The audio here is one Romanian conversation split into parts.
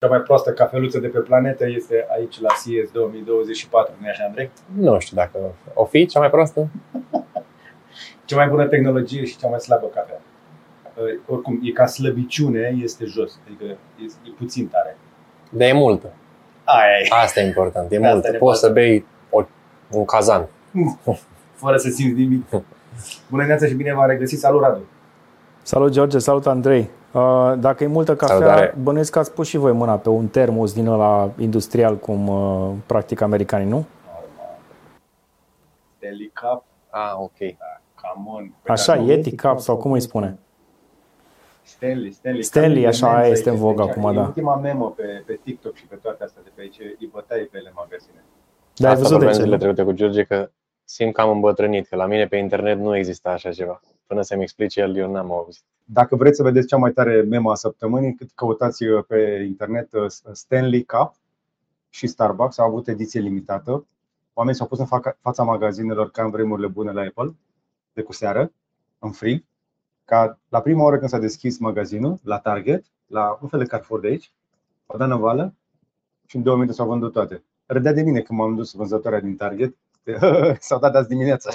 Cea mai proastă cafeluță de pe planetă este aici la CES 2024, nu așa, Andrei? Nu știu dacă o fi cea mai proastă. Cea mai bună tehnologie și cea mai slabă cafea. Uh, oricum, e ca slăbiciune, este jos, adică e, e puțin tare. De e multă. Aia e. Asta e important, e Asta multă. ne Poți pasă. să bei o, un cazan. Fără să simți nimic. Bună dimineața și bine v-am regăsit. Salut, Radu! Salut George, salut Andrei. Uh, Dacă e multă cafea, Salutare. bănuiesc că ați pus și voi mâna pe un termos din ăla industrial, cum uh, practic americanii, nu? Stanley Cup, Ah, ok. come on. Așa, Păi, Yeti Cup sau cum îi spune? Stanley, Stanley. Stanley, Cup, așa, de aia men's este în aici, vogă deci, acum, e da. ultima memă pe, pe TikTok și pe toate astea de pe aici, îi bătaie pe ele în magazine. Dar ai Asta văzut de vorbeam ce? zilele nu? trecute cu George că simt că am îmbătrânit, că la mine pe internet nu exista așa ceva. Până să-mi explice el, eu n-am auzit. Dacă vreți să vedeți cea mai tare memă a săptămânii, cât căutați uh, pe internet uh, Stanley Cup și Starbucks au avut ediție limitată. Oamenii s-au pus în faca- fața magazinelor ca în vremurile bune la Apple, de cu seară, în frig, ca la prima oră când s-a deschis magazinul, la Target, la un fel de Carrefour de aici, o dat năvală și în două minute s-au vândut toate. Râdea de mine când m-am dus vânzătoarea din Target, s-au dat azi dimineața.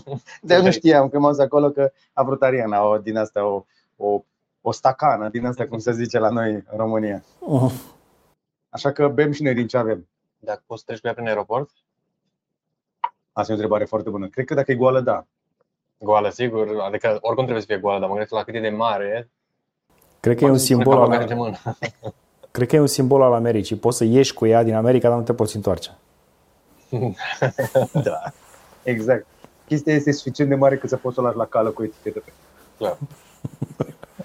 De eu nu știam când m-am dus acolo că a vrut Ariana o, din asta o, o, o stacană, din asta cum se zice la noi în România. Uh, Așa că bem și noi din ce avem. Dacă poți să treci cu ea prin aeroport? Asta e o întrebare foarte bună. Cred că dacă e goală, da. Goală, sigur. Adică oricum trebuie să fie goală, dar mă gândesc la cât e de mare. Cred că e un poate să simbol pune al, bagajul în mână. cred că e un simbol al Americii. Poți să ieși cu ea din America, dar nu te poți întoarce. Da. Exact. Chestia este suficient de mare cât să poți să o lași la cală cu etichetă pe. Clar.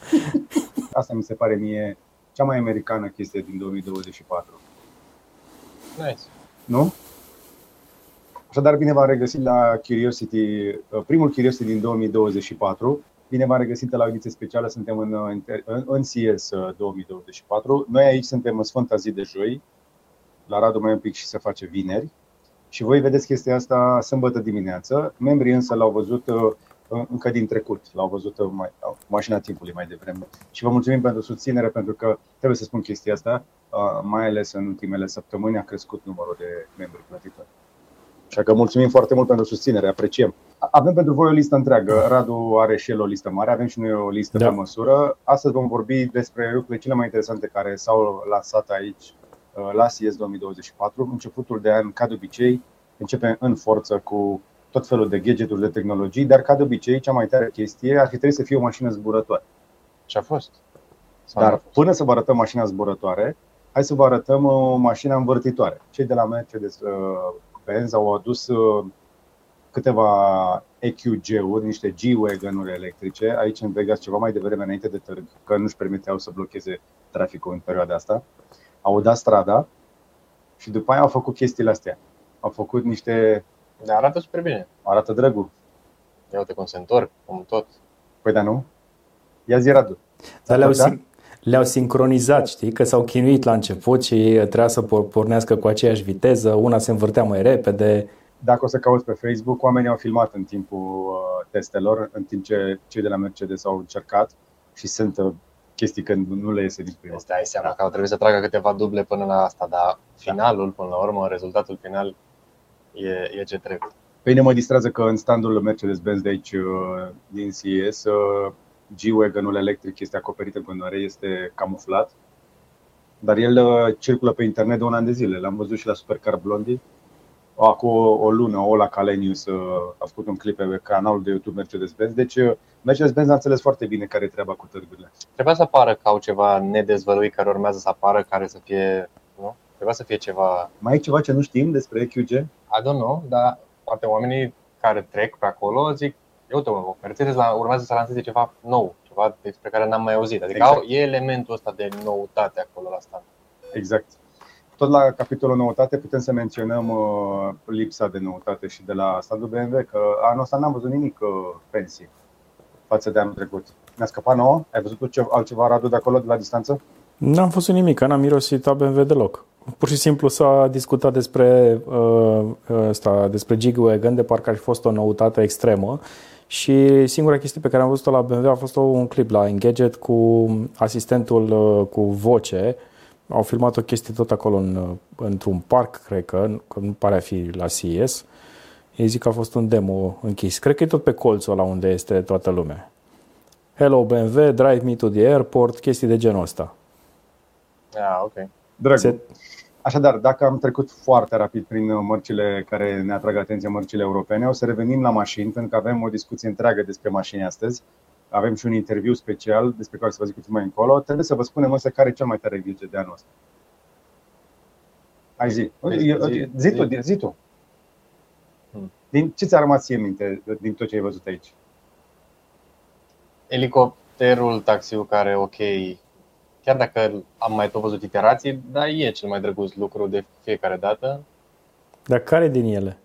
Asta mi se pare mie cea mai americană chestie din 2024. Nice. Nu? Așadar, bine v-am regăsit la Curiosity, primul Curiosity din 2024. Bine v-am regăsit la o ediție specială, suntem în, în, în CS 2024. Noi aici suntem în Sfânta Zi de Joi, la Radu mai un pic și se face vineri. Și voi vedeți chestia asta sâmbătă dimineață. Membrii însă l-au văzut uh, încă din trecut, l-au văzut uh, mai, uh, mașina timpului mai devreme. Și vă mulțumim pentru susținere, pentru că trebuie să spun chestia asta, uh, mai ales în ultimele săptămâni a crescut numărul de membri plătitori. Așa că mulțumim foarte mult pentru susținere, apreciem. Avem pentru voi o listă întreagă. Radu are și el o listă mare, avem și noi o listă Da. pe măsură. Astăzi vom vorbi despre lucrurile cele mai interesante care s-au lansat aici uh, la CES 2024. Începutul de an, ca de obicei, începe în forță cu tot felul de gadgeturi, de tehnologii, dar ca de obicei, cea mai tare chestie ar fi trebuit să fie o mașină zburătoare. Și a fost. Sau Dar nu a fost? până să vă arătăm mașina zburătoare, hai să vă arătăm o mașină învârtitoare. Cei de la Mercedes-Benz au adus uh, câteva EQG-uri, niște G-Wagon-uri electrice, aici în Vegas ceva mai devreme înainte de târg, că nu-și permiteau să blocheze traficul în perioada asta. Au dat strada și după aia au făcut chestiile astea. Au făcut niște... Dar arată super bine. Arată drăgul. Ia uite cum se întorc, cum tot. Păi da, nu? Ia zi, Radu. Dar le-au, Da? sin- le-au sincronizat, știi, că s-au chinuit la început și trebuia să por- pornească cu aceeași viteză, una se învârtea mai repede. Dacă o să cauți pe Facebook, oamenii au filmat în timpul uh, testelor, în timp ce cei de la Mercedes au încercat și sunt uh, chestii când nu le iese din prima. Îți dai seama că au trebuit să tragă câteva duble până la asta, dar finalul, până la urmă, rezultatul final e, e ce trebuie. Pe mine mă distrează că în standul Mercedes-Benz de aici, uh, din CES, uh, G-Wagon-ul electric este acoperit în continuare, este camuflat, dar el uh, circulă pe internet de un an de zile. L-am văzut și la Supercar Blondie. Acum o, o lună, Ola Calenius uh, a făcut un clip pe canalul de YouTube Mercedes-Benz. Deci uh, Mercedes-Benz a înțeles foarte bine care e treaba cu târgurile. Trebuia să apară ca au ceva nedezvăluit care urmează să apară, care să fie, nu? Trebuia să fie ceva, Mai e ceva ce nu știm despre EQG? I don't know, dar poate oamenii care trec pe acolo zic, eu uite, mă, Mercedes la, urmează să lanseze ceva nou, ceva despre care n-am mai auzit. Adică Exact. au, e elementul ăsta de noutate acolo la stand. Exact. Tot la capitolul noutate putem să menționăm uh, lipsa de noutate și de la standul BMW, că anul ăsta n-am văzut nimic uh, fancy față de anul trecut. Ne-a scăpat nouă? Ai văzut tu ce, altceva, Radu, de acolo, de la distanță? N-am văzut nimic, n-am mirosit a BMW deloc. Pur și simplu s-a discutat despre, uh, ăsta, despre G-Wagon, de parcă ar fi fost o noutate extremă și singura chestie pe care am văzut-o la BMW a fost un clip la Engadget cu asistentul uh, cu voce au filmat o chestie tot acolo în, într-un parc, cred că, că nu pare a fi la CES. Ei zic că a fost un demo închis. Cred că e tot pe colțul la unde este toată lumea. Hello BMW, drive me to the airport, chestii de genul ăsta. Ah, ok. Dragul. Se... Așadar, dacă am trecut foarte rapid prin mărcile care ne atrag atenția, mărcile europene, o să revenim la mașini, pentru că avem o discuție întreagă despre mașini astăzi. Avem și un interviu special despre care să vă zic puțin mai încolo. Trebuie să vă spunem însă care e cel mai tare gadget de anul ăsta. Hai zi. Zi, zi, zi tu, zi tu. Hmm. Din ce ți-a rămas ție minte din tot ce ai văzut aici? Elicopterul, taxiul care, ok, chiar dacă am mai tot văzut iterații, dar e cel mai drăguț lucru de fiecare dată. Dar care din ele?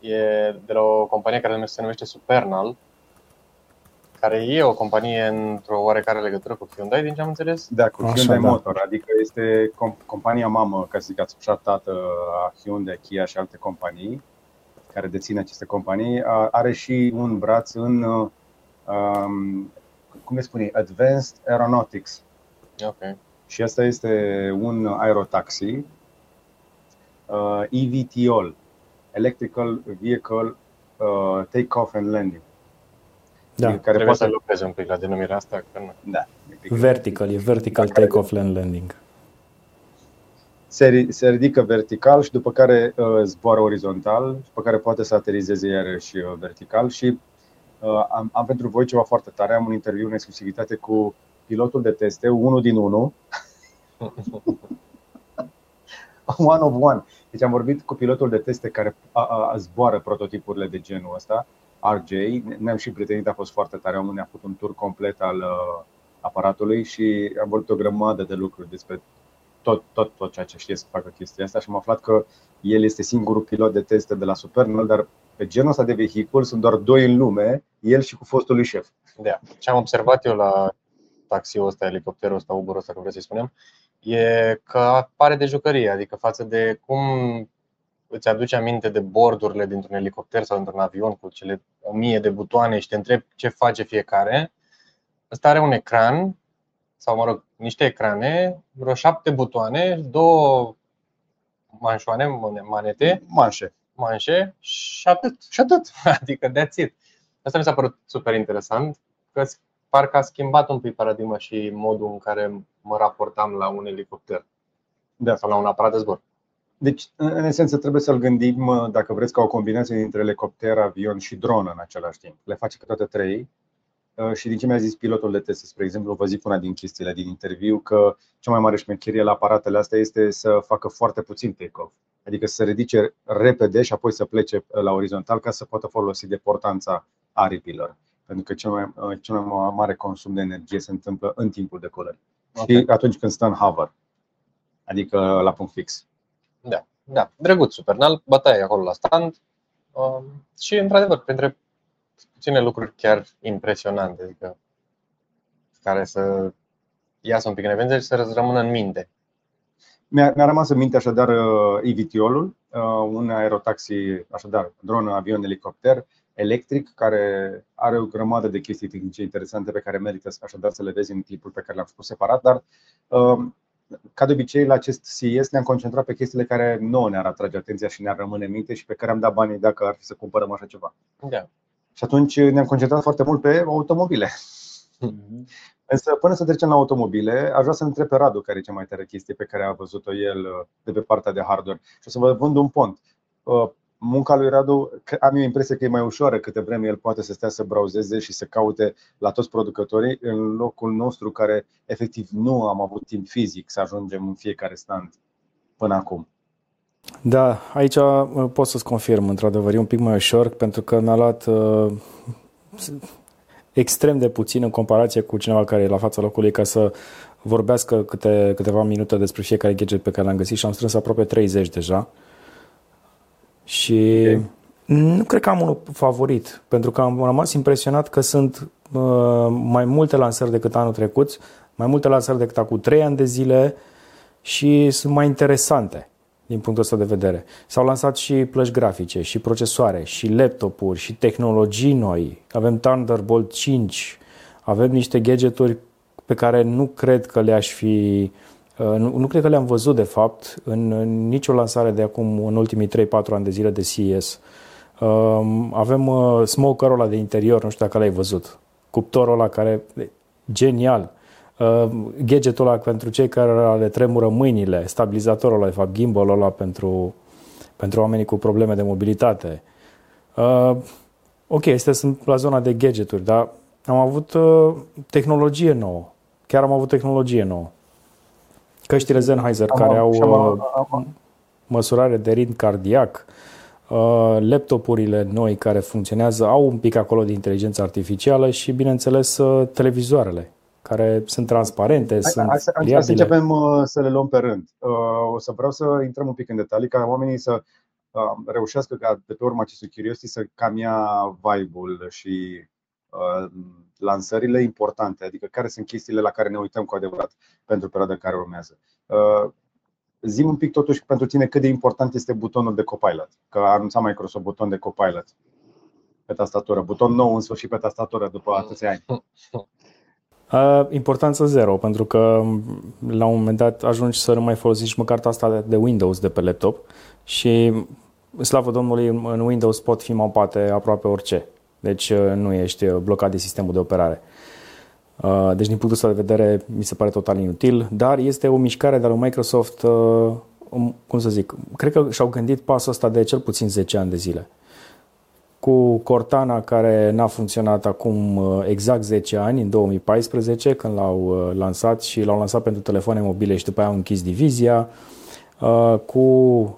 E de la o companie care se numește Supernal, care e o companie într-o oarecare legătură cu Hyundai, din ce am înțeles? Da, cu Așa, Hyundai da. Motor, adică este compania mamă, ca să zic, tată a Hyundai, Kia și alte companii care dețin aceste companii. Are și un braț în, um, cum le spune, Advanced Aeronautics. Okay. Și asta este un aerotaxi uh, EVTOL, Electrical Vehicle uh, Take-Off and Landing. Da, care trebuie poate... să lucreze un pic la denumirea asta. Că nu. Da. Vertical, e vertical take-off and landing. Se, se ridică vertical și după care uh, zboară orizontal, după care poate să aterizeze iarăși uh, vertical și uh, am, am pentru voi ceva foarte tare. Am un interviu în exclusivitate cu pilotul de teste, unul din unul. one of one. Deci am vorbit cu pilotul de teste care a, a, a zboară prototipurile de genul ăsta RJ. Ne-am și prietenit, a fost foarte tare. Omul ne-a făcut un tur complet al uh, aparatului și am vorbit o grămadă de lucruri despre tot, tot, tot ceea ce știe să facă chestia asta și am aflat că el este singurul pilot de teste de la Supernal, dar pe genul ăsta de vehicul sunt doar doi în lume, el și cu fostul lui șef. Da. Ce am observat eu la taxiul ăsta, elicopterul ăsta, Uber ăsta, cum vreți să spunem, e că pare de jucărie, adică față de cum îți aduce aminte de bordurile dintr-un elicopter sau dintr-un avion cu cele o mie de butoane și te întrebi ce face fiecare, ăsta are un ecran, sau mă rog, niște ecrane, vreo șapte butoane, două manșoane, manete, manșe, manșe și atât. Și atât. Adică that's it. Asta mi s-a părut super interesant, că parcă a schimbat un pic paradigma și modul în care mă raportam la un elicopter da. sau la un aparat de zbor. Deci, în esență, trebuie să-l gândim, dacă vreți, ca o combinație dintre elicopter, avion și dronă în același timp. Le face pe toate trei. Uh, și din ce mi-a zis pilotul de test, spre exemplu, vă zic una din chestiile din interviu, că cea mai mare șmecherie la aparatele astea este să facă foarte puțin take-off. Adică să se ridice repede și apoi să plece la orizontal ca să poată folosi deportanța aripilor. Pentru că cel mai, uh, cel mai mare consum de energie se întâmplă în timpul decolării. Okay. Și atunci când stă în hover, adică la punct fix. Da, da, drăguț, Supernal, bătaie acolo la stand. Um, și, într-adevăr, printre puține lucruri chiar impresionante, adică care să iasă un pic în evidență și să rămână în minte. Mi-a, mi-a rămas în minte așadar uh, EVTOL-ul, uh, un aerotaxi, așadar dron, avion, elicopter electric, care are o grămadă de chestii tehnice interesante pe care merită așadar să le vezi în clipul pe care l-am făcut separat, dar uh, ca de obicei, la acest CES ne-am concentrat pe chestiile care nu ne-ar atrage atenția și ne-ar rămâne în minte și pe care am dat banii dacă ar fi să cumpărăm așa ceva. Da. Și atunci ne-am concentrat foarte mult pe automobile. Mm-hmm. Însă, până să trecem la automobile, aș vrea să întreb pe Radu care e cea mai tare chestie pe care a văzut-o el uh, de pe partea de hardware. Și o să vă vând un pont. Uh, munca lui Radu, am eu impresia că e mai ușoară câte vreme el poate să stea să browseze și să caute la toți producătorii în locul nostru care efectiv nu am avut timp fizic să ajungem în fiecare stand până acum. Da, aici uh, pot să-ți confirm, într-adevăr, e un pic mai ușor pentru că mi-a luat uh, extrem de puțin în comparație cu cineva care e la fața locului ca să vorbească câte, câteva minute despre fiecare gadget pe care l-am găsit și am strâns aproape 30 deja. Uh, și okay. nu cred că am unul favorit, pentru că am rămas impresionat că sunt uh, mai multe lansări decât anul trecut, mai multe lansări decât acum 3 ani de zile și sunt mai interesante din punctul ăsta de vedere. S-au lansat și plăci grafice, și procesoare, și laptopuri, și tehnologii noi. Avem Thunderbolt 5, avem niște gadgeturi pe care nu cred că le-aș fi Nu, nu cred că le-am văzut, de fapt, în, în nicio lansare de acum, în ultimii 3-4 ani de zile de CES. Avem smoker-ul ăla de interior, nu știu dacă l-ai văzut. Cuptorul ăla care, genial. Gadgetul ăla pentru cei care le tremură mâinile, stabilizatorul ăla, de fapt, gimbal ăla pentru, pentru oamenii cu probleme de mobilitate. Ok, este sunt la zona de gadgeturi, dar am avut uh, tehnologie nouă. Chiar am avut tehnologie nouă. Căștile Sennheiser am, care au uh, măsurare de ritm cardiac, uh, laptopurile noi care funcționează au un pic acolo de inteligență artificială și, bineînțeles, uh, televizoarele care sunt transparente, hai, sunt hai, hai, hai să începem uh, să le luăm pe rând. Uh, o să vreau să intrăm un pic în detalii ca oamenii să uh, reușească ca de pe urma acestui Curiosity să cam ia vibe-ul și Uh, lansările importante, adică care sunt chestiile la care ne uităm cu adevărat pentru perioada care urmează. Uh, zi un pic totuși pentru tine cât de important este butonul de Copilot, că a anunțat Microsoft buton de Copilot pe tastatură, buton nou în sfârșit pe tastatură după atâția ani. Uh, importanță zero, pentru că la un moment dat ajungi să nu mai folosești măcar tasta de Windows de pe laptop și slavă Domnului, în Windows pot fi mapate aproape orice. Deci uh, nu ești uh, blocat de sistemul de operare. Uh, deci din punctul ăsta de vedere mi se pare total inutil, dar este o mișcare de la Microsoft, um, cum să zic, cred că și-au gândit pasul ăsta de cel puțin 10 ani de zile. Cu Cortana care n-a funcționat acum exact 10 ani, în 2014, când l-au lansat și l-au lansat pentru telefoane mobile și după aia au închis divizia. Uh, cu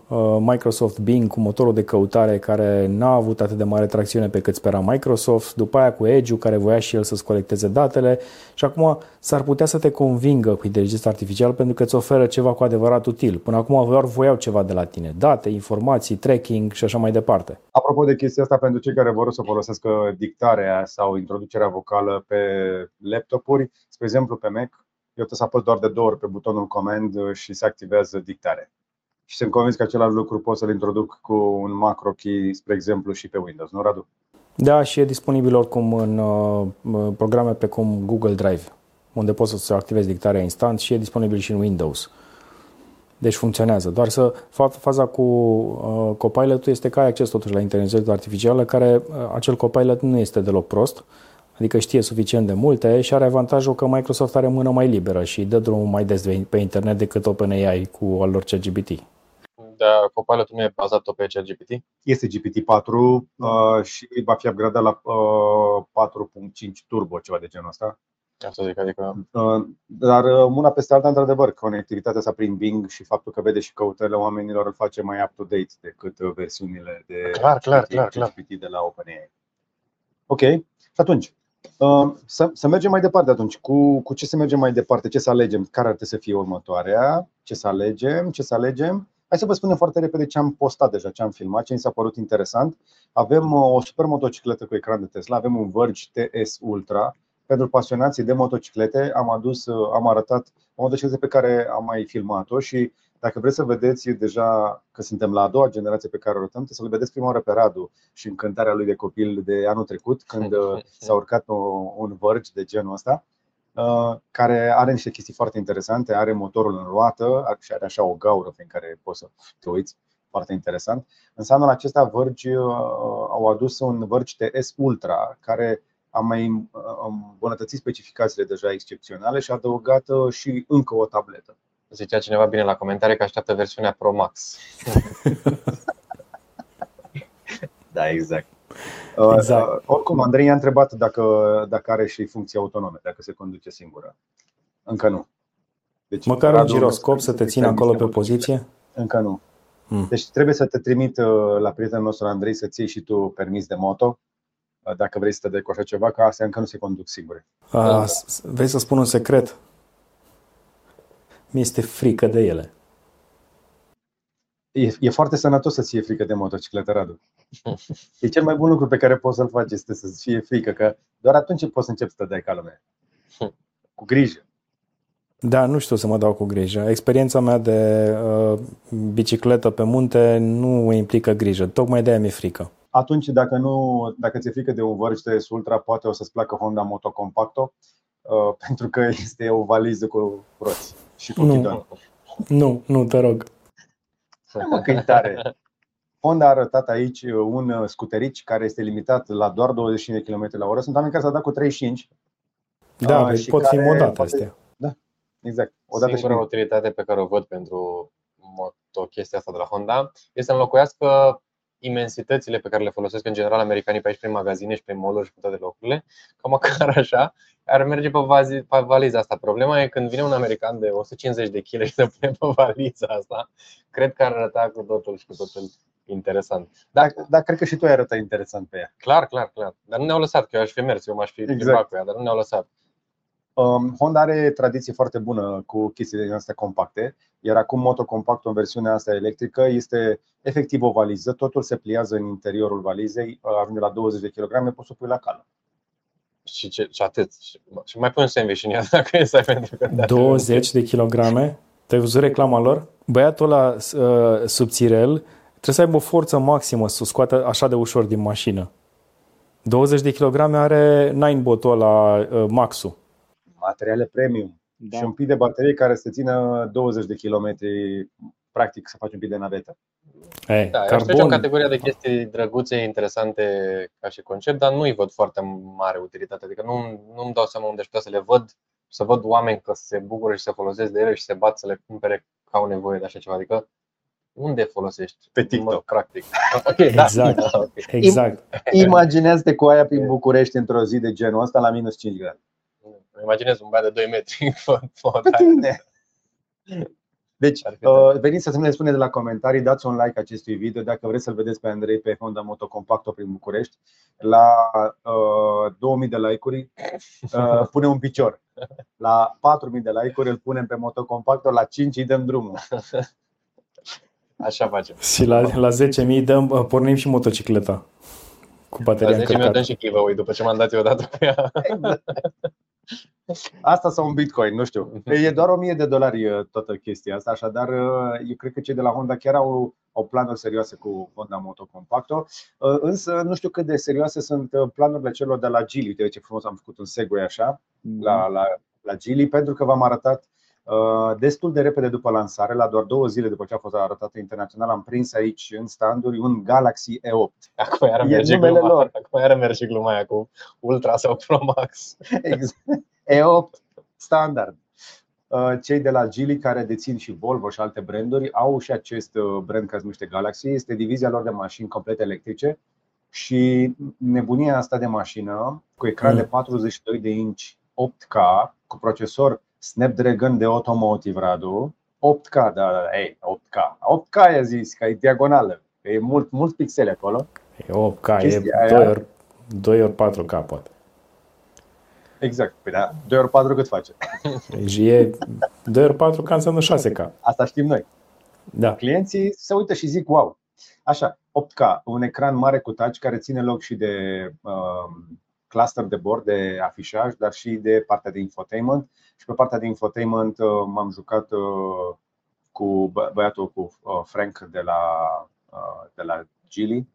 uh, Microsoft Bing, cu motorul de căutare care n-a avut atât de mare tracțiune pe cât spera Microsoft, după aia cu Edge, care voia și el să-ți colecteze datele și acum s-ar putea să te convingă cu inteligența artificială pentru că îți oferă ceva cu adevărat util. Până acum doar voiau ceva de la tine, date, informații, tracking și așa mai departe. Apropo de chestia asta, pentru cei care vor să folosească dictarea sau introducerea vocală pe laptopuri, spre exemplu pe Mac, eu trebuie să apăs doar de două ori pe butonul command și se activează dictare. Și sunt convins că același lucru pot să-l introduc cu un macro key, spre exemplu, și pe Windows, nu, Radu? Da, și e disponibil oricum în uh, programe pe cum Google Drive, unde poți să activezi dictarea instant și e disponibil și în Windows. Deci funcționează. Doar să faza cu uh, copilot este că ai acces totuși la inteligența artificială, care uh, acel copilot nu este deloc prost adică știe suficient de multe și are avantajul că Microsoft are mână mai liberă și dă drumul mai des pe internet decât OpenAI cu al lor ChatGPT. Da, Copilot nu e bazat tot pe ChatGPT? Este GPT-4 uh, și va fi upgradat la uh, 4.5 Turbo, ceva de genul ăsta. Asta zic, adică... Uh, dar uh, una peste alta, într-adevăr, conectivitatea sa prin Bing și faptul că vede și căutările oamenilor îl face mai up-to-date decât versiunile de clar, clar, clar, clar. GPT de la OpenAI. Ok, și atunci, Uh, să, să mergem mai departe atunci. Cu, cu ce să mergem mai departe? Ce să alegem? Care ar trebui să fie următoarea? Ce să alegem? Ce să alegem? Hai să vă spunem foarte repede ce am postat deja, ce am filmat, ce mi s-a părut interesant. Avem uh, o super motocicletă cu ecran de Tesla, avem un Verge TS Ultra. Pentru pasionații de motociclete am adus, uh, am arătat o motocicletă pe care am mai filmat-o și dacă vreți să vedeți deja că suntem la a doua generație pe care o rotăm, să-l vedeți prima oară pe Radu și încântarea lui de copil de anul trecut, când uh, s-a urcat un vărgi de genul ăsta, uh, care are niște chestii foarte interesante, are motorul în roată și are așa o gaură prin care poți să te uiți, foarte interesant. În anul acesta Verge uh, au adus un Verge TS Ultra, care a mai îmbunătățit specificațiile deja excepționale și a adăugat și încă o tabletă. Zicea cineva bine la comentarii că așteaptă versiunea Pro Max. da, exact. Uh, exact. Uh, oricum, Andrei a întrebat dacă, dacă are și funcții autonome, dacă se conduce singură. Încă nu. Deci, Măcar un giroscop să te țină acolo pe poziție? Încă nu. Hmm. Deci trebuie să te trimit uh, la prietenul nostru Andrei să-ți iei și tu permis de moto uh, dacă vrei să te dai cu așa ceva, că astea încă nu se conduc singure. A, vrei să spun un secret? Mi-este frică de ele. E, e foarte sănătos să-ți fie frică de motocicletă, Radu. E cel mai bun lucru pe care poți să-l faci, este să-ți fie frică, că doar atunci poți să începi să te dai ca lumea. Cu grijă. Da, nu știu să mă dau cu grijă. Experiența mea de uh, bicicletă pe munte nu implică grijă. Tocmai de aia mi-e frică. Atunci, dacă, nu, dacă ți-e frică de un Verge Ultra, poate o să-ți placă Honda Moto Compacto, uh, pentru că este o valiză cu roți și cu ghidon. Nu, nu, te rog. Mă, că tare. Honda a arătat aici un scuterici care este limitat la doar 25 de km la oră. Sunt oameni care s-au dat cu 35. Da, uh, pot fi modate astea. Da, exact. Odată Singura și... utilitate pe care o văd pentru moto chestia asta de la Honda este să înlocuiască imensitățile pe care le folosesc în general americanii pe aici prin magazine și prin mall și pe toate locurile, ca măcar așa, ar merge pe, vazi, pe valiza asta. Problema e când vine un american de 150 de kg și se pune pe valiza asta, cred că ar arăta cu totul și cu totul interesant. Dar, dar cred că și tu ai arătat interesant pe ea. Clar, clar, clar. Dar nu ne-au lăsat, că eu aș fi mers, eu m-aș fi exact. cu ea, dar nu ne-au lăsat. Um, Honda are tradiție foarte bună cu chestiile din astea compacte, iar acum Moto Compact în versiunea asta electrică este efectiv o valiză, totul se pliază în interiorul valizei, uh, ajunge la 20 de kg, poți să pui la cală. Și, ce, și atât. Și mai pui un sandwich în ea dacă e să ai pentru că 20 de kilograme? Te-ai văzut reclama lor? Băiatul ăla uh, subțirel trebuie să aibă o forță maximă să o scoată așa de ușor din mașină. 20 de kilograme are Ninebot-ul la uh, maxul materiale premium da. și un pic de baterie care să țină 20 de kilometri, practic să faci un pic de navetă. Hey, da, carbon. o categorie de chestii drăguțe, interesante ca și concept, dar nu-i văd foarte mare utilitate. Adică nu, nu-mi dau seama unde aș putea să le văd, să văd oameni că se bucură și se folosesc de ele și se bat să le cumpere ca au nevoie de așa ceva. Adică unde folosești? Pe TikTok. Mă, practic. Okay, da. exact. Da, okay. exact. Imaginează-te cu aia prin București într-o zi de genul ăsta la minus 5 grade. Îmi imaginez un băiat de 2 metri Pe tine. Deci, uh, veniți să ne spuneți de la comentarii, dați un like acestui video dacă vreți să-l vedeți pe Andrei pe Honda Moto Compacto prin București. La uh, 2000 de like-uri uh, pune un picior. La 4000 de like-uri îl punem pe Moto Compacto, la 5 îi dăm drumul. Așa facem. Și la, la 10.000 dăm, uh, pornim și motocicleta cu bateria La 10.000 dăm și giveaway după ce m-am dat eu odată pe ea. Exact. Asta sau un bitcoin, nu știu. E doar 1000 de dolari uh, toată chestia asta, așadar uh, eu cred că cei de la Honda chiar au, au planuri serioase cu Honda Moto Compacto, uh, însă nu știu cât de serioase sunt planurile celor de la Gili. Uite ce frumos am făcut un segue așa mm. la, la, la Gili, pentru că v-am arătat destul de repede după lansare, la doar două zile după ce a fost arătată internațional, am prins aici în standuri un Galaxy E8. Acum iară merge, gluma, lor. Acum iară merge gluma aia cu Ultra sau Pro Max. Exact. E8 standard. Uh, cei de la Geely care dețin și Volvo și alte branduri au și acest uh, brand care se numește Galaxy. Este divizia lor de mașini complet electrice și nebunia asta de mașină cu ecran de 42 mm. de inch 8K cu procesor Snapdragon de Automotive Radu 8K, da, da, da, ei, 8K. 8K i-a zis, că e diagonală, e mult, mult pixele acolo. E 8K, Chestia e 2 ori, 2 ori 4K poate. Exact. Păi da, 2 ori 4 cât face? Deci e 2 ori 4 ca înseamnă 6K. Asta știm noi. Da. Clienții se uită și zic wow. Așa, 8K, un ecran mare cu touch care ține loc și de uh, cluster de bord, de afișaj, dar și de partea de infotainment. Și pe partea de infotainment uh, m-am jucat uh, cu băiatul cu uh, Frank de la, uh, de la Gili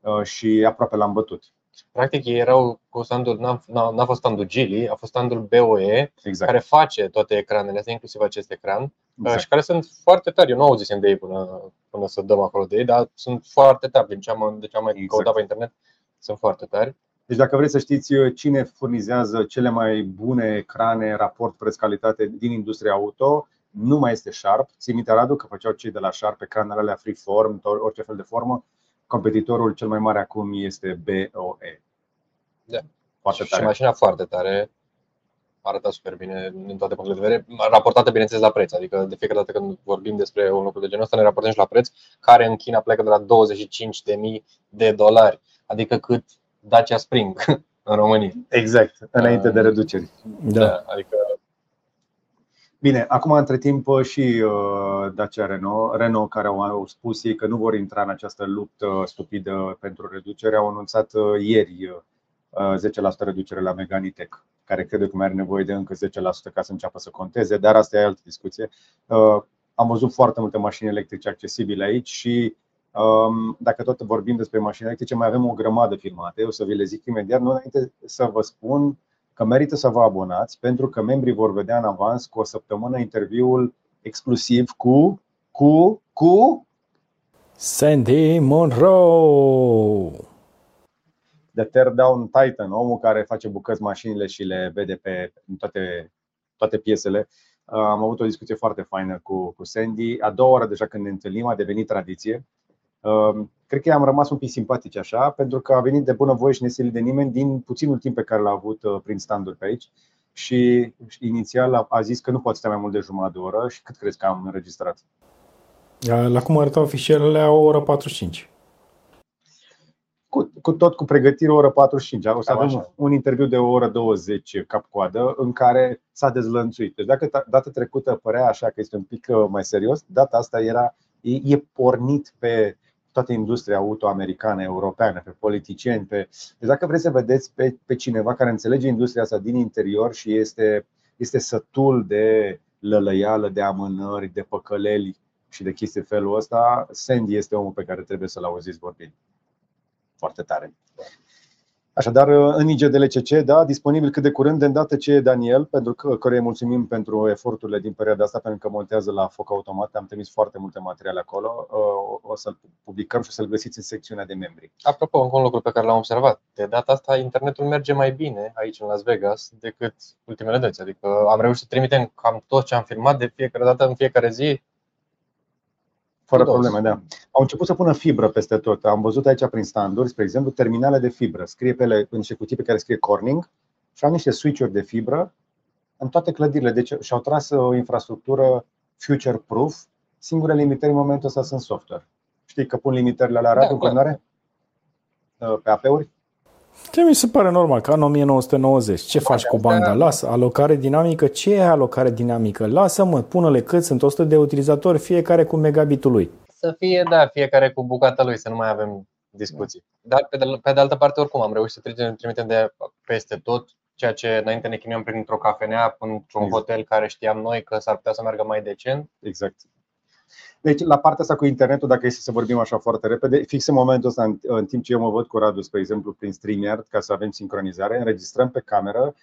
uh, și aproape l-am bătut. Practic ei erau cu standul, n-a, n-a fost standul Gili, a fost standul BOE, exact. care face toate ecranele astea, inclusiv acest ecran, exact. și care sunt foarte tari. Eu nu auzisem de ei până, până să dăm acolo de ei, dar sunt foarte tari. Din ce am, de ce am mai exact. căutat pe internet, sunt foarte tari. Deci dacă vreți să știți uh, cine furnizează cele mai bune ecrane, raport preț-calitate din industria auto, nu mai este Sharp. Ții minte, Radu, că făceau cei de la Sharp ecranele alea freeform, orice fel de formă competitorul cel mai mare acum este BOE. Da. Foarte tare. Și mașina foarte tare, arată super bine din toate punctele de vedere, raportată bineînțeles la preț, adică de fiecare dată când vorbim despre un lucru de genul ăsta ne raportăm și la preț, care în China pleacă de la 25.000 de dolari, adică cât Dacia Spring în România. Exact, înainte de reduceri. Da. da adică Bine, acum între timp și uh, Dacia Renault, Renault care au spus ei că nu vor intra în această luptă stupidă pentru reducere, au anunțat uh, ieri 10% reducere la Meganitech, care crede că mai are nevoie de încă 10% ca să înceapă să conteze, dar asta e altă discuție. Am văzut foarte multe mașini electrice accesibile aici și um, dacă tot vorbim despre mașini electrice, mai avem o grămadă filmate, o să vi le zic imediat, nu înainte să vă spun că merită să vă abonați pentru că membrii vor vedea în avans cu o săptămână interviul exclusiv cu, cu, cu Sandy Monroe. The Teardown Titan, omul care face bucăți mașinile și le vede pe în toate, toate piesele. Am avut o discuție foarte faină cu, cu Sandy. A doua oră deja când ne întâlnim a devenit tradiție. Cred că am rămas un pic simpatici așa, pentru că a venit de bună voie și nesilit de nimeni din puținul timp pe care l-a avut uh, prin standuri pe aici. Și inițial a zis că nu poate sta mai mult de jumătate de oră și cât crezi că am înregistrat? La cum arătau fișierele, o oră 45. Cu, cu tot cu pregătire o oră 45. O să avem un interviu de o oră 20 cap-coadă în care s-a dezlănțuit. Deci dacă data trecută părea așa că este un pic uh, mai serios, data asta era e, e pornit pe toată industria auto-americană, europeană, pe politicieni. Pe... Deci dacă vreți să vedeți pe, pe cineva care înțelege industria asta din interior și este, este sătul de lălăială, de amânări, de păcăleli și de chestii felul ăsta, Sandy este omul pe care trebuie să-l auziți vorbind. Foarte tare. Așadar, în IGDLCC, da, disponibil cât de curând, de îndată ce Daniel, pentru că care mulțumim pentru eforturile din perioada asta, pentru că montează la foc automat, am trimis foarte multe materiale acolo, uh, o să-l publicăm și o să-l găsiți în secțiunea de membri. Apropo, încă un lucru pe care l-am observat, de data asta internetul merge mai bine aici în Las Vegas decât ultimele dăți, adică am reușit să trimitem cam tot ce am filmat de fiecare dată în fiecare zi fără probleme, da. Au început să pună fibră peste tot. Am văzut aici prin standuri, spre exemplu, terminale de fibră. Scrie pe ele niște cutii pe care scrie Corning și au niște switch-uri de fibră în toate clădirile. Deci și-au tras o infrastructură future-proof. Singurele limitări în momentul ăsta sunt software. Știi că pun limitările la rată da, în pe AP-uri? Ce mi se pare normal, ca în 1990. Ce Bă, faci cu banda? Lasă, alocare dinamică. Ce e alocare dinamică? Lasă-mă, pune-le cât sunt 100 de utilizatori, fiecare cu megabitul lui. Să fie, da, fiecare cu bucata lui, să nu mai avem discuții. Dar, pe de, pe de altă parte, oricum, am reușit să trimitem, trimitem de peste tot ceea ce înainte ne chinuiam printr-o cafenea, într-un exact. hotel care știam noi că s-ar putea să meargă mai decent. Exact. Deci, la partea asta cu internetul, dacă este să vorbim așa foarte repede, fix în momentul ăsta, în, în timp ce eu mă văd cu Radu, spre exemplu, prin StreamYard, ca să avem sincronizare, înregistrăm pe cameră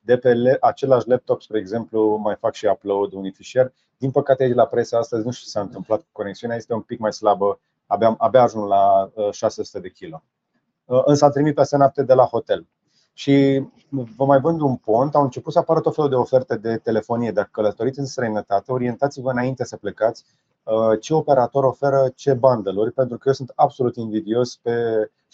de pe le- același laptop, spre exemplu, mai fac și upload unui fișier. Din păcate, aici la presa astăzi nu știu ce s-a întâmplat cu conexiunea, este un pic mai slabă, abia, abia ajung la 600 uh, de kilo. Uh, însă am trimit peste noapte de la hotel. Și vă mai vând un pont, au început să apară tot felul de oferte de telefonie. Dacă călătoriți în străinătate, orientați-vă înainte să plecați Uh, ce operator oferă ce bundle pentru că eu sunt absolut invidios pe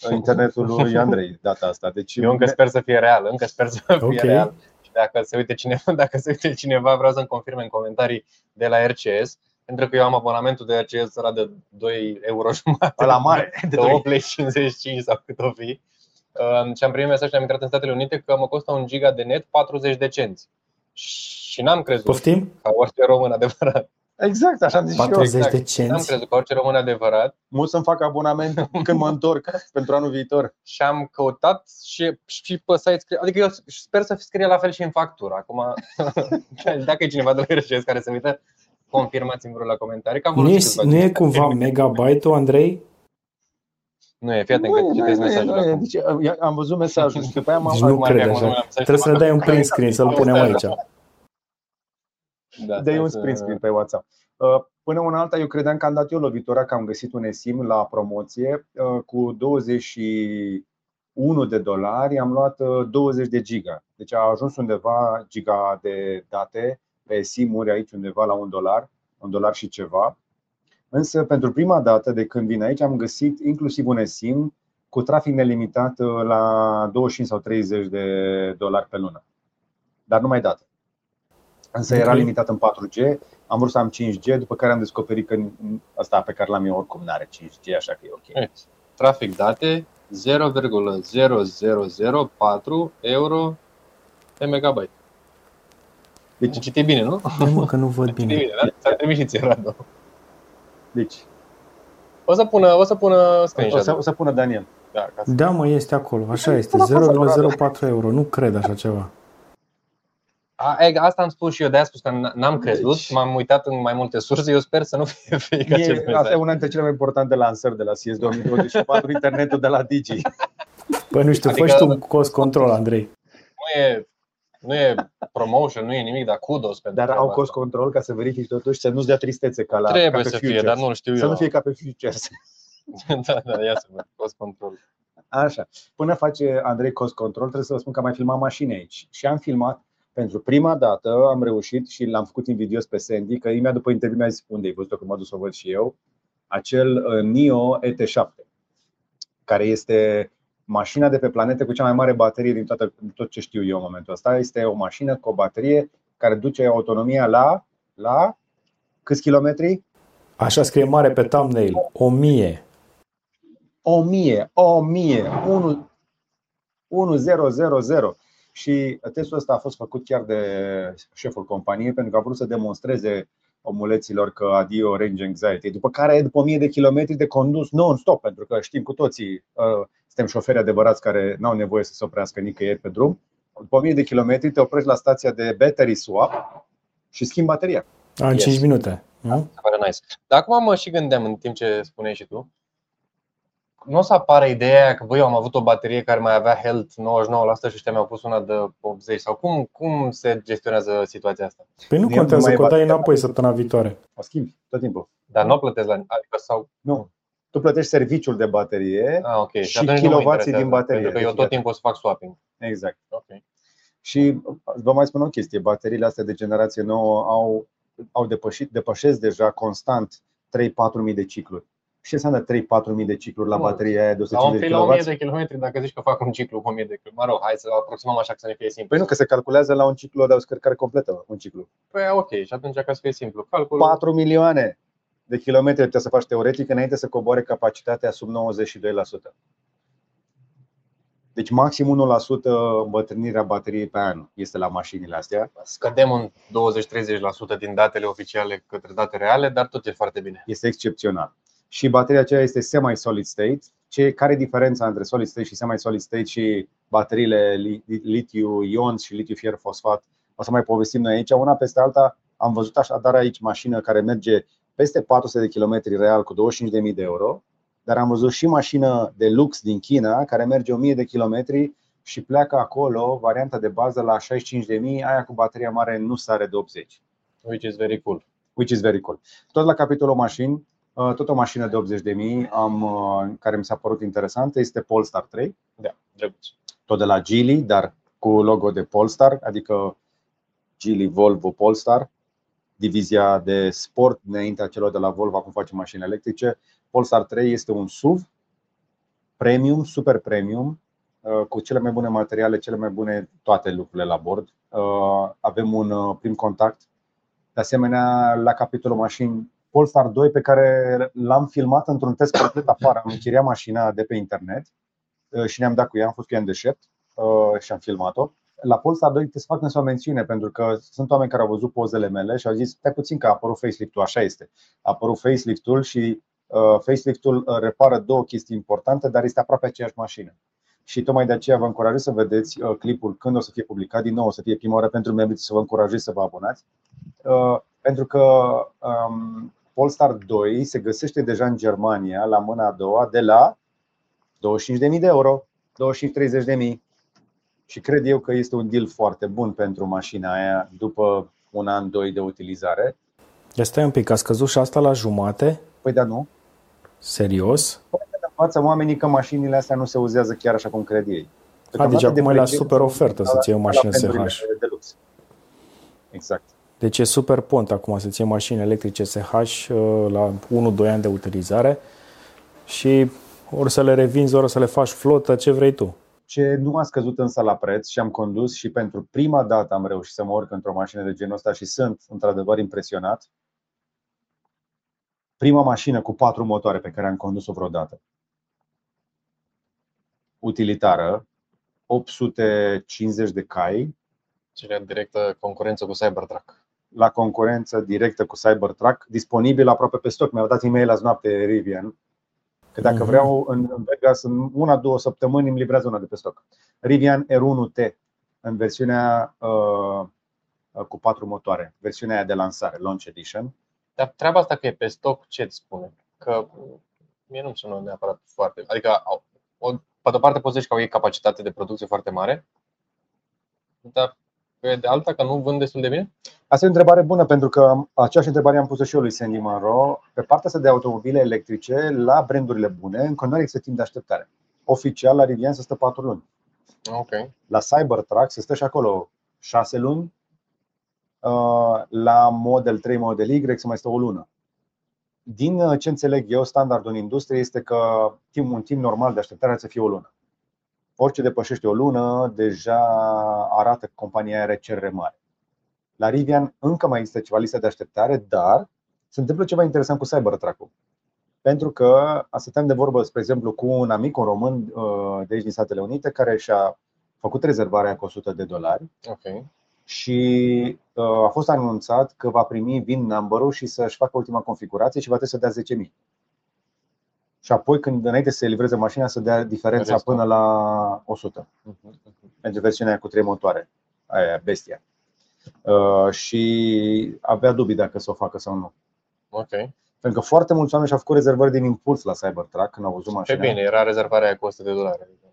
uh, internetul lui Andrei data asta. Deci eu încă sper să fie real, încă sper să fie okay. real. Și dacă se uite cineva, dacă se uite cineva, vreau să-mi confirme în comentarii de la RCS, pentru că eu am abonamentul de RCS ăla de 2 euro jumătate. La mare, de 8,55 sau cât o fi. Uh, și am primit mesaj și am intrat în Statele Unite că mă costă un giga de net 40 de cenți. Și n-am crezut Poftim? ca orice român adevărat Exact, așa am zis 40 și eu. de cenți. Am crezut că orice român adevărat. Mult să-mi fac abonament când mă întorc pentru anul viitor. Și am căutat și, și pe site scrie, adică eu sper să scrie la fel și în factură. Acum, dacă e cineva de la RCS care se uită, confirmați-mi la comentarii. Că am nu, e, nu e cumva megabyte-ul, Andrei? Nu e, fii atent că citesc mesajul deci, Am văzut mesajul și după aia m-am deci nu cred așa. Trebuie să ne dai un print screen, să-l punem aici. Da, de un sprint screen pe WhatsApp. Uh, până una alta, eu credeam că am dat eu lovitura, că am găsit un eSIM la promoție uh, cu 21 de dolari, am luat 20 uh, de giga. Deci a ajuns undeva giga de date pe SIM-uri aici undeva la un dolar, un dolar și ceva. Însă pentru prima dată de când vin aici am găsit inclusiv un eSIM cu trafic nelimitat la 25 sau 30 de dolari pe lună. Dar nu mai dată. Însă era limitat în 4G, am vrut să am 5G, după care am descoperit că asta pe care l-am eu oricum nu are 5G, așa că e ok. Trafic date 0,0004 euro pe megabyte. Deci citi bine, nu? Nu, mă, că nu văd bine. bine da? Ți-a trimis și ție, Radu. Deci. O să pună, o să pună screenshot. O să, o să pună Daniel. Da, da, mă, este acolo. Așa este. 0,04 euro. Nu cred așa ceva. A, asta am spus și eu, de aia spus că n-am crezut, deci, m-am uitat în mai multe surse, eu sper să nu fie fake e, acest Asta e una dintre cele mai importante lansări de la CS 2024, internetul de la Digi. Păi nu știu, adică, fă tu un cost control, Andrei. Nu e Nu e promotion, nu e nimic, dar kudos pentru Dar au treaba cost asta. control ca să verifici totuși să nu-ți dea tristețe ca la Trebuie ca pe să fie, futures. dar nu știu Să eu. nu fie ca pe futures. da, da, ia să văd. Cost control. Așa. Până face Andrei cost control, trebuie să vă spun că am mai filmat mașini aici. Și am filmat pentru prima dată, am reușit și l-am făcut invidios pe Sandy, că imediat după interviu mi-a zis unde ai văzut că m-a dus să o văd și eu, acel uh, NIO ET7, care este mașina de pe planete cu cea mai mare baterie din toată, din tot ce știu eu în momentul ăsta. Este o mașină cu o baterie care duce autonomia la, la câți kilometri? Așa scrie mare pe thumbnail. 1000. 1000, 1000, 1, 1000. Și testul ăsta a fost făcut chiar de șeful companiei pentru că a vrut să demonstreze omuleților că adio range anxiety. După care, după 1000 de kilometri de condus non-stop, pentru că știm cu toții, uh, suntem șoferi adevărați care nu au nevoie să se oprească nicăieri pe drum. După 1000 de kilometri te oprești la stația de battery swap și schimbi bateria. A, în Yes. 5 minute. Nu? Se pare nice. Dar acum mă și gândeam în timp ce spuneai și tu. Nu o să apară ideea aia că băi, eu am avut o baterie care mai avea health 99% și ăștia mi-au pus una de 80 sau cum, cum se gestionează situația asta? Păi nu Nu e contează, numai că o dai bateria. înapoi săptămâna viitoare. O schimbi tot timpul. Dar nu o plătesc la adică sau Nu. Tu plătești serviciul de baterie. ah, ok. Și atunci nu mă kilowații interesează, din baterie, Pentru că eu deci tot iată. timpul o să fac swapping. Exact. Ok. Și vă mai spun o chestie, bateriile astea de generație nouă au, au depășit, depășesc deja constant 3-4 mii de cicluri. Și ce înseamnă 3-4 mii de cicluri la Mult. bateria aia de La un 150 fil la 1000 kW? de kilometri, dacă zici că fac un ciclu cu 1000 de kilometri. Mă rog, hai să aproximăm așa că să ne fie simplu. Păi nu, că se calculează la un ciclu de o scărcare completă, un ciclu. Păi ok, și atunci ca să fie simplu. Calculul 4 milioane de kilometri putea să faci teoretic înainte să coboare capacitatea sub 92%. Deci maxim 1% îmbătrânirea bateriei pe an este la mașinile astea. scădem în 20-30% din datele oficiale către date reale, dar tot e foarte bine. este excepțional. Și bateria aceea este semi-solid state. Ce, care e diferența între solid state și semi-solid state și bateriile li- litiu-ion și litiu-fier fosfat? O să mai povestim noi aici. Una peste alta am văzut așadar aici mașină care merge peste 400 de km real cu 25.000 de euro, dar am văzut și mașină de lux din China care merge 1000 de km și pleacă acolo, varianta de bază la 65.000, aia cu bateria mare nu sare de 80 Which is very cool. which is very cool. Tot la capitolul mașini, uh, tot o mașină de 80.000 am, uh, care mi s-a părut interesantă este Polestar 3, Da, drăguț. tot de la Geely, dar cu logo de Polestar, adică Geely Volvo Polestar, divizia de sport înaintea celor de la Volvo, acum face mașini electrice. Polestar 3 este un SUV premium, super premium, uh, cu cele mai bune materiale, cele mai bune toate lucrurile la bord. Uh, Avem un uh, prim contact de asemenea, la capitolul mașini, Polestar 2 pe care l-am filmat într-un test complet afară. Am închiriat mașina de pe internet uh, și ne-am dat cu ea, am fost cu ea în deșert uh, și am filmat-o. La Polestar 2 trebuie să fac însă o mențiune pentru că sunt oameni care au văzut pozele mele și au zis stai puțin că a apărut facelift-ul, așa este. A apărut facelift-ul și uh, facelift-ul uh, repară două chestii importante, dar este aproape aceeași mașină. Și tocmai de aceea vă încurajez să vedeți uh, clipul când o să fie publicat. Din nou, o să fie prima oară pentru membrii să vă încurajez să vă abonați. Uh, pentru că um, Polestar 2 se găsește deja în Germania la mâna a doua de la 25.000 de euro, 25-30.000 și cred eu că este un deal foarte bun pentru mașina aia după un an, doi de utilizare. Ia stai un pic, a scăzut și asta la jumate? Păi da, nu? Serios? Învață oamenii că mașinile astea nu se uzează chiar așa cum cred ei. A, deci acum e la preț- super ofertă să-ți iei o la mașină brandurile SH. De lux. Exact. Deci e super pont acum să-ți iei mașini electrice SH uh, la 1-2 ani de utilizare și ori să le revinzi, ori să le faci flotă, ce vrei tu. Ce nu a scăzut însă la preț și am condus și pentru prima dată am reușit să mă urc într-o mașină de genul ăsta și sunt într-adevăr impresionat. Prima mașină cu patru motoare pe care am condus-o vreodată. Utilitară, 850 de cai, Cele directă concurență cu Cybertruck. La concurență directă cu Cybertruck, disponibil aproape pe stoc. Mi-au dat e-mail azi noapte Rivian că dacă Mhm. vreau în în Vegas în una, două săptămâni îmi livrează una de pe stoc. Rivian R1T în versiunea uh, cu patru motoare, versiunea aia de lansare, Launch Edition. Dar treaba asta că e pe stoc, ce îți spune? Că mie nu-mi sună neapărat foarte. Adică, au- o, pe de-o parte poți zici că au ei capacitate de producție foarte mare, dar pe de alta că nu vând destul de bine? Asta e o întrebare bună, pentru că aceeași întrebare am pus-o și eu lui Sandy Monroe. Pe partea asta de automobile electrice, la brandurile bune, în continuare există timp de așteptare. Oficial, la Rivian se stă 4 luni. Ok. La Cybertruck se stă și acolo 6 luni. Uh, La Model 3, Model Y se mai stă o lună. Din uh, ce înțeleg eu, standardul în industrie este că timp, un timp normal de așteptare ar să fie o lună. Orice depășește o lună, deja arată că compania are cerere mare. La Rivian încă mai există ceva listă de așteptare, dar se întâmplă ceva interesant cu Cybertruck-ul. Pentru că stăteam de vorbă, spre exemplu, cu un amic, un român uh, de aici din Statele Unite, care și-a făcut rezervarea cu 100 de dolari Ok. și uh, a fost anunțat că va primi VIN number-ul și să-și facă ultima configurație și va trebui să dea 10.000. Și apoi, când înainte să se livreze mașina, să dea diferența Restul. până la 100 Mhm, pentru versiunea aia cu trei motoare, aia bestia. Uh, și avea dubii dacă să o facă sau nu. Ok. Pentru că foarte mulți oameni și-au făcut rezervări din impuls la Cybertruck când au văzut Pe mașina. bine, era rezervarea aia cu 100 de dolari. adică.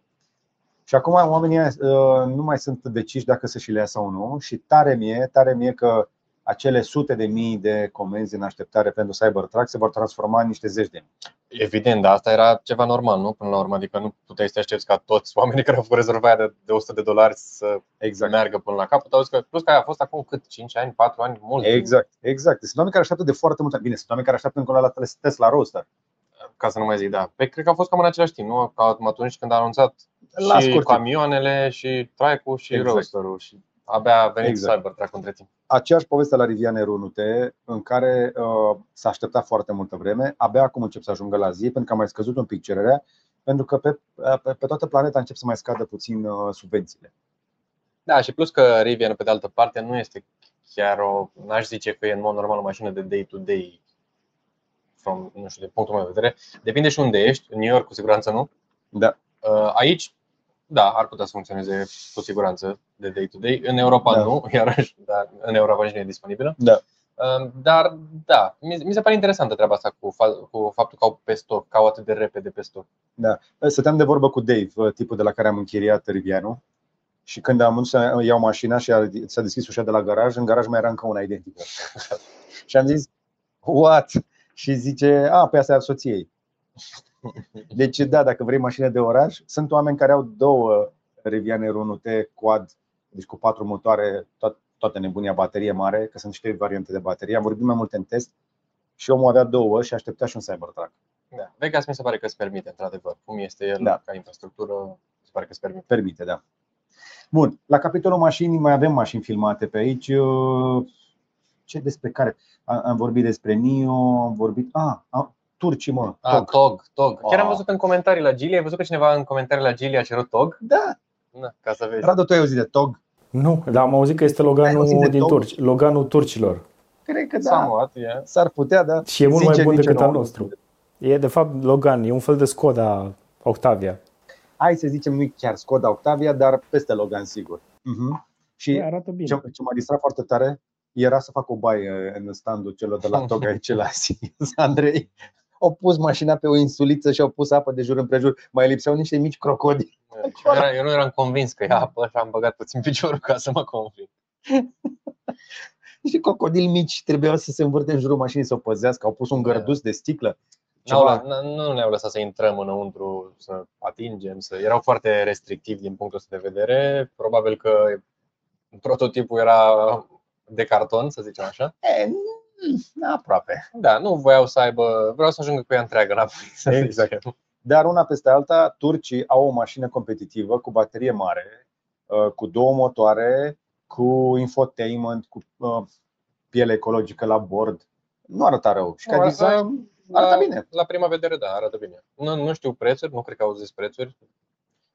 Și acum oamenii ăia, uh, nu mai sunt deciși dacă să și le ia sau nu și tare mie, tare mie că acele sute de mii de comenzi în așteptare pentru Cybertruck se vor transforma în niște zeci de mii. Evident, dar asta era ceva normal, nu? Până la urmă, adică nu puteai să te aștepți ca toți oamenii care au făcut rezervarea de, de 100 de dolari să Exact. meargă până la capăt. Auzi că, plus că aia a fost acum cât? 5 ani, 4 ani? Mult. Exact, exact. Sunt oameni care așteaptă de foarte mult. Bine, sunt oameni care așteaptă încă la Tesla Roadster. Ca să nu mai zic, da. Pe cred că a fost cam în același timp, nu? Ca atunci când a anunțat La și scurt timp. camioanele, și trike-ul, și Exact. roadster-ul. Și abia a venit Exact. Cybertruck între timp. aceeași poveste la Rivian Runute, în care uh, s-a așteptat foarte multă vreme, abia acum încep să ajungă la zi, pentru că a mai scăzut un pic cererea, pentru că pe, pe, pe toată planeta încep să mai scadă puțin uh, subvențiile. Da, și plus că Rivian, pe de altă parte, nu este chiar o, n-aș zice că e în mod normal o mașină de day-to-day, from, nu știu, de punctul meu de vedere. Depinde și unde ești, în New York cu siguranță nu. Da. Uh, Aici, da, ar putea să funcționeze cu siguranță de day-to-day. În Europa Da. nu, iarăși, dar în Europa nici nu e disponibilă. Da. Uh, Dar, da, mi mi se pare interesantă treaba asta cu, fa- cu faptul că au pe stoc, că au atât de repede pe stoc. Stăteam de vorbă cu Dave, uh, tipul de la care am închiriat Rivianul, și când am început să iau mașina și a- s-a deschis ușa de la garaj, în garaj mai era încă una identică. și am zis, what? Și zice, a, pe asta e a soției. Deci, da, dacă vrei mașină de oraș, sunt oameni care au două Riviane Runute quad, deci cu patru motoare, tot, toată nebunia, baterie mare, că sunt și variante de baterie. Am vorbit mai multe în test și omul avea două și aștepta și un Cybertruck. Da. Vegas mi se pare că îți permite, într-adevăr. Cum este el Da. ca infrastructură, mi se pare că îți permite. Permite, da. Bun, la capitolul mașini mai avem mașini filmate pe aici. Ce despre care? Am am vorbit despre NIO, am vorbit. A, a turcii, mă. Ah, Tog. TOG, TOG. Chiar am Ah. văzut în comentarii la Gili, ai văzut că cineva în comentarii la Gili a cerut TOG? Da, Da, ca să vezi. Radu, tu ai auzit de Tog? Nu, dar am auzit că este Ai auzit Loganul de din Tog? Turci, Loganul turcilor. Cred că da. Somewhat, yeah. S-ar putea, da. Și e mult Sincer, mai bun nici decât eu al nu am nostru. E de fapt Logan, e un fel de Skoda Octavia. Hai să zicem, nu chiar Skoda Octavia, dar peste Logan, sigur. Uh-huh. Și arată bine. ce, ce m-a distrat foarte tare era să fac o baie în standul celor de la Tog aici la Sims, Andrei. Au pus mașina pe o insuliță și au pus apă de jur împrejur. Mai lipseau niște mici crocodili. Și eu, era, eu nu eram convins că e apă și am băgat puțin piciorul ca să mă conving. Niște crocodili mici trebuiau să se învârte în jurul mașinii să o păzească. Au pus un Da. gărdus de sticlă. N-au, Ceva. n- nu ne-au lăsat să intrăm înăuntru, să atingem, să... erau foarte restrictivi din punctul ăsta de vedere. Probabil că prototipul era de carton, să zicem așa. E, mm, aproape. Da, nu voiau să aibă, vreau să ajungă cu ea întreagă înapoi. Să Exact. zicem. Dar una peste alta, turcii au o mașină competitivă cu baterie mare, uh, cu două motoare, cu infotainment, cu uh, piele ecologică la bord. Nu arăta rău. Și ca Nu, design arată La- bine. La prima vedere, da, arată bine. Nu, nu știu prețuri, nu cred că au zis prețuri.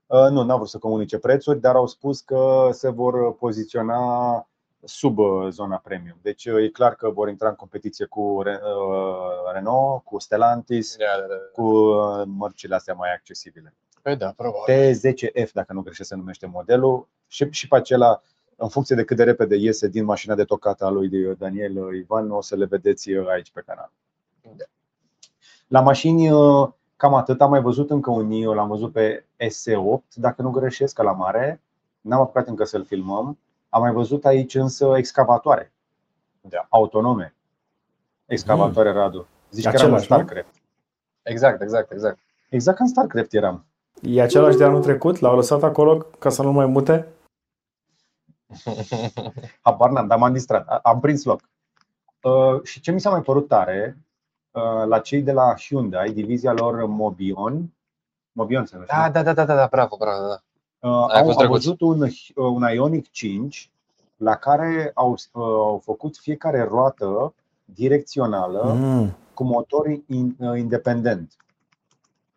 Uh, Nu, n-au vrut să comunice prețuri, dar au spus că se vor poziționa sub uh, zona premium. Deci uh, e clar că vor intra în competiție cu Re- uh, Renault, cu Stellantis, Da, da, da. cu uh, mărcile astea mai accesibile. Păi da, probabil. T10F, dacă nu greșesc se numește modelul, și, și pe acela, în funcție de cât de repede iese din mașina de tocată a lui Daniel Ivan, o să le vedeți aici pe canal. Da. La mașini, cam atât. Am mai văzut încă un NIO, l-am văzut pe SE8, dacă nu greșesc, la mare. N-am apucat încă să-l filmăm. Am mai văzut aici însă excavatoare Da. autonome. Excavatoare, Radu. Zici E că eram în același, nu? StarCraft. Exact, exact, exact. Exact ca în StarCraft eram. E același de anul trecut? L-au lăsat acolo ca să nu mai mute? Habar n-am, dar m-am distrat. A- Am prins loc. Uh, și ce mi s-a mai părut tare, uh, la cei de la Hyundai, divizia lor Mobion, Mobion se numește, Da, da, da, da, da, da, bravo, bravo, da. Uh, Aia a au, fost au drăguț. văzut un, uh, un Ionic 5 la care au, uh, au făcut fiecare roată direcțională Mm. cu motor in, uh, independent.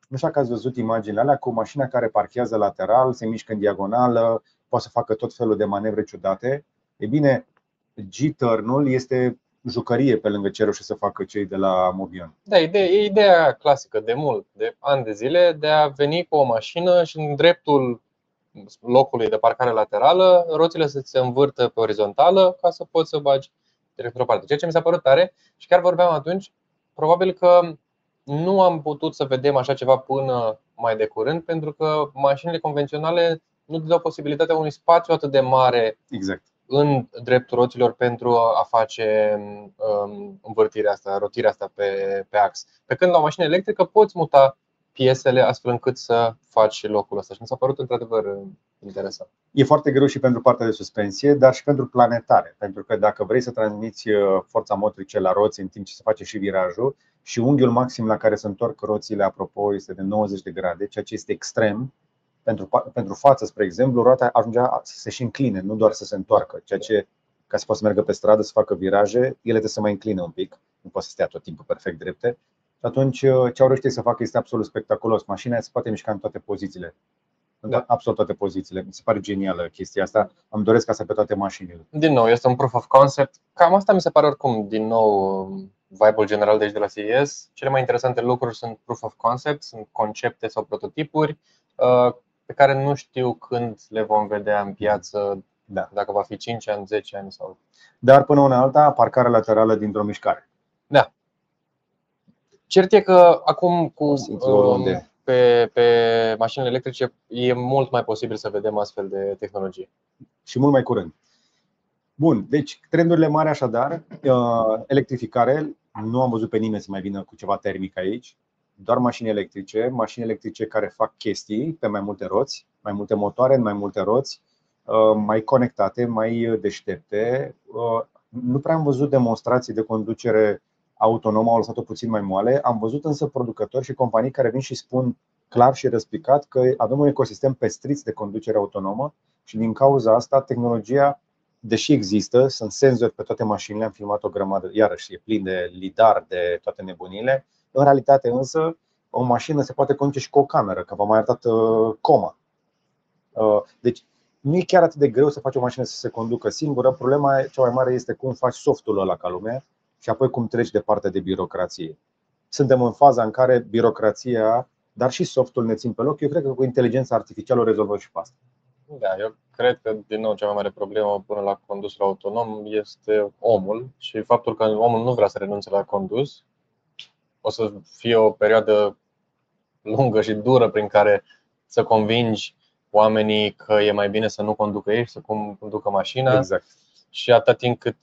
Nu știu dacă ați văzut imaginile alea cu mașina care parchează lateral, se mișcă în diagonală, poate să facă tot felul de manevre ciudate. E bine, G-turn-ul este jucărie pe lângă ce reușesc să facă cei de la Mobion. Da, ideea, e ideea clasică de mult, de ani de zile, de a veni cu o mașină și în dreptul locului de parcare laterală, roțile să se învârtă pe orizontală ca să poți să bagi direct pe o parte. Ceea ce mi s-a părut tare și chiar vorbeam atunci, probabil că nu am putut să vedem așa ceva până mai de curând, pentru că mașinile convenționale nu dau posibilitatea unui spațiu atât de mare Exact. în dreptul roților pentru a face um, învârtirea asta, rotirea asta pe, pe ax. Pe când la o mașină electrică poți muta piesele astfel încât să faci locul ăsta. Și mi s-a părut într-adevăr interesant. E foarte greu și pentru partea de suspensie, dar și pentru planetare. Pentru că dacă vrei să transmiți uh, forța motrice la roți în timp ce se face și virajul, și unghiul maxim la care se întorc roțile, apropo, este de 90 de grade, ceea ce este extrem. Pentru, pa- pentru față, spre exemplu, roata ajungea să se și încline, nu doar să se întoarcă, ceea ce, ca să poată să meargă pe stradă, să facă viraje, ele trebuie să mai încline un pic, nu poate să stea tot timpul perfect drepte. Și atunci, uh, ce au reușit să facă este absolut spectaculos. Mașina se poate mișca în toate pozițiile. În Da. absolut toate pozițiile. Mi se pare genială chestia asta. Îmi doresc asta pe toate mașinile. Din nou, este un proof of concept. Cam asta mi se pare oricum, din nou, vibe-ul general de aici de la CES. Cele mai interesante lucruri sunt proof of concept, sunt concepte sau prototipuri uh, pe care nu știu când le vom vedea în piață, Da. dacă va fi 5 ani, 10 ani sau Dar până una alta, parcare laterală dintr-o mișcare. Cert e că acum cu Simți oriunde. um, pe, pe mașinile electrice e mult mai posibil să vedem astfel de tehnologie. Și mult mai curând. Bun, deci trendurile mari așadar, uh, electrificare, nu am văzut pe nimeni să mai vină cu ceva termic aici, doar mașini electrice, mașini electrice care fac chestii pe mai multe roți, mai multe motoare în mai multe roți, uh, mai conectate, mai deștepte. Uh, Nu prea am văzut demonstrații de conducere autonomă, au lăsat-o puțin mai moale. Am văzut însă producători și companii care vin și spun clar și răspicat că avem un ecosistem pestriț de conducere autonomă și din cauza asta tehnologia, deși există, sunt senzori pe toate mașinile, am filmat o grămadă, iarăși e plin de lidar, de toate nebunile. În realitate însă, o mașină se poate conduce și cu o cameră, că v-am mai arătat uh, coma. Uh, Deci nu e chiar atât de greu să faci o mașină să se conducă singură, problema cea mai mare este cum faci softul ăla ca lumea și apoi cum treci de partea de birocrație. Suntem în faza în care birocrația, dar și softul ne țin pe loc. Eu cred că cu inteligența artificială o rezolvăm și pe asta. Da, eu cred că, din nou, cea mai mare problemă până la condusul autonom este omul și faptul că omul nu vrea să renunțe la condus. O să fie o perioadă lungă și dură prin care să convingi oamenii că e mai bine să nu conducă ei și să cum- conducă mașina Exact. și atât timp cât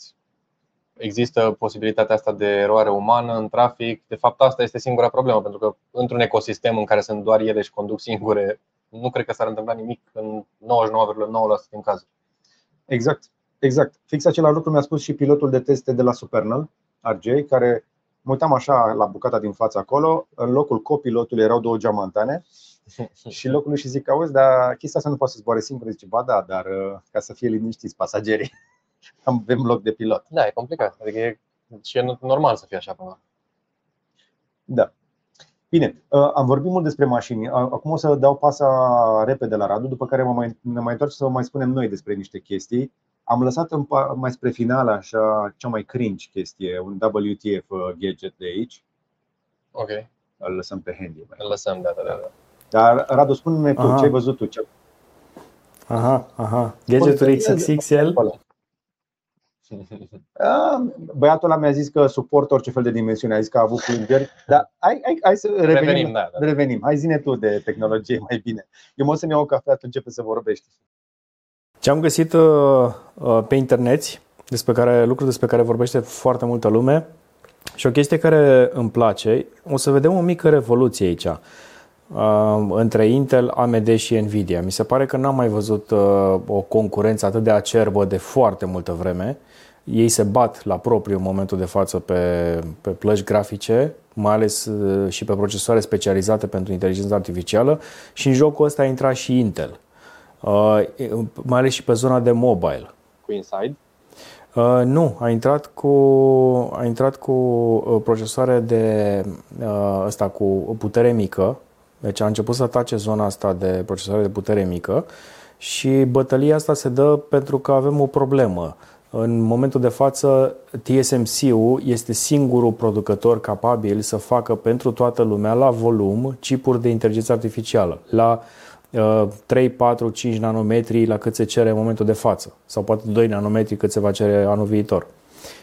există posibilitatea asta de eroare umană în trafic, de fapt asta este singura problemă, pentru că într-un ecosistem în care sunt doar ele și conduc singure, nu cred că s-ar întâmpla nimic în 99,9% din cazuri. Exact. Exact. Fix același lucru mi-a spus și pilotul de teste de la Supernal, RJ, care mă uitam așa la bucata din față acolo, în locul copilotului erau două geamantane și în locul lui și zic, auzi, dar chestia asta nu poate să zboare singur. Zice, ba da, dar uh, ca să fie liniștiți pasagerii, avem loc de pilot. Da, e complicat. Adică e, și e normal să fie așa până la urmă. Da. Bine, uh, am vorbit mult despre mașini. Uh, Acum o să dau pasa repede la Radu, după care mă mai, ne mai întoarcem să mai spunem noi despre niște chestii. Am lăsat în, pa- mai spre final așa cea mai cringe chestie, un WTF uh, gadget de aici. Ok, Îl lăsăm pe handy. mai. îl lăsăm, da, da, da. da. Dar Radu, spune-ne tu Aha. ce ai văzut tu. Ce... Aha, aha. Gadgeturi XXXL. Ah, Băiatul ăla mi-a zis că suportă orice fel de dimensiune, a zis că a avut plângeri. Dar hai, hai, hai să revenim. Revenim, da, da. revenim. Hai zine tu de tehnologie mai bine. Eu mă o să-mi iau o cafea, tu începe să vorbești. Ce am găsit uh, uh, pe internet, despre care, lucruri despre care vorbește foarte multă lume și o chestie care îmi place, o să vedem o mică revoluție aici uh, între Intel, AMD și Nvidia. Mi se pare că n-am mai văzut o concurență atât de acerbă de foarte multă vreme. Ei se bat la propriu în momentul de față pe, pe plăci grafice, mai ales și pe procesoare specializate pentru inteligență artificială și în jocul ăsta a intrat și Intel. Uh, mai ales și pe zona de mobile. Cu Inside? Uh, nu, a intrat cu, a intrat cu uh, procesoare de uh, ăsta cu putere mică. Deci a început să atace zona asta de procesoare de putere mică și bătălia asta se dă pentru că avem o problemă. În momentul de față, TSMC-ul este singurul producător capabil să facă pentru toată lumea la volum chipuri de inteligență artificială, la 3, 4, 5 nanometri la cât se cere în momentul de față sau poate 2 nanometri cât se va cere anul viitor.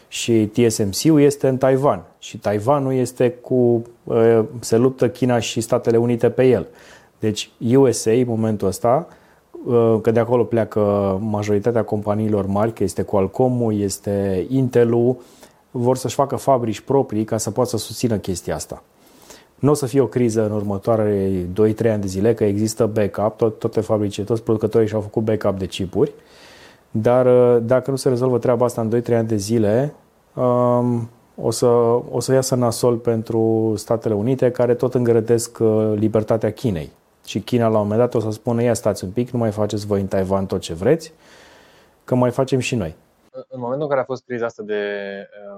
Și TSMC-ul este în Taiwan și Taiwanul este cu uh, se luptă China și Statele Unite pe el. Deci USA în momentul ăsta uh, că de acolo pleacă majoritatea companiilor mari, că este Qualcomm, este Intel-ul, vor să-și facă fabrici proprii ca să poată să susțină chestia asta. Nu o să fie o criză în următoarele 2-3 ani de zile, că există backup, tot, toate fabrice, toți producătorii și-au făcut backup de chipuri, dar uh, dacă nu se rezolvă treaba asta în 2-3 ani de zile, um, o să, o să iasă nasol pentru Statele Unite, care tot îngrădesc uh, libertatea Chinei. Și China la un moment dat o să spună, ia stați un pic, nu mai faceți voi în Taiwan tot ce vreți, că mai facem și noi. În momentul în care a fost criza asta de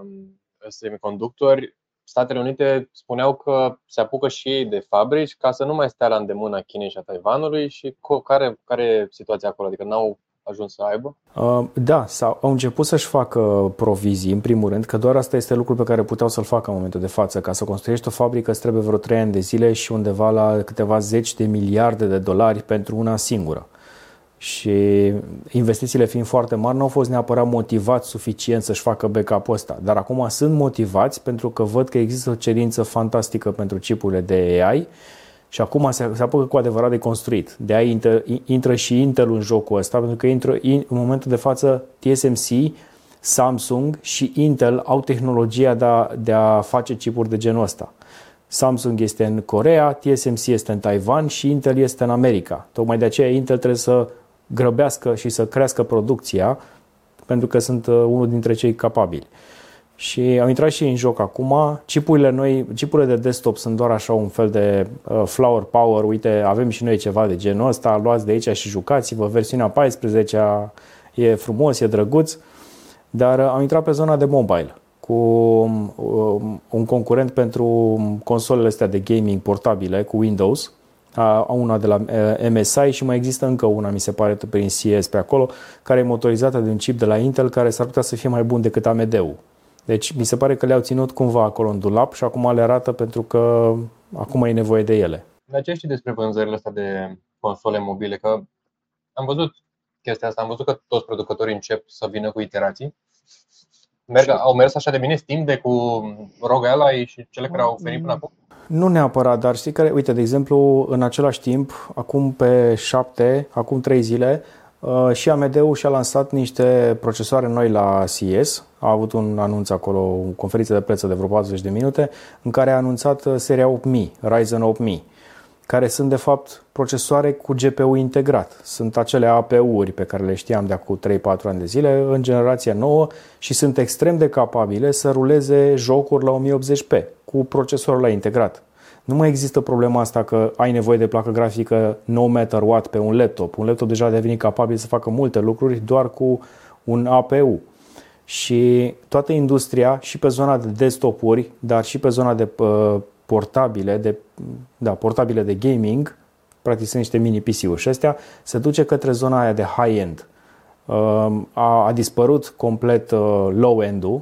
um, semiconductori, Statele Unite spuneau că se apucă și ei de fabrici ca să nu mai stea la îndemâna Chinei și a Taiwanului și care, care e situația acolo? Adică n-au ajuns să aibă? Uh, da, sau au început să-și facă provizii, în primul rând, că doar asta este lucrul pe care puteau să-l facă în momentul de față. Ca să construiești o fabrică îți trebuie vreo 3 ani de zile și undeva la câteva zeci de miliarde de dolari pentru una singură și investițiile fiind foarte mari, nu au fost neapărat motivați suficient să-și facă backup-ul ăsta. Dar acum sunt motivați pentru că văd că există o cerință fantastică pentru chipurile de AI și acum se, se apucă cu adevărat de construit. De aia intră, intră și Intel în jocul ăsta, pentru că intră, în momentul de față TSMC, Samsung și Intel au tehnologia de a, de a face chipuri de genul ăsta. Samsung este în Corea, TSMC este în Taiwan și Intel este în America. Tocmai de aceea Intel trebuie să grăbească și să crească producția, pentru că sunt uh, unul dintre cei capabili. Și au intrat și în joc acum. Chipurile noi, chipurile de desktop sunt doar așa un fel de uh, flower power. Uite, avem și noi ceva de genul ăsta, luați de aici și jucați-vă. Versiunea 14 e frumos, e drăguț, dar uh, au intrat pe zona de mobile cu um, un concurent pentru consolele astea de gaming portabile cu Windows, una de la MSI și mai există încă una, mi se pare, prin CS pe acolo, care e motorizată de un chip de la Intel care s-ar putea să fie mai bun decât AMD-ul. Deci mi se pare că le-au ținut cumva acolo în dulap și acum le arată pentru că acum e nevoie de ele. Dar ce știi despre vânzările astea de console mobile? Că am văzut chestia asta, am văzut că toți producătorii încep să vină cu iterații. Merg, au mers așa de bine Steam de cu ROG Ally și cele care au venit până acum? Nu neapărat, dar știi că, uite, de exemplu, în același timp, acum pe șapte, acum trei zile, uh, și AMD-ul și-a lansat niște procesoare noi la CES. A avut un anunț acolo, o conferință de preț de vreo 40 de minute, în care a anunțat uh, seria 8000, Ryzen 8000 care sunt de fapt procesoare cu GPU integrat. Sunt acele APU-uri pe care le știam de acum 3-4 ani de zile în generația nouă și sunt extrem de capabile să ruleze jocuri la 1080p cu procesorul la integrat. Nu mai există problema asta că ai nevoie de placă grafică no matter what pe un laptop. Un laptop deja a devenit capabil să facă multe lucruri doar cu un APU. Și toată industria, și pe zona de desktop-uri, dar și pe zona de uh, portabile, de, da, portabile de gaming, practic sunt niște mini PC-uri și astea, se duce către zona aia de high-end. Um, a, a dispărut complet uh, low-end-ul.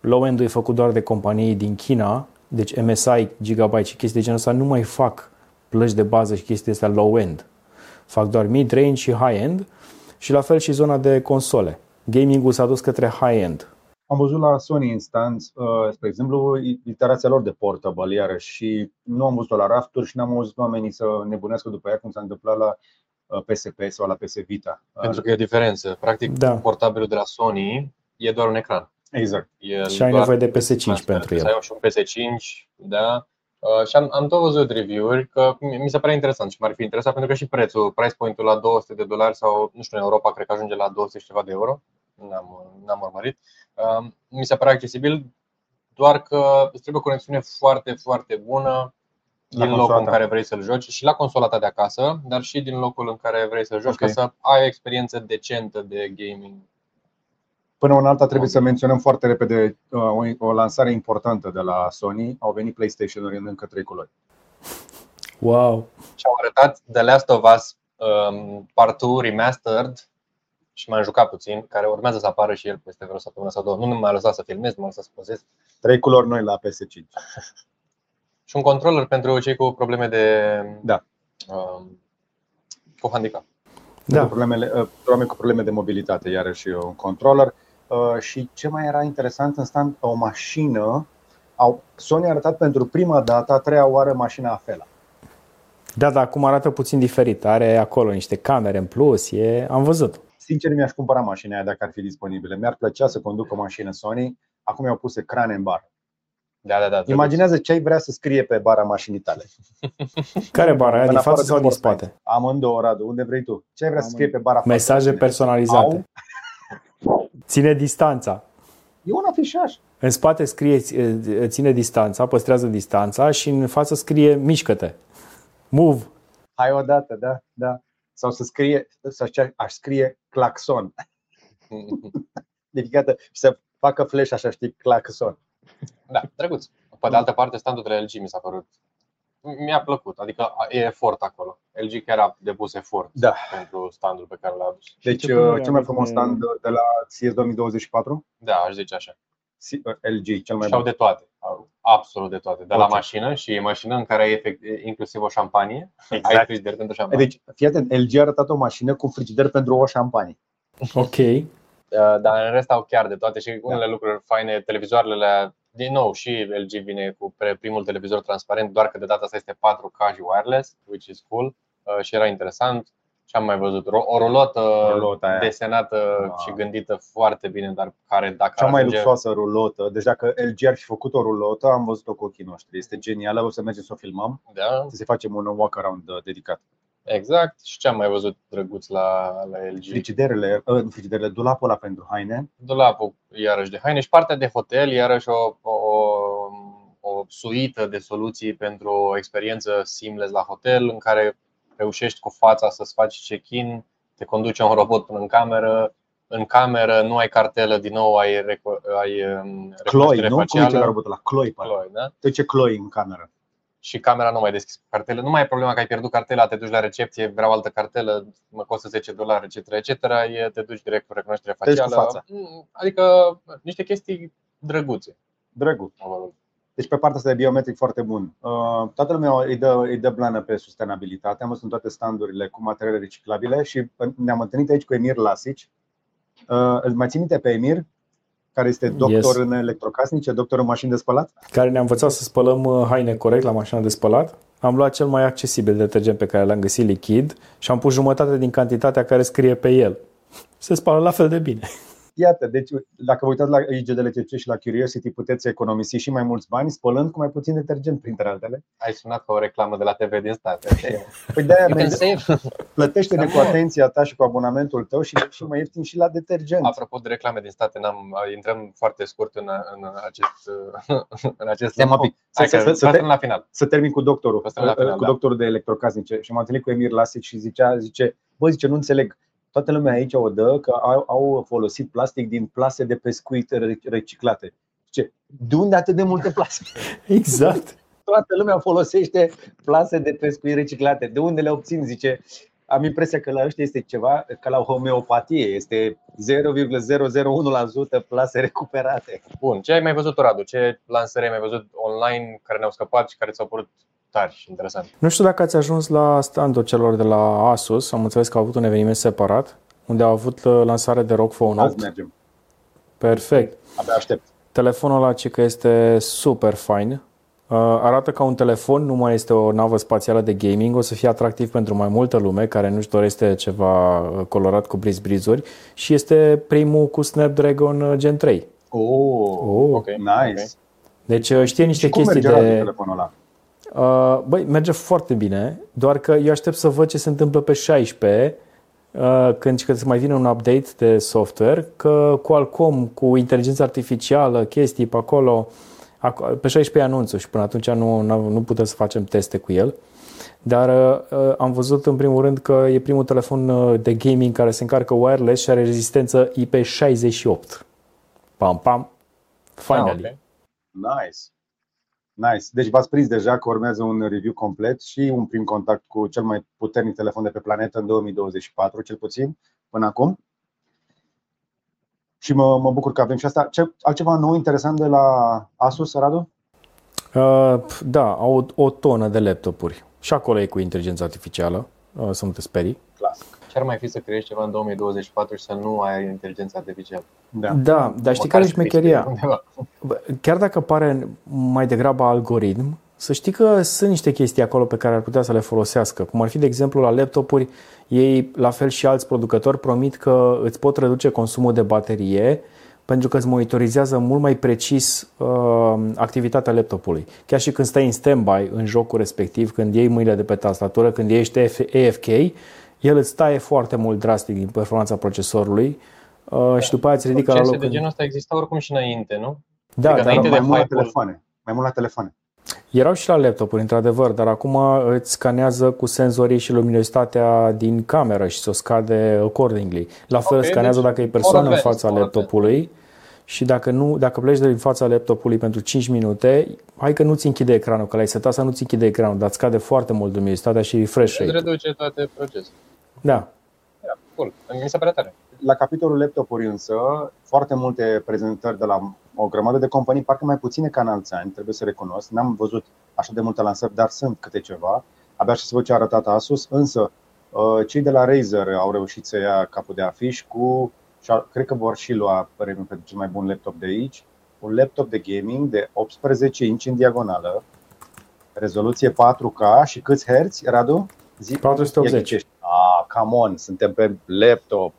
Low-end-ul e făcut doar de companii din China, deci MSI, Gigabyte și chestii de genul ăsta nu mai fac plăci de bază și chestii astea low-end. Fac doar mid-range și high-end și la fel și zona de console. Gaming-ul s-a dus către high-end. Am văzut la Sony Instance, uh, spre exemplu, iterația lor de portable, iarăși, și nu am văzut-o la rafturi și n-am auzit oamenii să nebunească după ea, cum s-a întâmplat la PSP sau la PS Vita. Pentru că e o diferență. Practic, Da. portabilul de la Sony e doar un ecran. Exact. E Și ai doar nevoie de PS5 transfer. pentru Să el. ai și un PS5, da. Uh, și am, am tot văzut review-uri că mi mi se pare interesant și m-ar fi interesat pentru că și prețul, price point-ul la 200 de dolari sau, nu știu, în Europa cred că ajunge la 200 și ceva de euro. N-am, n-am urmărit. Uh, mi se pare accesibil, doar că îți trebuie o conexiune foarte, foarte bună La din consola locul în ta. care vrei să-l joci și la consola ta de acasă, dar și din locul în care vrei să-l joci Ok. ca să ai o experiență decentă de gaming. Până în alta trebuie să menționăm foarte repede uh, o, o lansare importantă de la Sony. Au venit PlayStation-uri în încă trei culori. Wow! și au arătat The Last of Us um, Part 2 Remastered și m-am jucat puțin, care urmează să apară și el peste vreo săptămână sau două. Nu m-a lăsat să filmez, nu m-a lăsat să pozez. Trei culori noi la PS5. Și un controller pentru cei cu probleme de. Da. Um, cu handicap. Da. Da, Problemele, uh, oameni cu probleme de mobilitate, iarăși un controller. Uh, Și ce mai era interesant în stand, o mașină. Au, Sony a arătat pentru prima dată, a treia oară, mașina Afela. da, dar acum arată puțin diferit. Are acolo niște camere în plus. E... Am văzut. Sincer, mi-aș cumpăra mașina aia dacă ar fi disponibile. Mi-ar plăcea să conduc o mașină Sony. Acum i-au pus ecrane în bar. Da, da, da. Imaginează ce ai vrea să scrie pe bara mașinii tale. Care bara aia, În din afară față de sau din Fortnite. spate? Amândouă, Radu, unde vrei tu. Ce ai vrea să scrie pe bara Mesaje față? personalizate. Ține distanța. E un afișaj. În spate scrie ți- ține distanța, păstrează distanța și în față scrie mișcă-te. Move. Hai odată, da, da. Sau să scrie, să aș scrie claxon. Dedicată și să facă flash așa, știi, claxon. Da, drăguț. Pe de altă parte, standul de la LG mi s-a părut. Mi-a plăcut, adică e efort acolo. LG chiar a depus efort Da. pentru standul pe care l-a adus. Deci, ce părere uh, cel mai aveți frumos de- stand de la CS 2024, Da, aș zice așa. C- uh, LG, cel mai Și au bun. de toate. Au absolut de toate. De la Orice. mașină și e mașină în care ai efect, inclusiv o șampanie. Exact. Ai frigider pentru șampanie. Deci, fii atent, LG a arătat o mașină cu frigider pentru o șampanie. Ok. Uh, Dar în rest au chiar de toate și unele lucruri faine. Televizoarele, alea, din nou, și LG vine cu pre- primul televizor transparent, doar că de data asta este 4K și wireless, which is cool. Uh, Și era interesant. Și am mai văzut ro- o rulotă Rulota aia. desenată Ah. și gândită foarte bine, dar care dacă Cea mai ajunge- luxoasă rulotă. Deci dacă LG ar fi făcut o rulotă, am văzut-o cu ochii noștri. Este genială, o să mergem să o filmăm, Da, să se facem un walk-around uh, dedicat. Exact. Și ce am mai văzut drăguț la, la LG? Frigiderele, uh, nu frigiderele, dulapul ăla pentru haine. dulapul iarăși de haine și partea de hotel, iarăși o, o, o suită de soluții pentru o experiență seamless la hotel în care reușești cu fața să-ți faci check-in, te conduce un robot până în cameră, în cameră nu ai cartelă, din nou ai, reco- ai um, Cloi, recunoaștere nu? Cum zice la facială. robotul ăla? Cloi, parcă. Cloi, da? De ce cloi în cameră? Și camera nu mai deschis cu cartele. Nu mai e problema că ai pierdut cartela, te duci la recepție, vreau altă cartelă, mă costă 10 dolari, etc. etc. E, te duci direct cu recunoaștere Te duci cu facială. fața. Mm, Adică niște chestii drăguțe. Drăguț. am văzut. Deci pe partea asta de biometric foarte bun. Uh, Toată lumea îi dă, îi dă blană pe sustenabilitate. Am văzut în toate standurile cu materiale reciclabile și ne-am întâlnit aici cu Emir Lasic. Uh, Îl mai ții minte pe Emir? Care este doctor Yes. în electrocasnice, doctor în mașini de spălat? Care ne-a învățat să spălăm uh, haine corect la mașina de spălat. Am luat cel mai accesibil detergent pe care l-am găsit lichid și am pus jumătate din cantitatea care scrie pe el. Se spală la fel de bine. Iată, deci dacă vă uitați la IGDLCC și la Curiosity, puteți economisi și mai mulți bani spălând cu mai puțin detergent, printre altele. Ai sunat ca o reclamă de la TV din state. Păi de-aia You can merge- save. plătește-ne cu atenția ta și cu abonamentul tău și, și mai ieftin și la detergent. Apropo de reclame din state, n-am, intrăm foarte scurt în, în acest, în acest Stai, mă, lucru. pic. Să- Hai să- că să- să păstrăm te- la final. să termin cu doctorul, Păstrăm la final, cu da. doctorul de electrocasnice și m-am întâlnit cu Emir Lasic și zicea, zice, bă, zice, nu înțeleg, toată lumea aici o dă că au, au folosit plastic din plase de pescuit re- reciclate. Zice, de unde atât de multe plase? Exact. Toată lumea folosește plase de pescuit reciclate. De unde le obțin? Zice, am impresia că la ăștia este ceva ca la homeopatie, este 0,001% plase recuperate. Bun, ce ai mai văzut, Radu? Ce lansări ai mai văzut online care ne-au scăpat și care ți-au părut tari și interesant? Nu știu dacă ați ajuns la standul celor de la Asus. Am înțeles că au avut un eveniment separat unde au avut uh, lansare de ROG Phone Azi 8. mergem. Perfect. Abia aștept. Telefonul ăla ci că este super fain. Uh, arată ca un telefon, nu mai este o navă spațială de gaming, o să fie atractiv pentru mai multă lume care nu-și dorește ceva uh, colorat cu briz-brizuri și este primul cu Snapdragon uh, Gen 3. Oh, Oh. Ok. nice. Deci uh, știe niște Și cum chestii merge de... de... telefonul ăla? Uh, băi, merge foarte bine, doar că eu aștept să văd ce se întâmplă pe 16 uh, când, când se mai vine un update de software, că Qualcomm cu inteligența artificială, chestii pe acolo, ac- pe 16 e anunțul și până atunci nu, nu nu putem să facem teste cu el. Dar uh, am văzut în primul rând că e primul telefon uh, de gaming care se încarcă wireless și are rezistență IP68. Pam, pam. Finally. Ah, ok. Nice. Nice. Deci v-ați prins deja că urmează un review complet și un prim contact cu cel mai puternic telefon de pe planetă în 2024, cel puțin, până acum. Și mă, mă bucur că avem și asta. Ce, altceva nou interesant de la Asus, Radu? Uh, da, au o, o tonă de laptopuri. Și acolo e cu inteligența artificială, uh, să nu te sperii. Clasic. Ce ar mai fi să creezi ceva în 2024 și să nu ai inteligența artificială? Da. Da, dar știi Măcar care e să fii șmecheria? undeva. Bă, Chiar dacă pare mai degrabă algoritm, să știi că sunt niște chestii acolo pe care ar putea să le folosească. Cum ar fi, de exemplu, la laptopuri, ei, la fel și alți producători, promit că îți pot reduce consumul de baterie pentru că îți monitorizează mult mai precis uh, activitatea laptopului. Chiar și când stai în standby în jocul respectiv, când iei mâinile de pe tastatură, când ești AFK, el îți taie foarte mult drastic din performanța procesorului uh, și după aia îți ridică la Procese loc. de în- genul ăsta exista oricum și înainte, nu? Da, adică dar înainte mai de mult la hype-ul. telefoane. Mai mult la telefoane. Erau și la laptopuri, într-adevăr, dar acum îți scanează cu senzorii și luminositatea din cameră și să o scade accordingly. La fel Ok, scanează deci dacă e persoană în advanced, fața more laptopului și dacă, nu, dacă pleci din fața laptopului pentru 5 minute, hai că nu-ți închide ecranul, că l-ai setat să nu-ți închide ecranul, dar îți scade foarte mult luminositatea și refresh Îți rate. reduce toate procesele. Da. Da, cool. Mi se pare tare. La capitolul laptopuri însă, foarte multe prezentări de la o grămadă de companii, parcă mai puține ca în alți ani, trebuie să recunosc. N-am văzut așa de multe lansări, dar sunt câte ceva. Abia și să văd ce a arătat Asus, însă uh, cei de la Razer au reușit să ia capul de afiș cu, și a- cred că vor și lua premiul pentru cel mai bun laptop de aici, un laptop de gaming de 18 inch în diagonală, rezoluție 4K și câți herți, Radu? Zi, 480. Ia ghicește. Ah, come on, suntem pe laptop,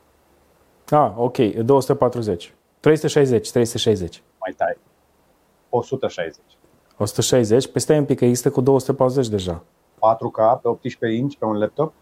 Ah, ok, 240. 360, 360. Mai tai. 160. 160, păi stai un pic, că există cu 240 deja. 4K pe 18 inch pe un laptop?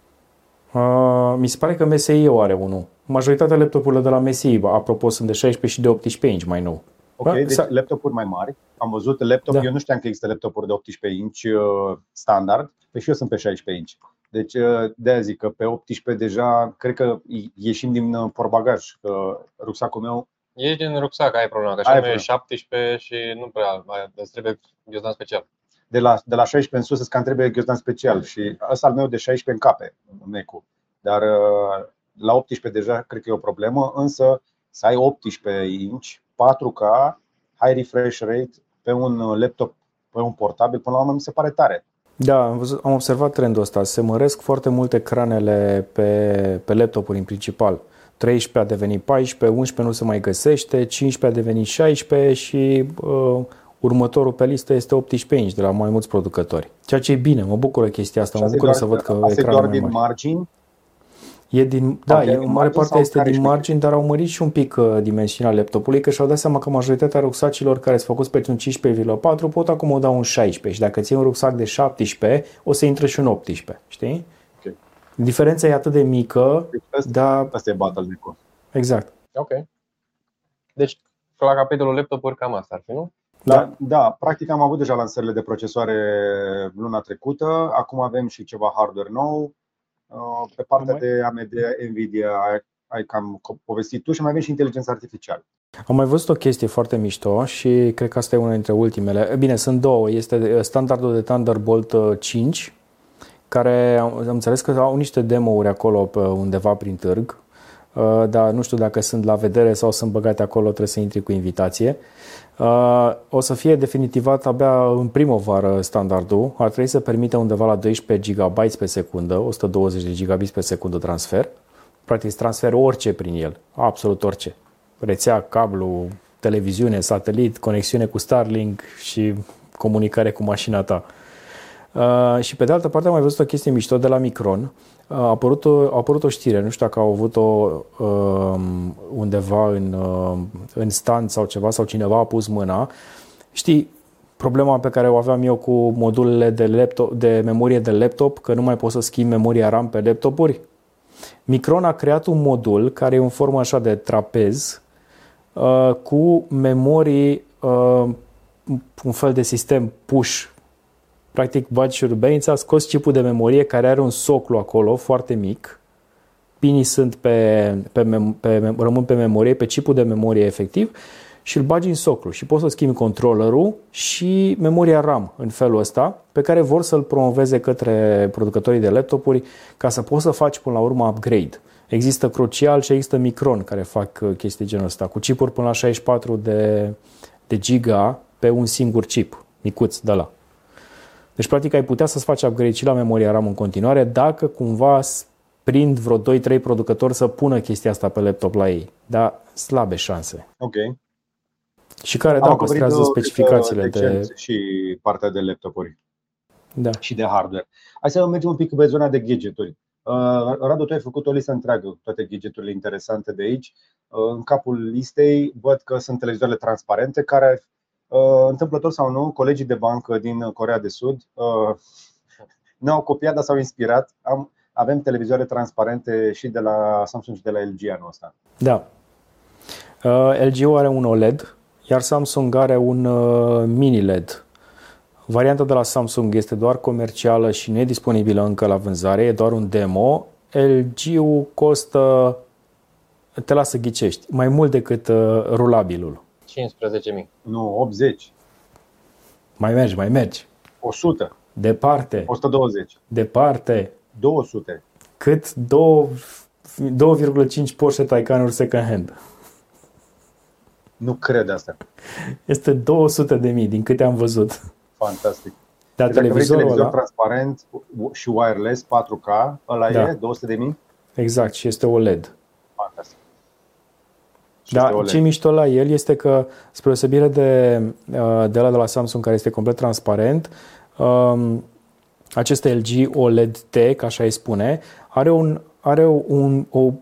Uh, mi se pare că MSI o are unul. Majoritatea laptopurile de la MSI, bă, apropo, sunt de 16 și de 18 inch mai nou. Ok, Da, deci sa- laptopuri mai mari. Am văzut laptop, Da. eu nu știam că există laptopuri de 18 inch uh, standard, păi și eu sunt pe 16 inch. Deci uh, de aia zic că pe 18 deja, cred că ieșim din uh, portbagaj, că rucsacul meu Ești din rucsac, ai problema, că Ai așa nu e problemă. 17 și nu prea, mai- îți trebuie ghiozdan special. de la, de la 16 în sus îți cam trebuie ghiozdan special și ăsta al meu de 16 în cape, Necu. Dar uh, la 18 deja cred că e o problemă, însă să ai 18 inch, 4K, high refresh rate pe un uh, laptop, pe un portabil, până la urmă mi se pare tare. Da, am, văzut, am observat trendul ăsta. Se măresc foarte multe ecranele pe, pe laptopuri în principal. 13 a devenit 14, 11 nu se mai găsește, 15 a devenit 16 și uh, următorul pe listă este 18 inch de la mai mulți producători. Ceea ce e bine, mă bucură chestia asta, mă Asta e bucură doar- să văd că asta e ecranul doar mai din mare. margini. E din, da, Ok, e, din în mare margini parte sau este care din șmecherie? margini, dar au mărit și un pic uh, dimensiunea laptopului, că și-au dat seama că majoritatea rucsacilor care sunt făcuți pentru un 15,4 pot acomoda un 16 și dacă ții un rucsac de 17, o să intre și un 18, știi? Ok. Diferența e atât de mică, Deci ăsta, dar ăsta e bottleneck-ul. exact. Ok. Deci, la capitolul laptopuri cam asta ar fi, nu? Da, da, practic am avut deja lansările de procesoare luna trecută, acum avem și ceva hardware nou. Uh, Pe partea Mai- de AMD, Nvidia, ai, ai cam povestit tu și mai avem și inteligența artificială. Am mai văzut o chestie foarte mișto și cred că asta e una dintre ultimele. Bine, sunt două. Este standardul de Thunderbolt uh, 5, care am am înțeles că au niște demo-uri acolo pe undeva prin târg, uh, dar nu știu dacă sunt la vedere sau sunt băgate acolo, trebuie să intri cu invitație. Uh, O să fie definitivat abia în primăvară standardul. Ar trebui să permite undeva la 12 GB pe secundă, 120 de gigabits pe secundă transfer. Practic îți transfer orice prin el, absolut orice. Rețea, cablu, televiziune, satelit, conexiune cu Starlink și comunicare cu mașina ta. Uh, și pe de altă parte am mai văzut o chestie mișto de la Micron. Uh, a, apărut o, a apărut o știre, nu știu dacă au avut-o uh, undeva în, uh, în stand sau ceva, sau cineva a pus mâna. Știi, problema pe care o aveam eu cu modulele de, laptop, de memorie de laptop, că nu mai pot să schimb memoria RAM pe laptopuri. Micron a creat un modul care e în formă așa de trapez uh, cu memorii, uh, un fel de sistem push. Practic, bagi șurubenița, scos chipul de memorie care are un soclu acolo foarte mic. Pinii sunt pe, pe, pe, rămân pe memorie, pe chipul de memorie efectiv și îl bagi în soclu și poți să schimbi controllerul și memoria RAM în felul ăsta pe care vor să-l promoveze către producătorii de laptopuri ca să poți să faci până la urmă upgrade. Există Crucial și există Micron care fac uh, chestii genul ăsta, cu chipuri până la 64 de, de giga pe un singur chip, micuț de la. Deci, practic, ai putea să-ți faci upgrade și la memoria RAM în continuare dacă cumva prind vreo 2-3 producători să pună chestia asta pe laptop la ei. Dar slabe șanse. Ok. Și care, da, păstrează specificațiile de... Și partea de laptopuri. Da. Și de hardware. Hai să mergem un pic pe zona de gadgeturi. Uh, Radu, tu ai făcut o listă întreagă, toate gadgeturile interesante de aici. Uh, în capul listei văd că sunt televizoarele transparente care, uh, întâmplător sau nu, colegii de bancă din Corea de Sud ne-au copiat, dar s-au inspirat. Am, avem televizoare transparente și de la Samsung și de la LG anul ăsta. Da. LG are un OLED iar Samsung are un uh, mini LED. Varianta de la Samsung este doar comercială și nu e disponibilă încă la vânzare, e doar un demo. LG-ul costă, te lasă ghicești, mai mult decât uh, rulabilul. 15.000. Nu, 80. Mai mergi, mai mergi. 100. Departe. 120. Departe. 200. Cât 2,5 Porsche Taycanuri second hand. Nu cred asta. Este 200 de mii, din câte am văzut. Fantastic. Dar deci televizorul televizor ăla... transparent și wireless 4K, ăla da. e 200 de mii? Exact, și este OLED. Fantastic. Da, ce mișto la el este că, spre osebire de, uh, de la de la Samsung, care este complet transparent, um, acest LG OLED T, așa îi spune, are, un, are un, o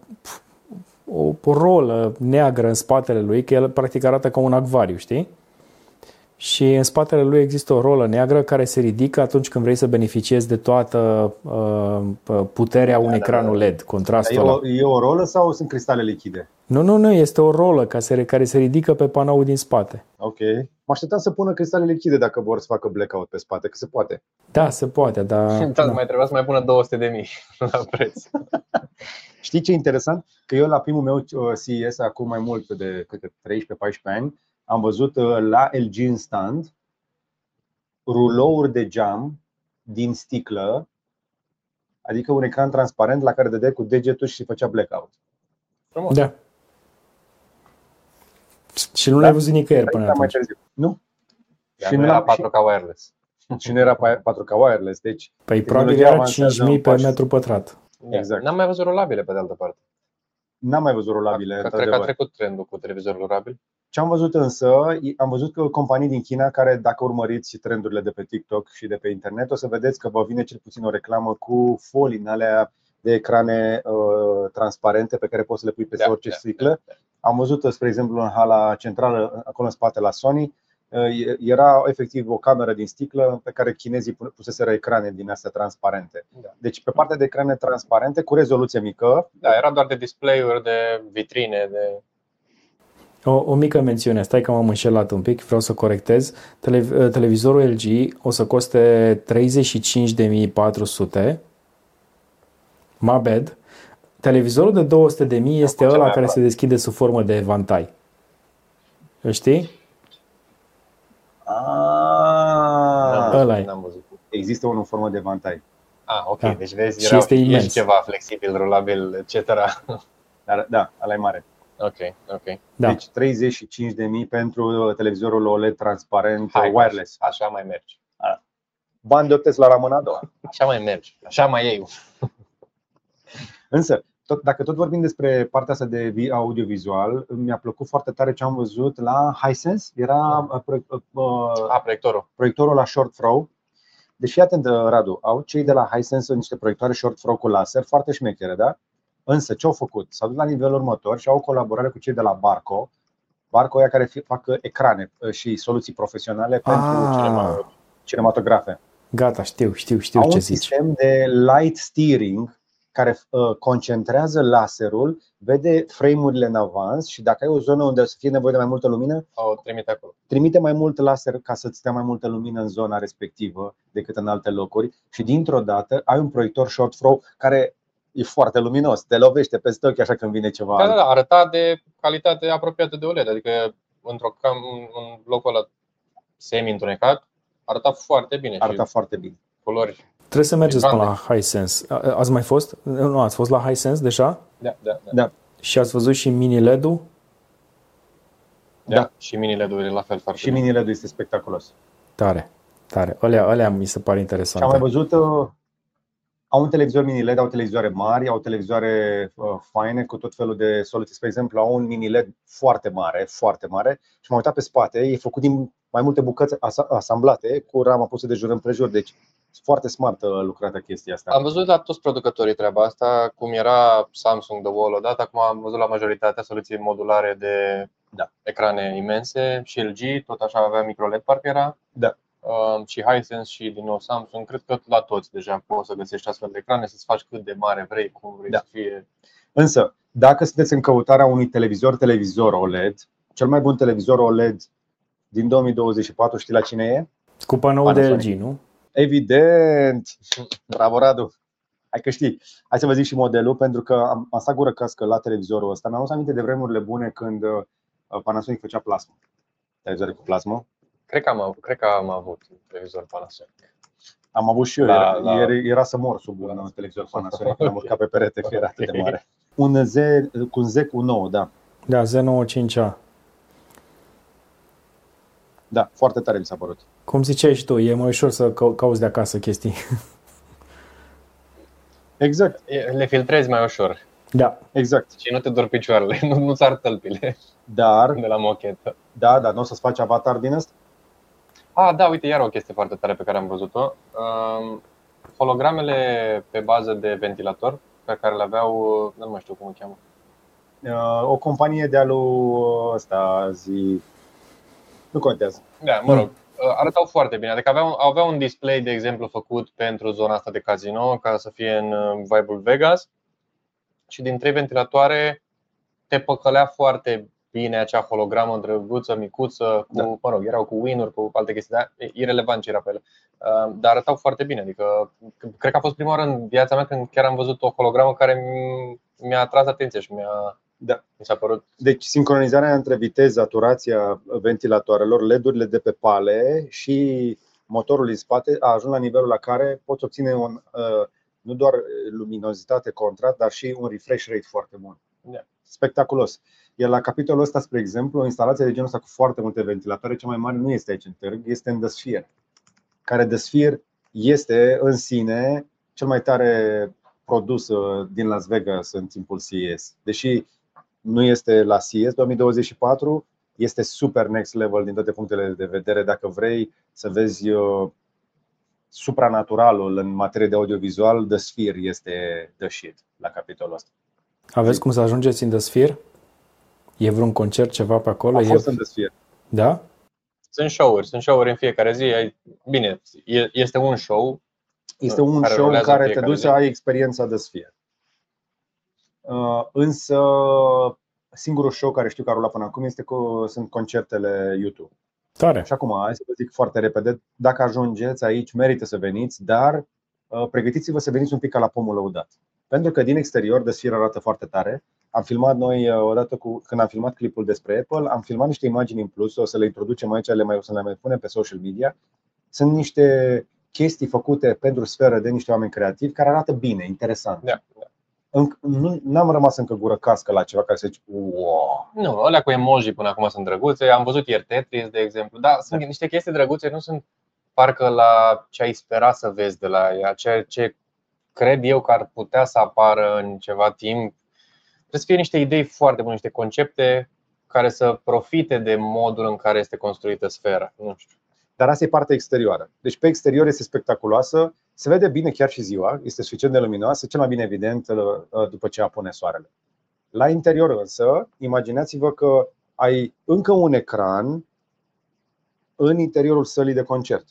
o rolă neagră în spatele lui, că el practic arată ca un acvariu, știi? Și în spatele lui există o rolă neagră care se ridică atunci când vrei să beneficiezi de toată uh, puterea unui da, ecran LED, contrastul e o, e o rolă sau sunt cristale lichide? Nu, nu, nu, este o rolă care se, care se ridică pe panoul din spate. Ok. Mă așteptam să pună cristale lichide dacă vor să facă blackout pe spate, că se poate. Da, se poate, dar... Da, mai trebuia să mai pună 200 de mii la preț. Știi ce e interesant? Că eu la primul meu uh, CES acum mai mult de 13-14 ani am văzut uh, la LG în stand rulouri de geam din sticlă, adică un ecran transparent la care dădeai cu degetul și făcea blackout. Frumos. Da. Și nu l-ai văzut nicăieri până mai atunci. târziu. Nu. și nu era 4K wireless. Și nu era 4K wireless. Deci păi probabil era 5000 pe metru pătrat. Exact. N-am mai văzut rolabile pe de altă parte. N-am mai văzut rolabile. Că, cred că a trecut trendul cu televizorul rolabil. Ce am văzut însă, am văzut că companii din China care, dacă urmăriți trendurile de pe TikTok și de pe internet, o să vedeți că vă vine cel puțin o reclamă cu folii în alea de ecrane uh, transparente pe care poți să le pui peste da, orice da, sticlă. Da, da. Am văzut, spre exemplu, în hala centrală, acolo în spate la Sony, uh, era efectiv o cameră din sticlă pe care chinezii puseseră ecrane din astea transparente. Da. Deci pe partea de ecrane transparente cu rezoluție mică. Da, era doar de display-uri, de vitrine, de o, o mică mențiune, stai că m-am înșelat un pic, vreau să corectez. Tele, televizorul LG o să coste 35.400 My bad. Televizorul de 200 de mii este ăla care se deschide sub formă de evantai. Îl știi? Ah, ăla e. Există unul în formă de evantai. Ah, ok. Da. Deci vezi, și este imens. ceva flexibil, rulabil, etc. Dar, da, ăla e mare. Ok, ok. Da. Deci 35 de mii pentru televizorul OLED transparent Hai, wireless. Așa mai mergi. Bani de la ramâna a doua. Așa mai mergi. Așa mai iei. Însă, tot, dacă tot vorbim despre partea asta de vi- audiovizual, mi-a plăcut foarte tare ce am văzut la Hisense. Era uh, pro- uh, A, proiectorul. proiectorul la short throw. Deci fii atent, Radu, au cei de la Hisense niște proiectoare short throw cu laser foarte șmechere, da? Însă ce au făcut? S-au dus la nivelul următor și au o colaborare cu cei de la Barco. Barco ea care fi- fac ecrane uh, și soluții profesionale pentru Ah. cinema- cinematografe. Gata, știu, știu, știu Au ce un zici. sistem de light steering care uh, concentrează laserul, vede frame-urile în avans și dacă ai o zonă unde o să fie nevoie de mai multă lumină, O trimite acolo. trimite mai mult laser ca să-ți dea mai multă lumină în zona respectivă decât în alte locuri și dintr-o dată ai un proiector short throw care e foarte luminos, te lovește peste ochi așa când vine ceva Da, da, alt. da, arăta de calitate apropiată de OLED, adică într-o cam în locul ăla semi-întunecat, arăta foarte bine Arăta și foarte bine. culori. Trebuie să mergeți până Ecrane. la Hisense. A- Ați mai fost? Nu, ați fost la Hisense deja? Da, da, da. Da. Și ați văzut și mini LED-ul? da. Și mini LED-urile la fel foarte Și bine. mini LED este spectaculos. Tare, tare. Alea, alea mi se pare Și am interesante. mai văzut uh, au un televizor mini LED, au televizoare mari, au televizoare uh, faine cu tot felul de soluții. Spre exemplu, au un mini LED foarte mare, foarte mare și m-am uitat pe spate, e făcut din mai multe bucăți asa- asamblate cu rama pusă de jur împrejur, deci foarte smart uh, lucrată chestia asta. Am văzut la toți producătorii treaba asta, cum era Samsung The Wall odată, acum am văzut la majoritatea soluții modulare de Da. ecrane imense și LG, tot așa avea microLED parcă era. Da. Um, și Hisense și din nou Samsung, cred că la toți deja poți să găsești astfel de ecrane, să-ți faci cât de mare vrei, cum vrei Da. să fie. Însă, dacă sunteți în căutarea unui televizor televizor OLED, cel mai bun televizor OLED din 2024, știi la cine e? Cu panoul de Panasonic. LG, nu? Evident! Bravo, Radu! Hai că știi. Hai să vă zic și modelul, pentru că am, am stat gură cască la televizorul ăsta. Mi-am adus aminte de vremurile bune când uh, Panasonic făcea plasmă. Televizoare cu plasmă. Cred că am avut, cred că am avut un televizor Panasonic. Am avut și eu, La- era, la- era, era să mor sub un La- televizor Panasonic când am urcat pe perete, că era atât de mare. Un Z, cu un Z cu 9, da. Da, Z95A. Da, foarte tare mi s-a părut. Cum ziceai și tu, e mai ușor să cau- cauți de acasă chestii. Exact, E- Le filtrezi mai ușor Da, exact. și nu te dor picioarele, nu, nu-ți ar tălpile Dar, de la mochetă. da, dar nu o să-ți faci avatar din asta? Ah, da, uite, iar o chestie foarte tare pe care am văzut-o. Um, hologramele pe bază de ventilator pe care le aveau, nu mai știu cum o cheamă. Uh, O companie de-a lui ăsta zi... Nu contează. Da, mă rog, uh, arătau foarte bine. Adică aveau, aveau un display, de exemplu, făcut pentru zona asta de casino, ca să fie în uh, vibe-ul Vegas. Și din trei ventilatoare te păcălea foarte bine acea hologramă drăguță, micuță, cu, Da. mă rog, erau cu win cu alte chestii, dar e irrelevant ce era pe ele. Uh, Dar arătau foarte bine. Adică, cred că a fost prima oară în viața mea când chiar am văzut o hologramă care mi- mi-a atras atenția și mi-a, Da. mi s-a părut Deci sincronizarea între viteza, turația ventilatoarelor, LED-urile de pe pale și motorul din spate a ajuns la nivelul la care poți obține un, uh, nu doar luminozitate, contrast, dar și un refresh rate foarte bun. Da. Spectaculos. Iar la capitolul ăsta, spre exemplu, o instalație de genul ăsta cu foarte multe ventilatoare, cea mai mare nu este aici în târg, este în The Sphere, care The Sphere este în sine cel mai tare produs uh, din Las Vegas în timpul CES. Deși nu este la CES 2024, este super next level din toate punctele de vedere. Dacă vrei să vezi uh, supranaturalul în materie de audiovizual, The Sphere este the shit la capitolul ăsta. aveți cum să ajungeți în The Sphere? E vreun concert, ceva pe acolo? A E... fost în The Sphere. Da? Sunt show-uri, sunt show-uri în fiecare zi. Ai- Bine, e- este un show. Este un Care show în rulează în care te fiecare duci zi. să ai experiența The Sphere. Uh, Însă, singurul show care știu că a rulat până acum este cu, sunt concertele YouTube. Tare. Și acum, hai să vă zic foarte repede, dacă ajungeți aici, merită să veniți, dar uh, pregătiți-vă să veniți un pic ca la pomul lăudat. Pentru că din exterior, de sfiră arată foarte tare. Am filmat noi, uh, odată cu, când am filmat clipul despre Apple, am filmat niște imagini în plus, o să le introducem aici, le mai, o să le mai punem pe social media. Sunt niște chestii făcute pentru sferă de niște oameni creativi care arată bine, interesant. Da, da. Înc- nu, n-am rămas încă gură cască la ceva care să zici, wow. Nu, alea cu emoji până acum sunt drăguțe. Am văzut ieri Tetris, de exemplu. Da, sunt niște chestii drăguțe, nu sunt parcă la ce ai spera să vezi de la ea, ce, ce cred eu că ar putea să apară în ceva timp. Trebuie să fie niște idei foarte bune, niște concepte care să profite de modul în care este construită sfera. Nu știu. Dar asta e partea exterioară. Deci pe exterior este spectaculoasă, se vede bine chiar și ziua, este suficient de luminoasă, cel mai bine evident uh, după ce apune soarele. La interior însă, imaginați-vă că ai încă un ecran în interiorul sălii de concert.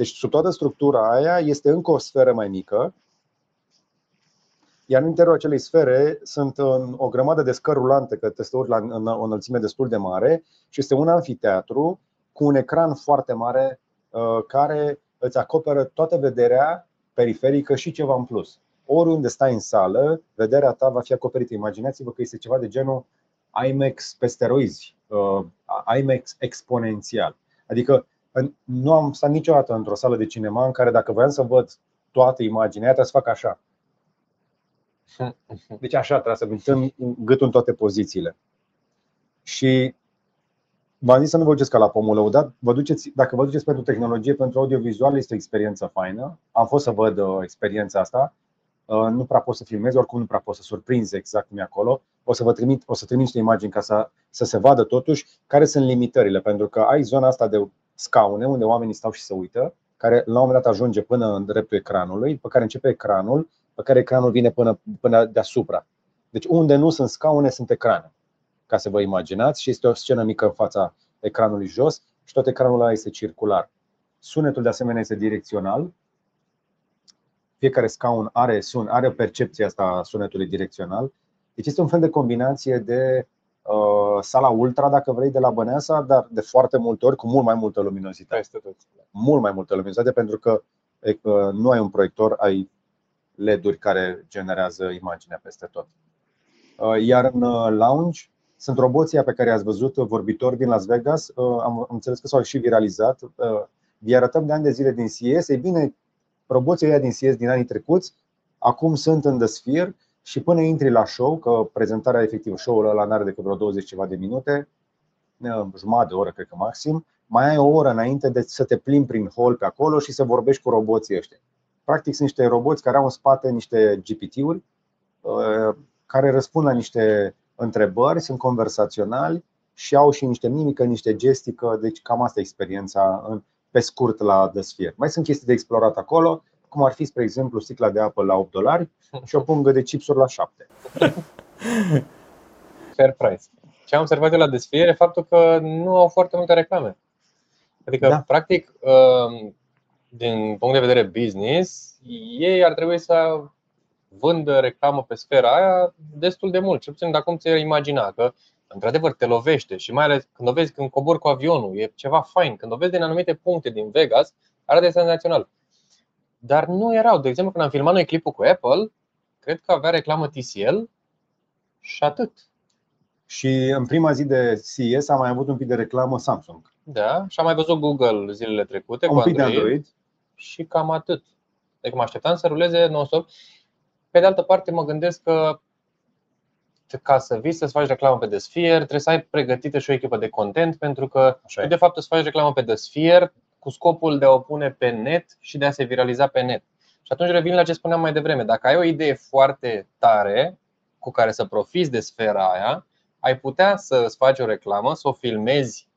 Deci sub toată structura aia este încă o sferă mai mică, iar în interiorul acelei sfere sunt o grămadă de scări rulante, că te la o înălțime destul de mare și este un anfiteatru cu un ecran foarte mare uh, care îți acoperă toată vederea periferică și ceva în plus. Oriunde stai în sală, vederea ta va fi acoperită. Imaginați-vă că este ceva de genul IMAX pe steroizi, uh, IMAX exponențial. Adică nu am stat niciodată într-o sală de cinema în care dacă voiam să văd toată imaginea, trebuie să fac așa. Deci așa trebuie să mișcăm gâtul în toate pozițiile. Și v-am zis să nu vă duceți ca la pomul lăudat, vă duceți, dacă vă duceți pentru tehnologie, pentru audiovizual, este o experiență faină. Am fost să văd uh, experiența asta. Uh, nu prea pot să filmez, oricum nu prea pot să surprinzi exact cum e acolo. O să vă trimit, o să trimit niște imagini ca să, să se vadă totuși care sunt limitările, pentru că ai zona asta de scaune unde oamenii stau și se uită, care la un moment dat ajunge până în dreptul ecranului, pe care începe ecranul, pe care ecranul vine până, până deasupra. Deci unde nu sunt scaune, sunt ecrane, ca să vă imaginați, și este o scenă mică în fața ecranului jos și tot ecranul ăla este circular. Sunetul de asemenea este direcțional. Fiecare scaun are, sun, are percepția asta a sunetului direcțional. Deci este un fel de combinație de uh, sala ultra, dacă vrei, de la Băneasa, dar de foarte multe ori cu mult mai multă luminozitate. Mult mai multă luminozitate pentru că uh, nu ai un proiector, ai LED-uri care generează imaginea peste tot. Uh, iar în uh, lounge sunt roboții pe care i-ați văzut, vorbitori din Las Vegas. Am înțeles că s-au și viralizat. Vi arătăm de ani de zile din CES. Ei bine, roboții ăia din CES din anii trecuți acum sunt în The Sphere și până intri la show, că prezentarea efectivă, show-ul ăla n-are decât vreo 20 ceva de minute, jumătate de oră, cred că maxim, mai ai o oră înainte de să te plimbi prin hall pe acolo și să vorbești cu roboții ăștia. Practic sunt niște roboți care au în spate niște GPT-uri uh, care răspund la niște întrebări, sunt conversaționali și au și niște mimică, niște gestică, deci cam asta e experiența pe scurt la The Sphere. Mai sunt chestii de explorat acolo, cum ar fi, spre exemplu, sticla de apă la 8 dolari și o pungă de chipsuri la 7. Fair price. Ce am observat eu la desfiere e faptul că nu au foarte multe reclame. Adică, da. practic, um, din punct de vedere business, ei ar trebui să vândă reclamă pe sfera aia destul de mult. Cel puțin dacă cum ți-ai imagina că într-adevăr te lovește și mai ales când o vezi când cobori cu avionul, e ceva fain. Când o vezi din anumite puncte din Vegas, arată senzațional. Dar nu erau. De exemplu, când am filmat noi clipul cu Apple, cred că avea reclamă TCL și atât. Și în prima zi de CES am mai avut un pic de reclamă Samsung. Da, și am mai văzut Google zilele trecute un cu pic Android, de Android și cam atât. Deci mă așteptam să ruleze non-stop. Pe de altă parte, mă gândesc că ca să vii să-ți faci reclamă pe The Sphere, trebuie să ai pregătită și o echipă de content, pentru că tu, de fapt îți faci reclamă pe The Sphere cu scopul de a o pune pe net și de a se viraliza pe net. Și atunci revin la ce spuneam mai devreme. Dacă ai o idee foarte tare cu care să profiți de sfera aia, ai putea să îți faci o reclamă, să o filmezi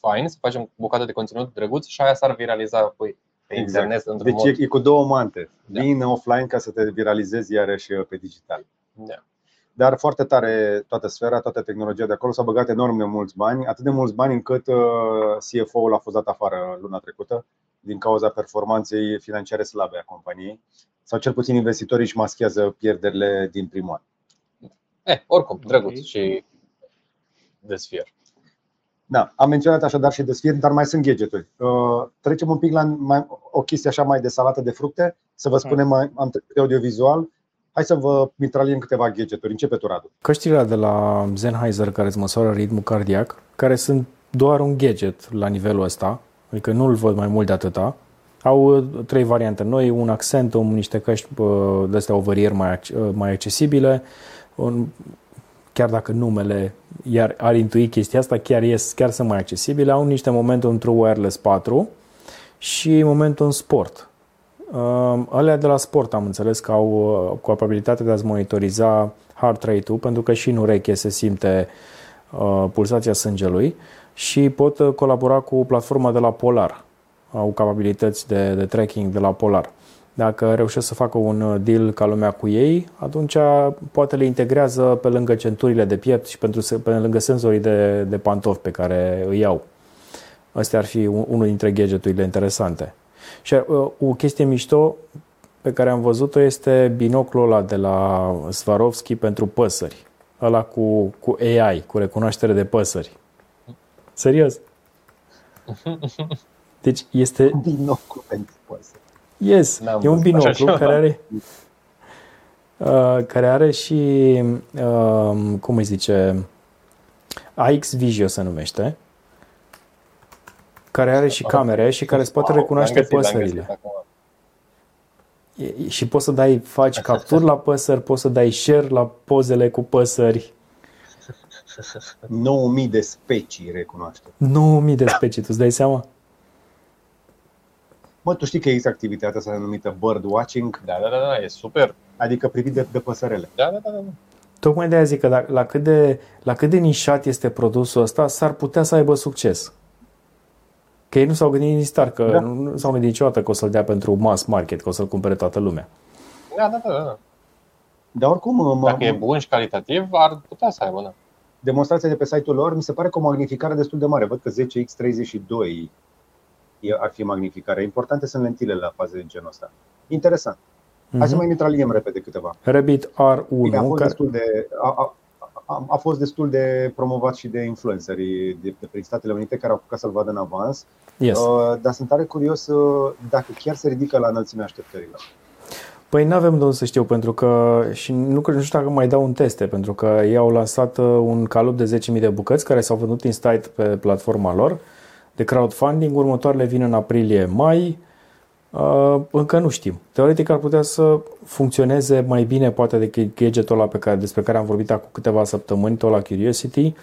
fain, să faci o bucată de conținut drăguț și aia s-ar viraliza apoi pe exact. internet într-un deci mod. e cu două mante. Da. Vin offline ca să te viralizezi iarăși pe digital. Da. Dar foarte tare toată sfera, toată tehnologia de acolo s-a băgat enorm de mulți bani, atât de mulți bani încât uh, CFO-ul a fost dat afară luna trecută din cauza performanței financiare slabe a companiei sau cel puțin investitorii își maschează pierderile din primul an. Eh, oricum, drăguț okay. și de sfier. Da, am menționat așadar și de sfir, dar mai sunt gadgeturi. Uh, trecem un pic la mai, o chestie așa mai de salată de fructe, să vă spunem, mai, am trecut de audiovizual. Hai să vă mitraliem câteva gadgeturi. Începe tu, Radu. Căștile de la Sennheiser care îți măsoară ritmul cardiac, care sunt doar un gadget la nivelul ăsta, adică nu-l văd mai mult de atâta. Au uh, trei variante noi, un Accentum, niște căști uh, de astea ovărieri mai, mai accesibile, un chiar dacă numele iar ar intui chestia asta, chiar, ies, chiar sunt mai accesibile, au niște momente într-o wireless 4 și momentul în sport. Uh, alea de la sport am înțeles că au uh, capabilitatea de a-ți monitoriza heart rate-ul, pentru că și în ureche se simte uh, pulsația sângelui și pot uh, colabora cu platforma de la Polar. Au capabilități de, de tracking de la Polar. Dacă reușesc să facă un uh, deal ca lumea cu ei, atunci poate le integrează pe lângă centurile de piept și pentru, pe lângă senzorii de, de pantofi pe care îi au. Astea ar fi unul dintre gadgeturile interesante. Și uh, o chestie mișto pe care am văzut-o este binoclul ăla de la Swarovski pentru păsări. Ăla cu, cu AI, cu recunoaștere de păsări. Serios. Deci este... Binoclu pentru păsări. Yes, e un binoclu care are uh, care are și uh, cum îi zice AX Visio se numește care are și camere și care îți poate recunoaște păsările. Și poți să dai, faci capturi la păsări, poți să dai share la pozele cu păsări. 9000 de specii recunoaște. 9000 de specii, tu îți dai seama? Mă, tu știi că există activitatea asta numită bird watching? Da, da, da, da, e super. Adică privit de, de păsărele. Da, da, da, da. Tocmai de aia zic că la, la, cât de, la cât de nișat este produsul ăsta, s-ar putea să aibă succes. Că ei nu s-au gândit nici star, că da. nu s-au gândit niciodată că o să-l dea pentru mass market, că o să-l cumpere toată lumea. Da, da, da. da. Dar oricum... Mă, Dacă e bun și calitativ, ar putea să aibă, da. Demonstrația de pe site-ul lor mi se pare că o magnificare destul de mare. Văd că 10x32 ar fi magnificare. Importante sunt lentilele la faze de genul ăsta. Interesant. Hai uh-huh. să mhm. mai mitraliem repede câteva. Rabbit R1. Bine, a, fost care... destul de, a, a, a, a fost destul de promovat și de influencerii de, de prin Statele Unite care au apucat să-l vadă în avans. Yes. Uh, dar sunt tare curios uh, dacă chiar se ridică la înălțimea așteptărilor. Păi nu avem de unde să știu, pentru că și nu, nu știu dacă mai dau un teste, pentru că ei au lansat uh, un calup de 10.000 de bucăți care s-au vândut în site pe platforma lor de crowdfunding. Următoarele vin în aprilie-mai. Uh, încă nu știm. Teoretic ar putea să funcționeze mai bine poate decât gadgetul ăla pe care, despre care am vorbit acum câteva săptămâni, tot la Curiosity,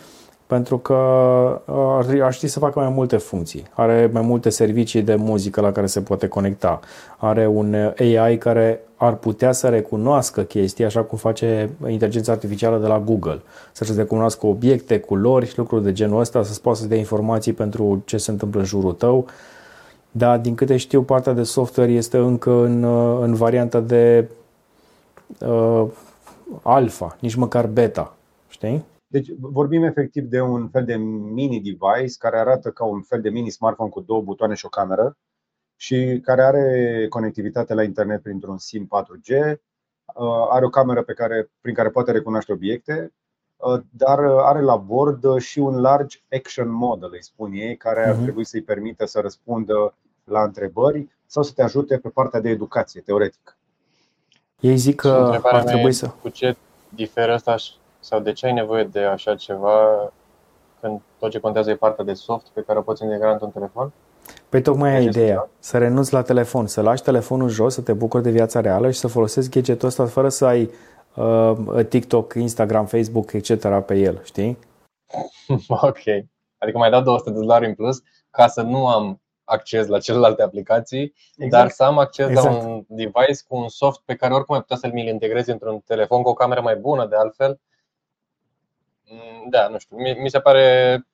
pentru că uh, ar ști să facă mai multe funcții. Are mai multe servicii de muzică la care se poate conecta. Are un AI care ar putea să recunoască chestii, așa cum face inteligența artificială de la Google. Să-și recunoască obiecte, culori și lucruri de genul ăsta, să-ți poată să dea informații pentru ce se întâmplă în jurul tău. Dar, din câte știu, partea de software este încă în, în varianta de uh, alfa, nici măcar beta. Știi? Deci vorbim efectiv de un fel de mini device care arată ca un fel de mini smartphone cu două butoane și o cameră și care are conectivitate la internet printr-un SIM 4G, uh, are o cameră pe care, prin care poate recunoaște obiecte, uh, dar are la bord și un large action model, îi spun ei, care ar mhm. trebui să-i permită să răspundă la întrebări sau să te ajute pe partea de educație, teoretic. Ei zic că ar trebui să. Cu ce diferă asta sau de ce ai nevoie de așa ceva când tot ce contează e partea de soft pe care o poți integra într-un telefon? Păi tocmai ai ideea, să renunți la telefon, să lași telefonul jos, să te bucuri de viața reală și să folosești gadgetul ăsta fără să ai uh, TikTok, Instagram, Facebook, etc. pe el, știi? ok. Adică mai dau 200 de dolari în plus ca să nu am acces la celelalte aplicații, exact. dar să am acces exact. la un device cu un soft pe care oricum ai putea să-l mi integrezi într-un telefon cu o cameră mai bună de altfel Mm, da, nu știu, mi se pare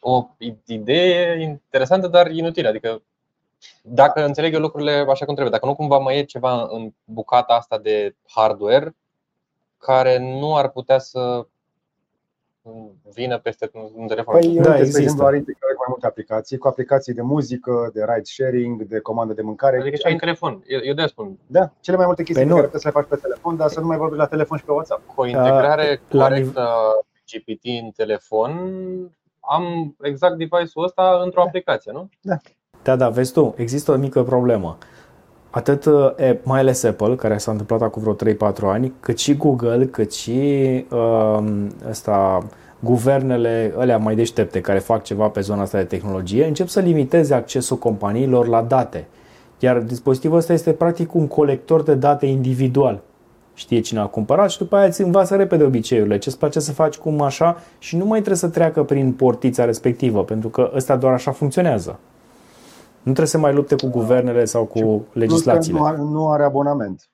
o idee interesantă, dar inutilă. Adică, dacă înțeleg eu lucrurile așa cum trebuie, dacă nu cumva mai e ceva în bucata asta de hardware care nu ar putea să vină peste un telefon. Păi, da, există. exemplu, are integrare cu mai multe aplicații, cu aplicații de muzică, de ride sharing, de comandă de mâncare. Adică și ai în telefon, eu de spun. Da, cele mai multe chestii pe care puteți să le faci pe telefon, dar să nu mai vorbi la telefon și pe WhatsApp. Cu o integrare uh, corectă GPT în telefon, am exact device-ul ăsta într-o da. aplicație, nu? Da. Da, da, vezi tu, există o mică problemă. Atât, mai ales Apple, care s-a întâmplat acum vreo 3-4 ani, cât și Google, cât și uh, ăsta, guvernele alea mai deștepte care fac ceva pe zona asta de tehnologie, încep să limiteze accesul companiilor la date. Iar dispozitivul ăsta este practic un colector de date individual. Știe cine a cumpărat și după aia îți învață repede obiceiurile, ce îți place să faci cum așa și nu mai trebuie să treacă prin portița respectivă, pentru că ăsta doar așa funcționează. Nu trebuie să mai lupte cu guvernele sau cu legislațiile. Nu are, nu are abonament.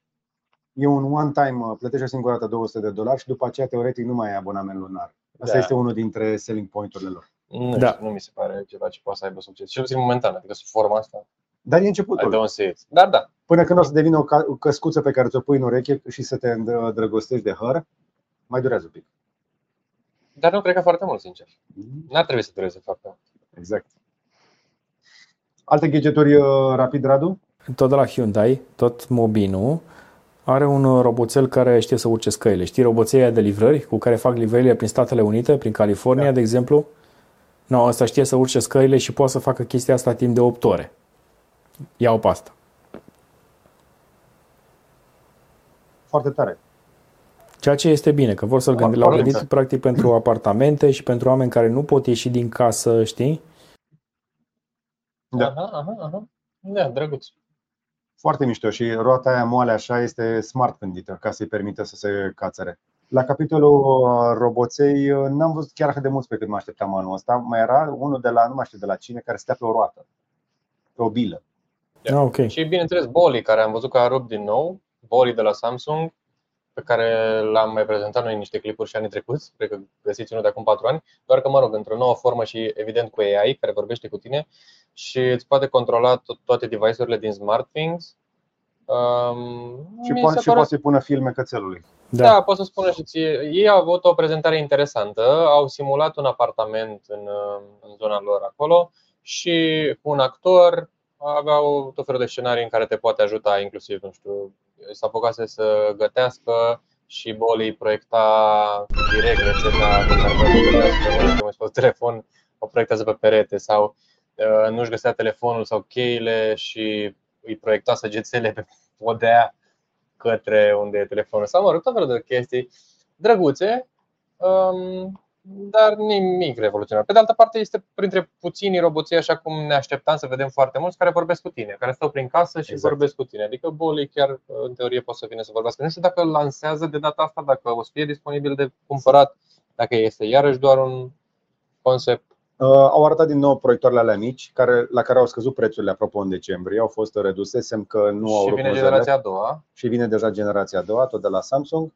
E un one-time, plătește o singură dată 200 de dolari și după aceea, teoretic, nu mai ai abonament lunar. Asta Da. este unul dintre selling point-urile lor. Nu, Da. știu, nu mi se pare ceva ce poate să aibă succes. Cel puțin momentan, adică sub forma asta. Dar e I începutul. don't see it. Dar da, Până când o să devină o ca- o căscuță pe care ți-o pui în ureche și să te îndrăgostești de hăr, mai durează un pic. dar nu cred că foarte mult, sincer. N-ar trebui să dureze foarte mult. Exact. Alte gadgeturi uh, rapid, Radu? Tot de la Hyundai, tot Mobinu, are un uh, roboțel care știe să urce scăile. Știi roboței aia de livrări cu care fac livrările prin Statele Unite, prin California, Da. de exemplu? Nu, ăsta știe să urce scăile și poate să facă chestia asta timp de 8 ore. Ia-o pe asta. Foarte tare. Ceea ce este bine, că vor să-l gândi, l-au Corect. gândit practic pentru apartamente și pentru oameni care nu pot ieși din casă, știi? Da. Aha, aha, aha. Da, drăguț. Foarte mișto și roata aia moale așa este smart gândită ca să-i permită să se cațere. La capitolul uh, roboței uh, n-am văzut chiar atât de mulți pe cât mă așteptam anul ăsta. Mai era unul de la, nu mai știu de la cine, care stea pe o roată, pe o bilă. Da. Ah, ok. Și bineînțeles Boli, care am văzut că a rupt din nou, Boli de la Samsung, pe care l-am mai prezentat noi în niște clipuri și anii trecuți, cred că găsiți unul de acum 4 ani, doar că, mă rog, într-o nouă formă și evident cu AI, care vorbește cu tine și îți poate controla to- toate device-urile din SmartThings. Um, Și, mi poate, se și pare- poate să-i pună filme cățelului. Da. Da, pot să spună și ție. Ei au avut o prezentare interesantă, au simulat un apartament în, uh, în zona lor acolo și cu un actor aveau tot felul de scenarii în care te poate ajuta, inclusiv, nu știu, s-a apucase să gătească și Boli proiecta direct rețeta pe care vrea să gătească, nu știu, mai scos telefon, o proiectează pe perete sau uh, nu-și găsea telefonul sau cheile și îi proiecta săgețele pe podea către unde e telefonul. Sau mă rog, tot felul de chestii. Drăguțe, um, dar nimic revoluționar. Pe de altă parte, este printre puținii roboții, așa cum ne așteptam să vedem foarte mulți, care vorbesc cu tine, care stau prin casă și Exact. vorbesc cu tine. Adică Boli chiar, în teorie, poate să vină să vorbească. Nu știu dacă îl lansează de data asta, dacă o să fie disponibil de cumpărat, dacă este iarăși doar un concept. Uh, au arătat din nou proiectoarele alea mici, care, la care au scăzut prețurile, apropo, în decembrie. Au fost reduse, semn că nu au și rupt vine mâzele. generația a doua. și vine deja generația a doua, tot de la Samsung. Uh,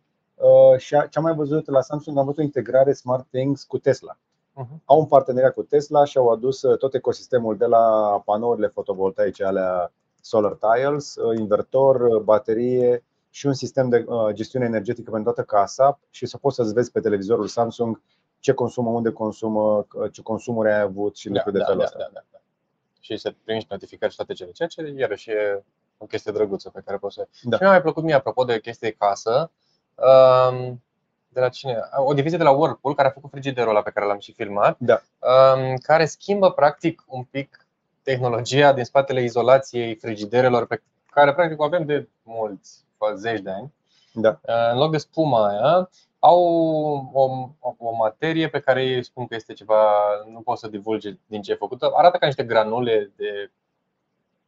Și a- ce am mai văzut la Samsung, am văzut o integrare SmartThings cu Tesla. Mhm. Au un parteneriat cu Tesla și au adus uh, tot ecosistemul de la panourile fotovoltaice alea solar tiles, uh, invertor, uh, baterie și un sistem de uh, gestiune energetică pentru toată casa și să poți să-ți vezi pe televizorul Samsung ce consumă, unde consumă, uh, ce consumuri ai avut și lucruri de felul ăsta. da, da, da. Și să primești notificări și toate cele. Ceea ce iarăși e o chestie drăguță pe care poți să. Da. Și mi-a mai plăcut mie, apropo de chestie casă, um, de la cine? O divizie de la Whirlpool care a făcut frigiderul ăla pe care l-am și filmat, Da. um, care schimbă practic un pic tehnologia din spatele izolației frigiderelor pe care practic o avem de mulți, zeci de ani. Da. Uh, În loc de spuma aia, au o, o, o materie pe care ei spun că este ceva, nu pot să divulge din ce e făcută. Arată ca niște granule de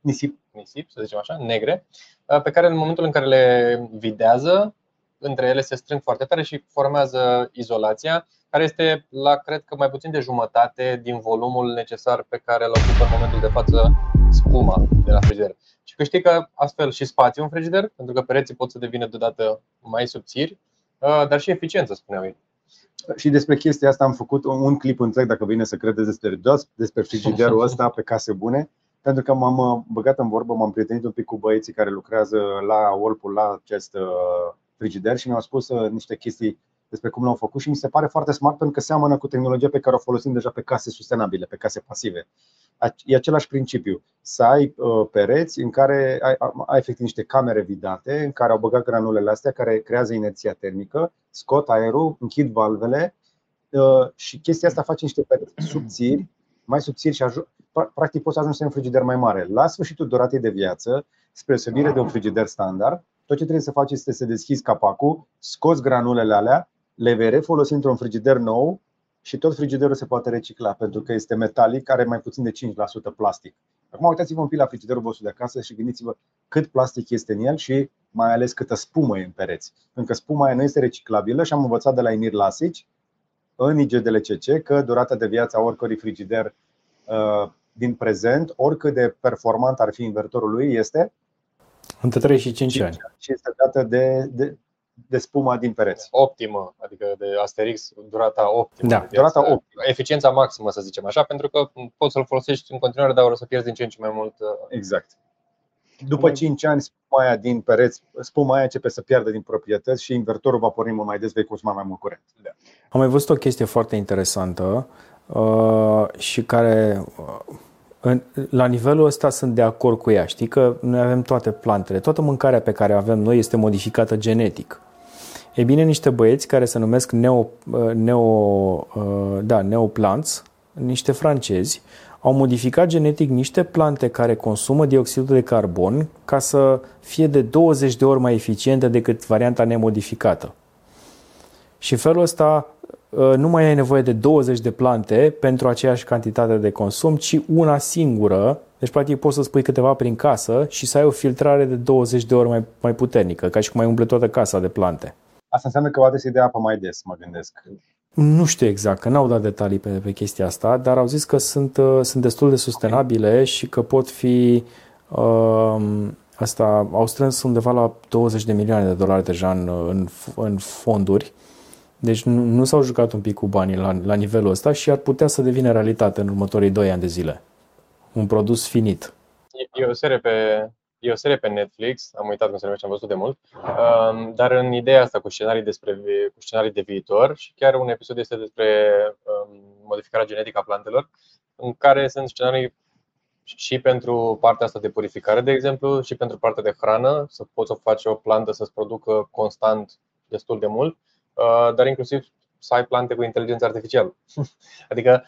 Nisip. nisip, să zicem așa, negre, uh, pe care în momentul în care le videază, între ele se strâng foarte tare și formează izolația, care este la, cred că, mai puțin de jumătate din volumul necesar pe care îl ocupă în momentul de față spuma de la frigider. Și câștigă astfel și spațiu în frigider, pentru că pereții pot să devină deodată mai subțiri, uh, dar și eficiență, spuneau ei. Și despre chestia asta am făcut un clip întreg, dacă vine să credeți, despre DOS, despre frigiderul ăsta pe case bune, pentru că m-am uh, băgat în vorbă, m-am prietenit un pic cu băieții care lucrează la Whirlpool, la acest uh, frigider și mi-au spus uh, niște chestii despre cum l-au făcut și mi se pare foarte smart pentru că seamănă cu tehnologia pe care o folosim deja pe case sustenabile, pe case pasive. E același principiu. Să ai uh, pereți în care ai, ai efectiv niște camere vidate în care au băgat granulele astea care creează inerția termică, scot aerul, închid valvele uh, și chestia asta face niște pereți subțiri, mai subțiri și aju- pra- practic poți să ajungi să ai un frigider mai mare. La sfârșitul duratei de viață, spre deosebire de un frigider standard, tot ce trebuie să faci este să deschizi capacul, scoți granulele alea, le vei refolosi într-un frigider nou și tot frigiderul se poate recicla pentru că este metalic, are mai puțin de 5% plastic. Acum uitați-vă un pic la frigiderul vostru de acasă și gândiți-vă cât plastic este în el și mai ales câtă spumă e în pereți. Pentru că spuma aia nu este reciclabilă și am învățat de la Emir Lasici în IGDLCC că durata de viață a oricărui frigider uh, din prezent, oricât de performant ar fi invertorul lui, este între 3 și 5 ani. Și este dată de, de, de spuma din pereți. Optimă, adică de Asterix, durata optimă. Da, de durata viață. optimă. Eficiența maximă, să zicem așa, pentru că poți să-l folosești în continuare, dar o să pierzi din ce în ce mai mult. uh, Exact. După 5 ani, spuma aia din pereți, spuma aia începe să piardă din proprietăți și invertorul va porni mult mai des, vei consuma mai mult curent. Am mai văzut o chestie foarte interesantă uh, și care uh, în, la nivelul ăsta sunt de acord cu ea. Știi că noi avem toate plantele, toată mâncarea pe care o avem noi este modificată genetic. E bine, niște băieți care se numesc neo, uh, neo, uh, da, neoplants, niște francezi, au modificat genetic niște plante care consumă dioxidul de carbon ca să fie de 20 de ori mai eficiente decât varianta nemodificată. Și în felul ăsta uh, nu mai ai nevoie de 20 de plante pentru aceeași cantitate de consum, ci una singură. Deci, practic, poți să spui câteva prin casă și să ai o filtrare de 20 de ori mai, mai puternică, ca și cum ai umple toată casa de plante. Asta înseamnă că va trebui să-i dea apă mai des, mă gândesc. Nu știu exact, că n-au dat detalii pe, pe chestia asta, dar au zis că sunt, uh, sunt destul de sustenabile și că pot fi. Uh, asta, au strâns undeva la 20 de milioane de dolari deja în, în, în fonduri. Deci nu, nu s-au jucat un pic cu banii la, la nivelul ăsta și ar putea să devină realitate în următorii 2 ani de zile. Un produs finit. E, e o serie pe, e o serie pe Netflix, am uitat cum se numește, am văzut de mult, um, dar în ideea asta cu scenarii, despre, vi- cu scenarii de viitor și chiar un episod este despre um, modificarea genetică a plantelor, în care sunt scenarii și pentru partea asta de purificare, de exemplu, și pentru partea de hrană, să poți să faci o plantă să-ți producă constant destul de mult, uh, dar inclusiv să ai plante cu inteligență artificială. adică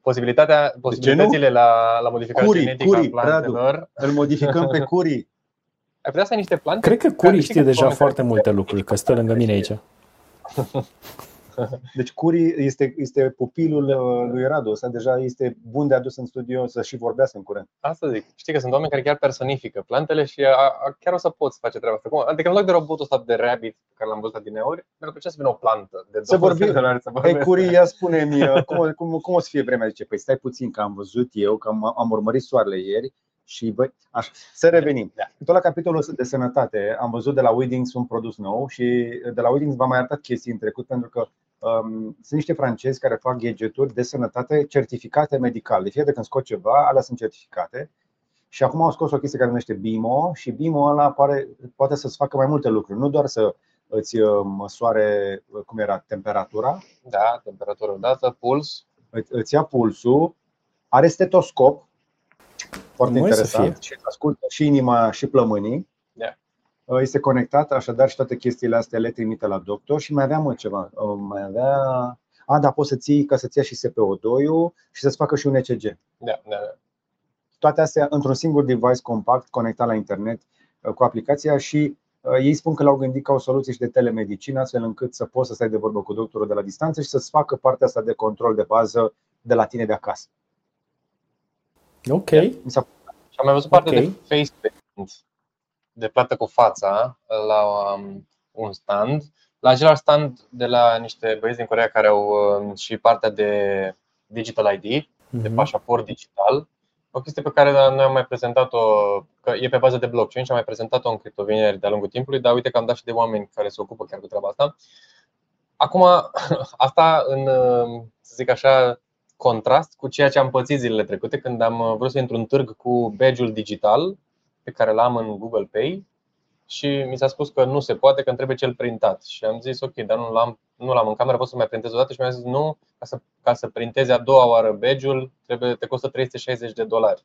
posibilitatea, posibilitățile la, la modificarea Curii, genetică curii, a plantelor Îl modificăm pe curii. ai putea să ai niște plante? Cred că care Curi știi știe că deja oameni foarte care- multe lucruri, că stă lângă mine aici. Deci curii este, este pupilul uh, lui Radu. Ăsta deja este bun de adus în studio să și vorbească în curent. Asta zic. Știi că sunt oameni care chiar personifică plantele și a, a, chiar o să poți face treaba asta. Cum- Adică în loc de robotul ăsta de rabbit pe care l-am văzut din ori, mi-ar plăcea să vină o plantă de Să 20 vorbim. de dolari să Ei, vorbesc. curii, ia spune-mi, uh, cum, cum, cum o să fie vremea? Zice, păi stai puțin, că am văzut eu, că am, am urmărit soarele ieri și băi, așa. Să revenim. Da. Tot la capitolul ăsta de sănătate, am văzut de la Weddings un produs nou și de la Weddings v-am mai arătat chestii în trecut pentru că um, sunt niște francezi care fac gadgeturi de sănătate certificate medical. De fiecare dată când scot ceva, alea sunt certificate. Și acum au scos o chestie care se numește BIMO și BIMO ăla pare, poate să-ți facă mai multe lucruri. Nu doar să îți uh, măsoare uh, cum era temperatura, Da, temperatură dată, puls. îți- îți ia pulsul, are stetoscop, foarte Măi, să interesant, și îți ascultă și inima și plămânii. Da. Este conectat, așadar și toate chestiile astea le trimite la doctor și mai avea mă ceva. Uh, Mai avea. A, da, poți să ții ca să-ți ia și SPO2-ul și să-ți facă și un ECG. Da, da, da. Toate astea într-un singur device compact conectat la internet uh, cu aplicația și uh, ei spun că l-au gândit ca o soluție și de telemedicină, astfel încât să poți să stai de vorbă cu doctorul de la distanță și să-ți facă partea asta de control de bază de la tine de acasă. Ok. Mi s-a Și am mai văzut parte Ok. de face paint, de plată cu fața, la um, un stand. La același stand de la niște băieți din Corea care au um, și partea de Digital ID, de Mhm. pașaport digital. O chestie pe care noi am mai prezentat-o, că e pe bază de blockchain și am mai prezentat-o în criptovineri de-a lungul timpului, dar uite că am dat și de oameni care se ocupă chiar cu treaba asta. Acum, asta în, să zic așa, contrast cu ceea ce am pățit zilele trecute când am vrut să intru în târg cu badge-ul digital pe care l-am în Google Pay și mi s-a spus că nu se poate, că îmi trebuie cel printat. Și am zis, ok, dar nu l-am, nu l-am în cameră, pot să mai printez o dată și mi-a zis, nu, ca să, ca să printezi a doua oară badge-ul, trebuie, te costă 360 de dolari.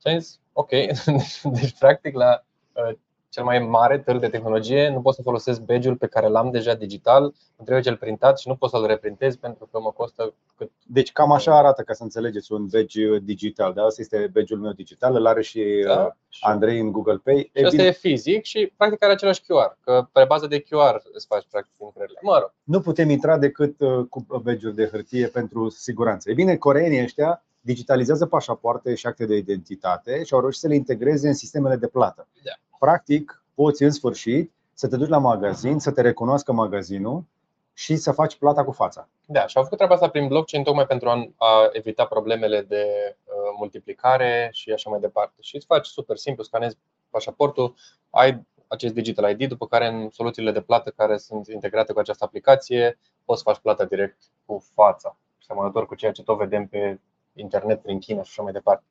Și am zis, ok, deci practic la uh, cel mai mare târg de tehnologie nu pot să folosesc badge-ul pe care l-am deja digital, îmi trebuie cel printat și nu pot să-l reprintez pentru că mă costă cât Deci cam așa arată, ca să înțelegeți, un badge digital. Da? Asta este badge-ul meu digital, îl are și da? da? Andrei în Google Pay. Și asta e fizic și practic are același QR, că pe bază de QR îți faci practic intrările. Mă rog, nu putem intra decât uh, cu badge-uri de hârtie pentru siguranță. E bine, coreenii ăștia digitalizează pașapoarte și acte de identitate și au reușit să le integreze în sistemele de plată. Da. Practic, poți în sfârșit să te duci la magazin, să te recunoască magazinul și să faci plata cu fața. Da, și au făcut treaba asta prin blockchain tocmai pentru a, a evita problemele de uh, multiplicare și așa mai departe. Și îți faci super simplu, scanezi pașaportul, ai acest digital ID, după care în soluțiile de plată care sunt integrate cu această aplicație, poți să faci plata direct cu fața, semănător cu ceea ce tot vedem pe internet prin China și așa mai departe.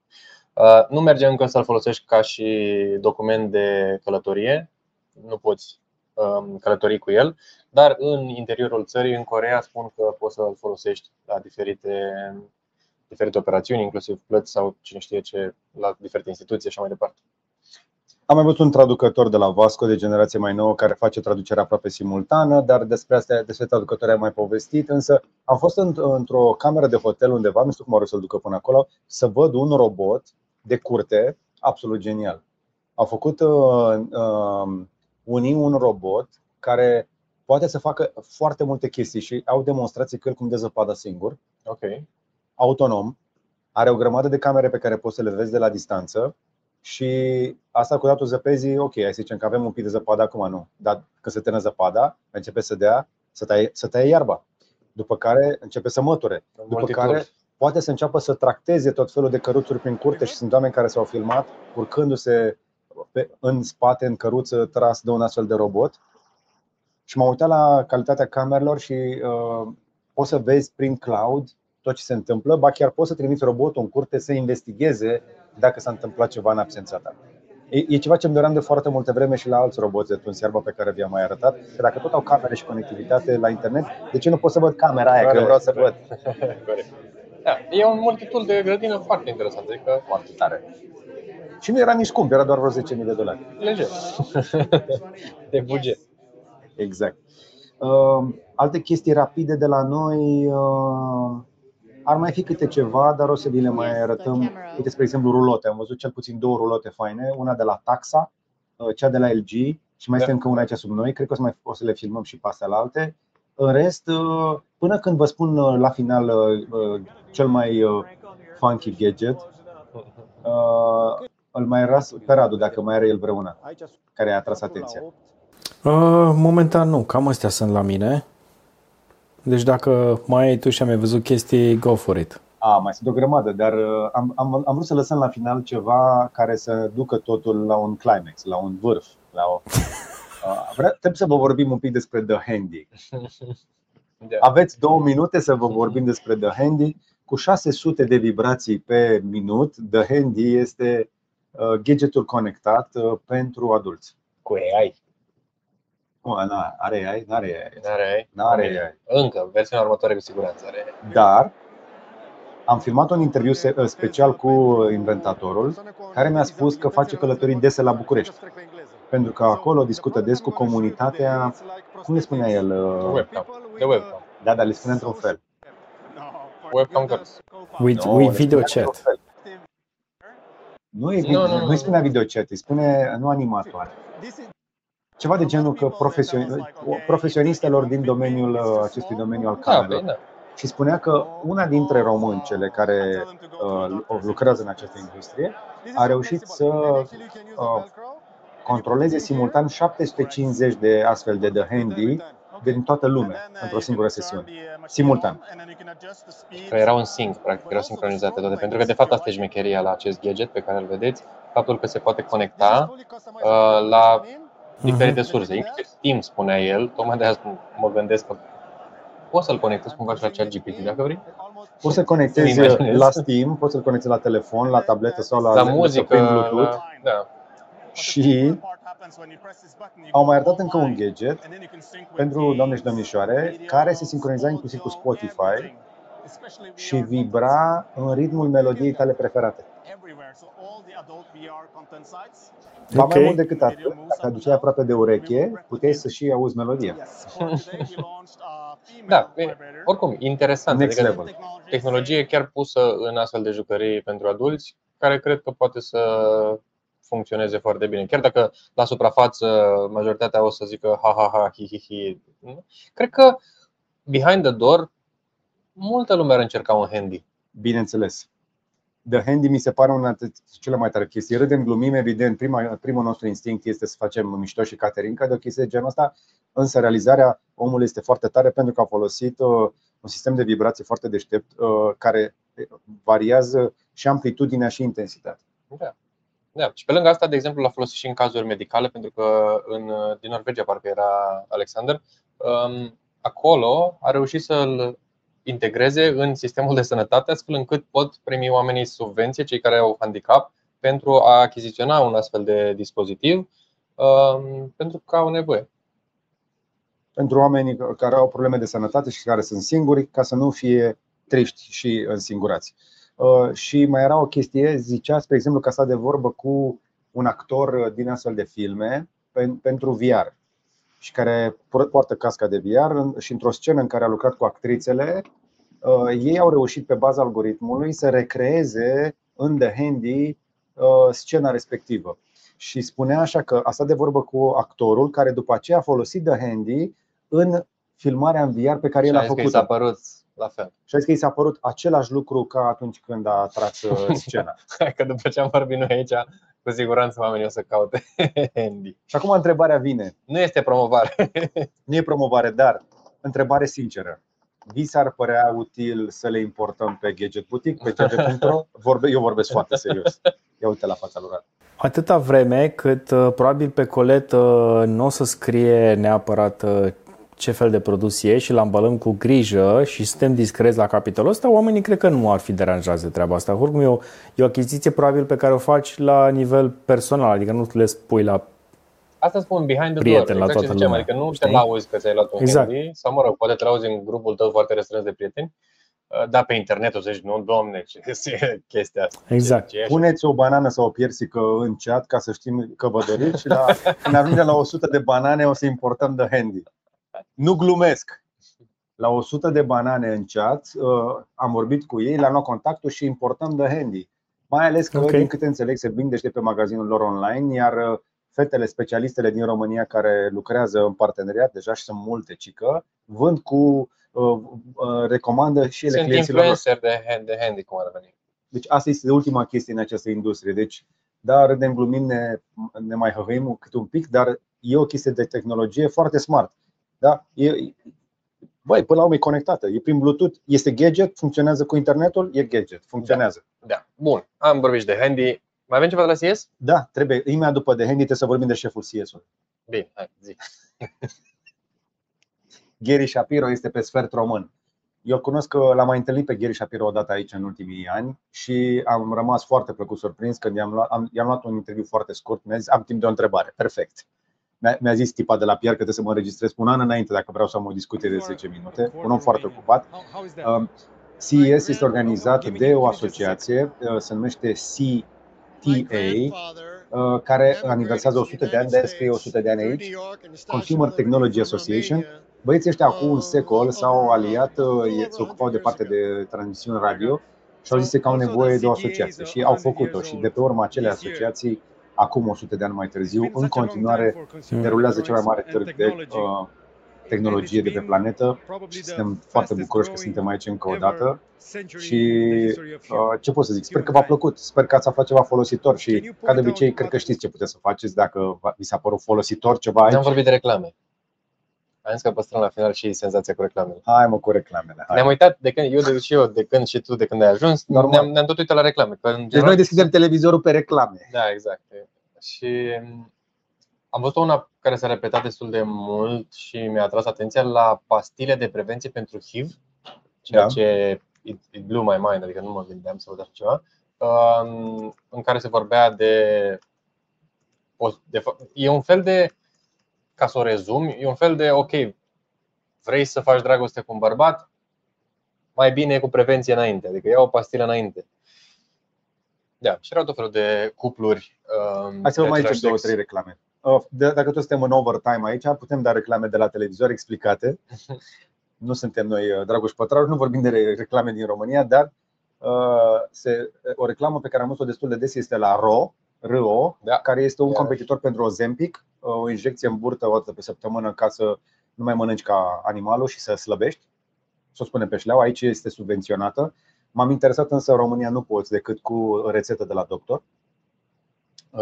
Uh, nu merge încă să-l folosești ca și document de călătorie, nu poți um, călători cu el, dar în interiorul țării, în Corea, spun că poți să-l folosești la diferite, diferite operațiuni, inclusiv plăți sau cine știe ce, la diferite instituții și așa mai departe. Am mai văzut un traducător de la Vasco de generație mai nouă care face traducerea aproape simultană, dar despre asta, despre traducători am mai povestit, însă am fost într-o cameră de hotel undeva, nu știu cum au să-l ducă până acolo, să văd un robot de curte absolut genial. Au făcut uh, uh, unii un robot care poate să facă foarte multe chestii și au demonstrații cu el cum de zăpada singur. Ok. Autonom. Are o grămadă de camere pe care poți să le vezi de la distanță și asta cu datul zăpezii, ok, hai să zicem că avem un pic de zăpadă acum, nu. Dar când se termină zăpada, începe să dea, să taie, să taie iarba. După care începe să măture. După care poate să înceapă să tracteze tot felul de căruțuri prin curte și sunt oameni care s-au filmat urcându-se pe, în spate, în căruță, tras de un astfel de robot. Și m-am uitat la calitatea camerelor și uh, poți să vezi prin cloud tot ce se întâmplă, ba chiar poți să trimiți robotul în curte să investigheze dacă s-a întâmplat ceva în absența ta. E, e ceva ce îmi doream de foarte multe vreme și la alți roboți de tuns iarba pe care vi-am mai arătat. Că dacă tot au camere și conectivitate la internet, de ce nu pot să văd camera aia? Că vreau să văd. Da, e un multitul de grădină foarte interesant, adică foarte tare. Și nu era nici scump, era doar vreo 10.000 de dolari. Leger. de buget. Exact. Uh, alte chestii rapide de la noi. Uh, ar mai fi câte ceva, dar o să vi le mai arătăm. Uite, spre exemplu, rulote. Am văzut cel puțin două rulote faine, una de la Taxa, uh, cea de la LG și mai este da. încă una aici sub noi. Cred că o să, mai, o să le filmăm și pe astea la alte. În rest, uh, până când vă spun uh, la final cel mai funky gadget, îl mai ras pe Radu, dacă mai are el vreuna, care a atras atenția. Momentan nu, cam astea sunt la mine. Deci dacă mai ai tu și am mai văzut chestii, go for it. A, mai sunt o grămadă, dar uh, am, am, am vrut să lăsăm la final ceva care să ducă totul la un climax, la un vârf. La o... Uh, vre- trebuie să vă vorbim un pic despre The Handy. Da. Aveți două minute să vă vorbim despre The Handy. Cu 600 de vibrații pe minut, The Handy este uh, gadgetul conectat pentru adulți. Cu AI. Nu, are AI? Nu are AI. Nu are AI? Nu are AI. Încă, versiunea următoare cu siguranță are AI. Dar am filmat un interviu special cu inventatorul care mi-a spus că face călătorii dese la București. Pentru că acolo discută des cu comunitatea, cum le spunea el? Webcam. De webcam. Da, dar le spune într-un fel. Webcam girls. With, no, with video chat. Nu, e, no, no, no. nu spunea video chat, îi spune nu animatoare ceva de genul că profesionistelor din domeniul uh, acestui domeniu al camerelor. Da, și spunea că una dintre româncele care uh, lucrează în această industrie a reușit să uh, controleze simultan 750 de astfel de The Handy din toată lumea într-o singură sesiune, simultan. Că erau în sync, practic, erau sincronizate toate, pentru că de fapt asta e șmecheria la acest gadget pe care îl vedeți, faptul că se poate conecta uh, la diferite uh-huh. surse, inclusiv Steam, spunea el, tocmai de asta mă gândesc că poți să-l conectezi cumva și la ChatGPT dacă vrei. Poți să conectezi la Steam, poți să-l conectezi la telefon, la tabletă sau la, la muzică, prin Bluetooth. La, da. Și au mai arătat încă un gadget pentru doamne și domnișoare care se sincroniza inclusiv cu Spotify și vibra în ritmul melodiei tale preferate. Ba okay. mai mult decât atât, dacă aduceai aproape de ureche, puteai să și auzi melodia. da, e, oricum, interesant. Next adică level. Tehnologie chiar pusă în astfel de jucării pentru adulți, care cred că poate să funcționeze foarte bine. Chiar dacă la suprafață majoritatea o să zică ha ha ha hi hi hi. Cred că behind the door multă lume ar încerca un handy. Bineînțeles. The Handy mi se pare una dintre cele mai tare chestii. Râdem, glumim, evident, prima, primul nostru instinct este să facem mișto și caterinca de o chestie de genul ăsta, însă realizarea omului este foarte tare pentru că a folosit uh, un sistem de vibrație foarte deștept uh, care variază și amplitudinea și intensitatea. Da. Da. Și pe lângă asta, de exemplu, l-a folosit și în cazuri medicale, pentru că în, din Norvegia, parcă era Alexander, um, acolo a reușit să-l integreze în sistemul de sănătate, astfel încât pot primi oamenii subvenție, cei care au handicap, pentru a achiziționa un astfel de dispozitiv, um, pentru că au nevoie. Pentru oamenii care au probleme de sănătate și care sunt singuri, ca să nu fie triști și însingurați. Uh, și mai era o chestie, zicea, spre exemplu, că s-a de vorbă cu un actor din astfel de filme pentru VR și care poartă casca de VR și într-o scenă în care a lucrat cu actrițele, uh, ei au reușit pe baza algoritmului să recreeze în The Handy uh, scena respectivă. Și spunea așa că a stat de vorbă cu actorul care după aceea a folosit The Handy în filmarea în VR pe care el a făcut-o. s-a părut la fel. Și a zis că i s-a părut același lucru ca atunci când a tras uh, scena. că după ce am vorbit noi aici, cu siguranță oamenii o să caute Andy. Și acum întrebarea vine. Nu este promovare. nu e promovare, dar întrebare sinceră. Vi s-ar părea util să le importăm pe Gadget Boutique, pe gadget.ro? Vorbe, eu vorbesc foarte serios. Ia uite la fața lor. Atâta vreme cât uh, probabil pe colet uh, nu o să scrie neapărat ce fel de produs e și îl ambalăm cu grijă și suntem discreți la capitolul ăsta, oamenii cred că nu ar fi deranjați de treaba asta. Oricum e o, e o achiziție probabil pe care o faci la nivel personal, adică nu le spui la Asta spun behind the prieten, door, exact la toată ziceam, adică nu te lauzi că ți-ai luat un exact. handy, sau mă rog, poate te lauzi în grupul tău foarte restrâns de prieteni, uh, da, pe internet o să zici, nu, domne, ce e chestia asta. Exact. Ce, ce Puneți o banană sau o piersică în chat ca să știm că vă doriți și la, când ajungem la 100 de banane o să importăm de handy. Nu glumesc. La 100 de banane în chat, uh, am vorbit cu ei, le-am luat contactul și importăm de handy. Mai ales că, okay. din câte înțeleg, se vinde și de pe magazinul lor online, iar uh, fetele specialistele din România care lucrează în parteneriat, deja și sunt multe cică, vând cu uh, recomandă și ele Sunt influencer de, hand, de handy, cum ar veni. Deci asta este ultima chestie în această industrie. Deci, da, râdem, glumim, ne, ne mai hăhăim câte un pic, dar e o chestie de tehnologie foarte smart. Da? E, băi, până la urmă e conectată, e prin Bluetooth, este gadget, funcționează cu internetul, e gadget, funcționează. Da. da. Bun, am vorbit de handy. Mai avem ceva de la CS? Da, trebuie. Imediat după de handy trebuie să vorbim de șeful CS-ului. Bine, hai, zi. Gary Shapiro este pe sfert român. Eu cunosc că l-am mai întâlnit pe Gary Shapiro odată aici în ultimii ani și am rămas foarte plăcut surprins când i-am luat, am, i-am luat un interviu foarte scurt. Mi-a zis, am timp de o întrebare. Perfect mi-a zis tipa de la PR că trebuie să mă înregistrez un an înainte dacă vreau să am o discuție de 10 minute. Un om foarte ocupat. Um, CES este organizat de o asociație, uh, se numește CTA, uh, care aniversează 100 de ani, de scrie 100 de ani aici, Consumer Technology Association. Băieții ăștia acum un secol s-au aliat, uh, se ocupau de parte de transmisiuni radio și au zis că au nevoie de o asociație și au făcut-o și de pe urma acelei asociații acum 100 de ani mai târziu, în continuare derulează cel mai mare târg de uh, tehnologie de pe planetă. și suntem foarte bucuroși că suntem aici încă o dată. și uh, ce pot să zic, sper că v-a plăcut, sper că ați aflat ceva folositor și ca de obicei cred că știți ce puteți să faceți dacă vi s-a părut folositor ceva aici. Am vorbit de reclame. Am zis că păstrăm la final și senzația cu reclamele. Hai mă cu reclamele. Hai. Ne-am uitat de când, eu de, și eu de când și tu de când ai ajuns, ne-am, ne-am tot uitat la reclame. Că deci noi deschidem televizorul pe reclame. Da, exact. Și am văzut una care s-a repetat destul de mult și mi-a atras atenția la pastile de prevenție pentru HIV, ceea da. ce it, it blew my mind, adică nu mă gândeam să văd așa ceva, um, în care se vorbea de, de e un fel de ca să o rezum, e un fel de ok, vrei să faci dragoste cu un bărbat, mai bine cu prevenție înainte, adică ia o pastilă înainte. Da, și erau tot felul de cupluri. Um, Hai să vă mai zicem două, trei reclame. Uh, dacă tot suntem în overtime aici, putem da reclame de la televizor explicate. nu suntem noi uh, Dragoș Pătraru, nu vorbim de reclame din România, dar uh, se, o reclamă pe care am văzut-o destul de des este la RO, RO, da. care este un competitor pentru Ozempic, o injecție în burtă o dată pe săptămână ca să nu mai mănânci ca animalul și să slăbești. Să o spunem pe șleau, aici este subvenționată. M-am interesat însă în România nu poți decât cu rețetă de la doctor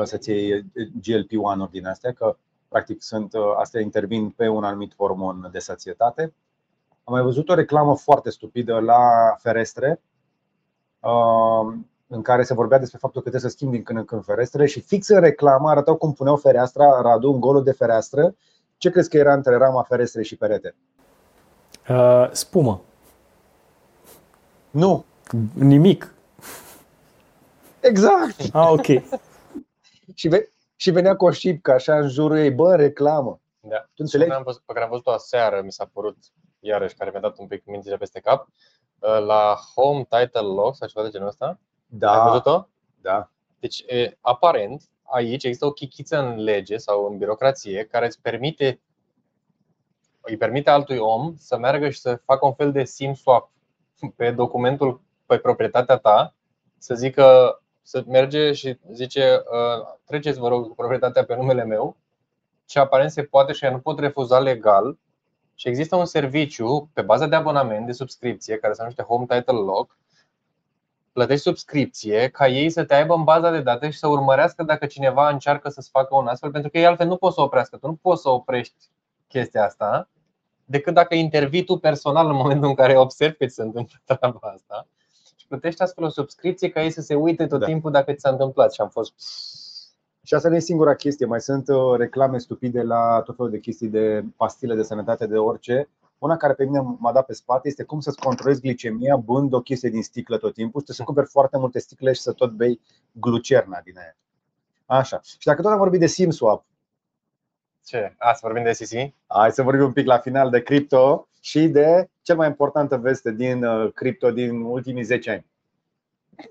să-ți iei GLP-1-uri din astea, că practic sunt, astea intervin pe un anumit hormon de sațietate. Am mai văzut o reclamă foarte stupidă la ferestre în care se vorbea despre faptul că trebuie să schimbi din când în când ferestre și fix în reclamă arătau cum puneau fereastra, Radu, în golul de fereastră. Ce crezi că era între rama ferestrei și perete? Uh, spumă. Nu. Nimic. Exact. Ah, ok. și, ve- și venea cu o șipcă așa în jurul ei, bă, reclamă. Da. Tu înțelegi? Am văzut, pe care am văzut-o aseară, mi s-a părut iarăși, care mi-a dat un pic mintile peste cap, uh, la Home Title Lock sau ceva de genul ăsta. Da. Ai văzut-o? Da. Deci, e, aparent, aici există o chichiță în lege sau în birocrație care îți permite îi permite altui om să meargă și să facă un fel de SIM swap pe documentul, pe proprietatea ta, să zică, să merge și zice, treceți vă rog proprietatea pe numele meu, ce aparent se poate și nu pot refuza legal și există un serviciu pe bază de abonament, de subscripție, care se numește Home Title Lock, plătești subscripție ca ei să te aibă în baza de date și să urmărească dacă cineva încearcă să-ți facă un astfel, pentru că ei altfel nu poți să oprească. Tu nu poți să oprești chestia asta decât dacă intervii tu personal în momentul în care observi că ți se întâmplă treaba asta și plătești astfel o subscripție ca ei să se uite tot Da. timpul dacă ți s-a întâmplat. Și am fost Și asta nu e singura chestie, mai sunt uh, reclame stupide la tot felul de chestii de pastile de sănătate, de orice. Una care pe mine m-a dat pe spate este cum să-ți controlezi glicemia bând o chestie din sticlă tot timpul, să cumperi foarte multe sticle și să tot bei glucerna din aia. Așa. Și dacă tot am vorbit de SimSwap, ce? A, să vorbim de SEC? hai să vorbim un pic la final de cripto și de cel mai importantă veste din uh, cripto din ultimii 10 ani.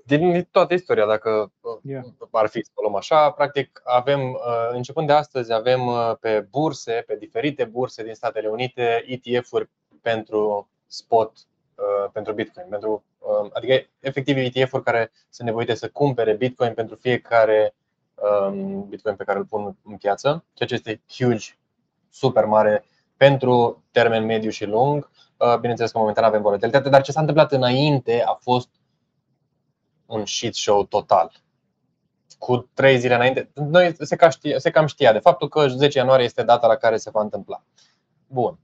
Din toată istoria, dacă uh, Yeah. ar fi să o luăm așa, practic avem, uh, începând de astăzi, avem uh, pe burse, pe diferite burse din Statele Unite, ETF-uri pentru spot, uh, pentru Bitcoin. Pentru, uh, adică, efectiv, ETF-uri care sunt nevoite să cumpere Bitcoin pentru fiecare um, Bitcoin pe care îl pun în piață, ceea ce este huge, super mare pentru termen mediu și lung. Uh, Bineînțeles că momentan avem volatilitate, dar ce s-a întâmplat înainte a fost un shit show total. Cu trei zile înainte, noi se, ca știa, se cam știa de faptul că 10 ianuarie este data la care se va întâmpla. Bun.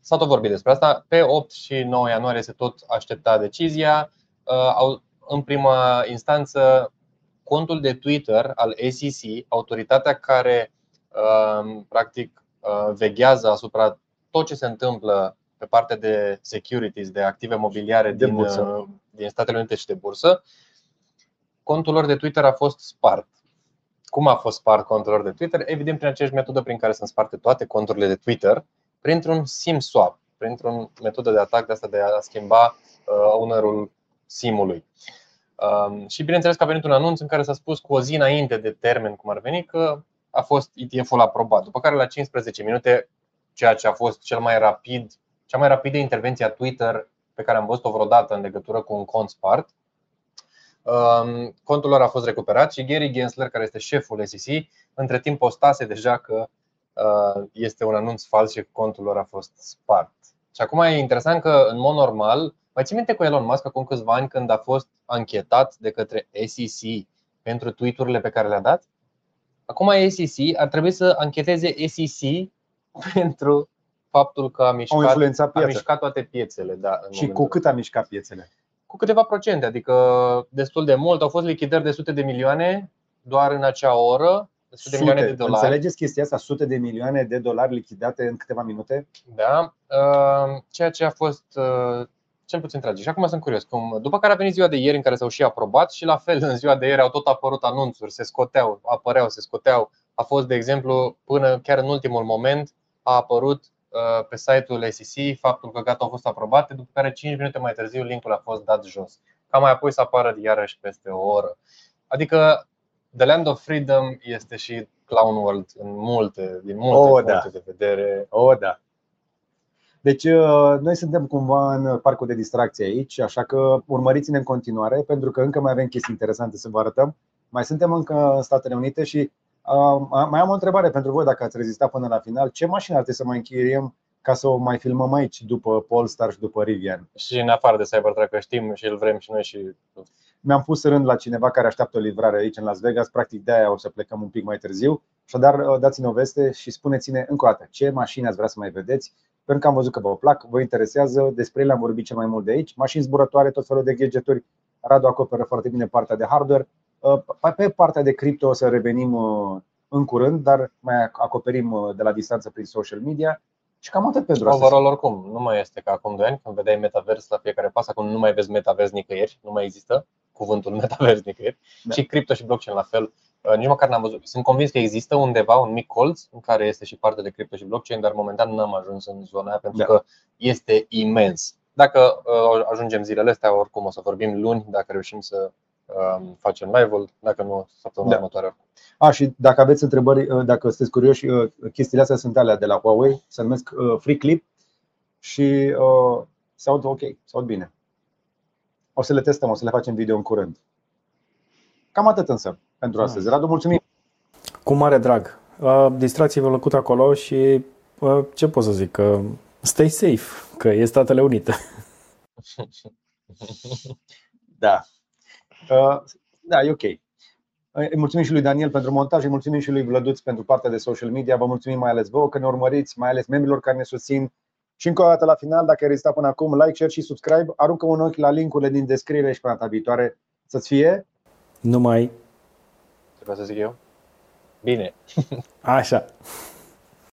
S-a tot vorbit despre asta. Pe 8 și 9 ianuarie se tot aștepta decizia. Uh, au- În prima instanță, contul de Twitter al SEC, autoritatea care uh, practic uh, veghează asupra tot ce se întâmplă pe partea de securities, de active mobiliare De din, bursă. Uh, din Statele Unite și de bursă, contul lor de Twitter a fost spart. Cum a fost spart contul lor de Twitter? Evident, prin aceeași metodă prin care sunt sparte toate conturile de Twitter, printr-un SIM swap, printr-o metodă de atac de asta de a schimba uh, ownerul SIM-ului. Um, și bineînțeles că a venit un anunț în care s-a spus cu o zi înainte de termen, cum ar veni, că a fost ETF-ul aprobat. După care la 15 minute, ceea ce a fost cel mai rapid, cea mai rapidă intervenție a Twitter pe care am văzut-o vreodată în legătură cu un cont spart, um, contul lor a fost recuperat și Gary Gensler, care este șeful SEC, între timp postase deja că uh, este un anunț fals și că contul lor a fost spart. Și acum e interesant că, în mod normal, mai ții minte cu Elon Musk acum câțiva ani când a fost anchetat de către SEC pentru tweet-urile pe care le-a dat? Acum SEC ar trebui să ancheteze SEC pentru faptul că a Au mișcat, influențat a piața. mișcat toate piețele. Da, în Și momentul cu cât a mișcat piețele? cu câteva procente, adică destul de mult. Au fost lichidări de sute de milioane doar în acea oră, de sute de milioane de dolari. Înțelegeți chestia asta? Sute de milioane de dolari lichidate în câteva minute? Da, uh, ceea ce a fost uh, cel puțin tragic. Și acum sunt curios. Cum, după care a venit ziua de ieri în care s-au și aprobat și la fel în ziua de ieri au tot apărut anunțuri, se scoteau, apăreau, se scoteau. A fost, de exemplu, până chiar în ultimul moment a apărut uh, pe site-ul SEC faptul că gata au fost aprobate, după care 5 minute mai târziu linkul a fost dat jos. Ca mai apoi să apară iarăși peste o oră. Adică The Land of Freedom este și Clown World în multe, din multe Oh, puncte da. de vedere. O, da. Deci, uh, noi suntem cumva în parcul de distracție aici, așa că urmăriți-ne în continuare, pentru că încă mai avem chestii interesante să vă arătăm. Mai suntem încă în Statele Unite și uh, mai am o întrebare pentru voi, dacă ați rezistat până la final. Ce mașină ar trebui să mai închiriem ca să o mai filmăm aici după Polestar și după Rivian. Și în afară de Cybertruck, că știm și îl vrem și noi și Mi-am pus rând la cineva care așteaptă o livrare aici în Las Vegas, practic de aia o să plecăm un pic mai târziu. Așadar, uh, dați-ne o veste și spuneți-ne încă o dată ce mașini ați vrea să mai vedeți, pentru că am văzut că vă plac, vă interesează, despre ele am vorbit cel mai mult de aici. Mașini zburătoare, tot felul de gadgeturi. Radu acoperă foarte bine partea de hardware. Uh, Pe partea de cripto o să revenim uh, în curând, dar mai acoperim uh, de la distanță prin social media. Și cam atât pentru astăzi. overall oricum. Nu mai este ca acum 2 ani, când vedeai metavers la fiecare pas, acum nu mai vezi metavers nicăieri, nu mai există cuvântul metavers nicăieri. Da. Și cripto și blockchain la fel. Uh, Nici măcar n-am văzut. Sunt convins că există undeva un mic colț în care este și parte de cripto și blockchain, dar momentan n-am ajuns în zona aia pentru Da. că este imens. Dacă uh, ajungem zilele astea, oricum o să vorbim luni, dacă reușim să um, facem live-ul, dacă nu, săptămâna Da. următoare. A, și dacă aveți întrebări, uh, dacă sunteți curioși, uh, chestiile astea sunt alea de la Huawei, se numesc uh, Free Clip și uh, se aud ok, se aud bine. O să le testăm, o să le facem video în curând. Cam atât însă pentru astăzi. Radu, mulțumim! Cu mare drag. Uh, Distracție-vă plăcut acolo și uh, ce pot să zic? Că stay safe, că e Statele Unite. Da. Uh, Da, e ok. Îi mulțumim și lui Daniel pentru montaj, îi mulțumim și lui Vlăduț pentru partea de social media. Vă mulțumim mai ales vouă că ne urmăriți, mai ales membrilor care ne susțin. Și încă o dată la final, dacă ai rezistat până acum, like, share și subscribe. Aruncă un ochi la linkurile din descriere și până data viitoare. Să-ți fie Numai Trebuie să zic eu? Bine. așa.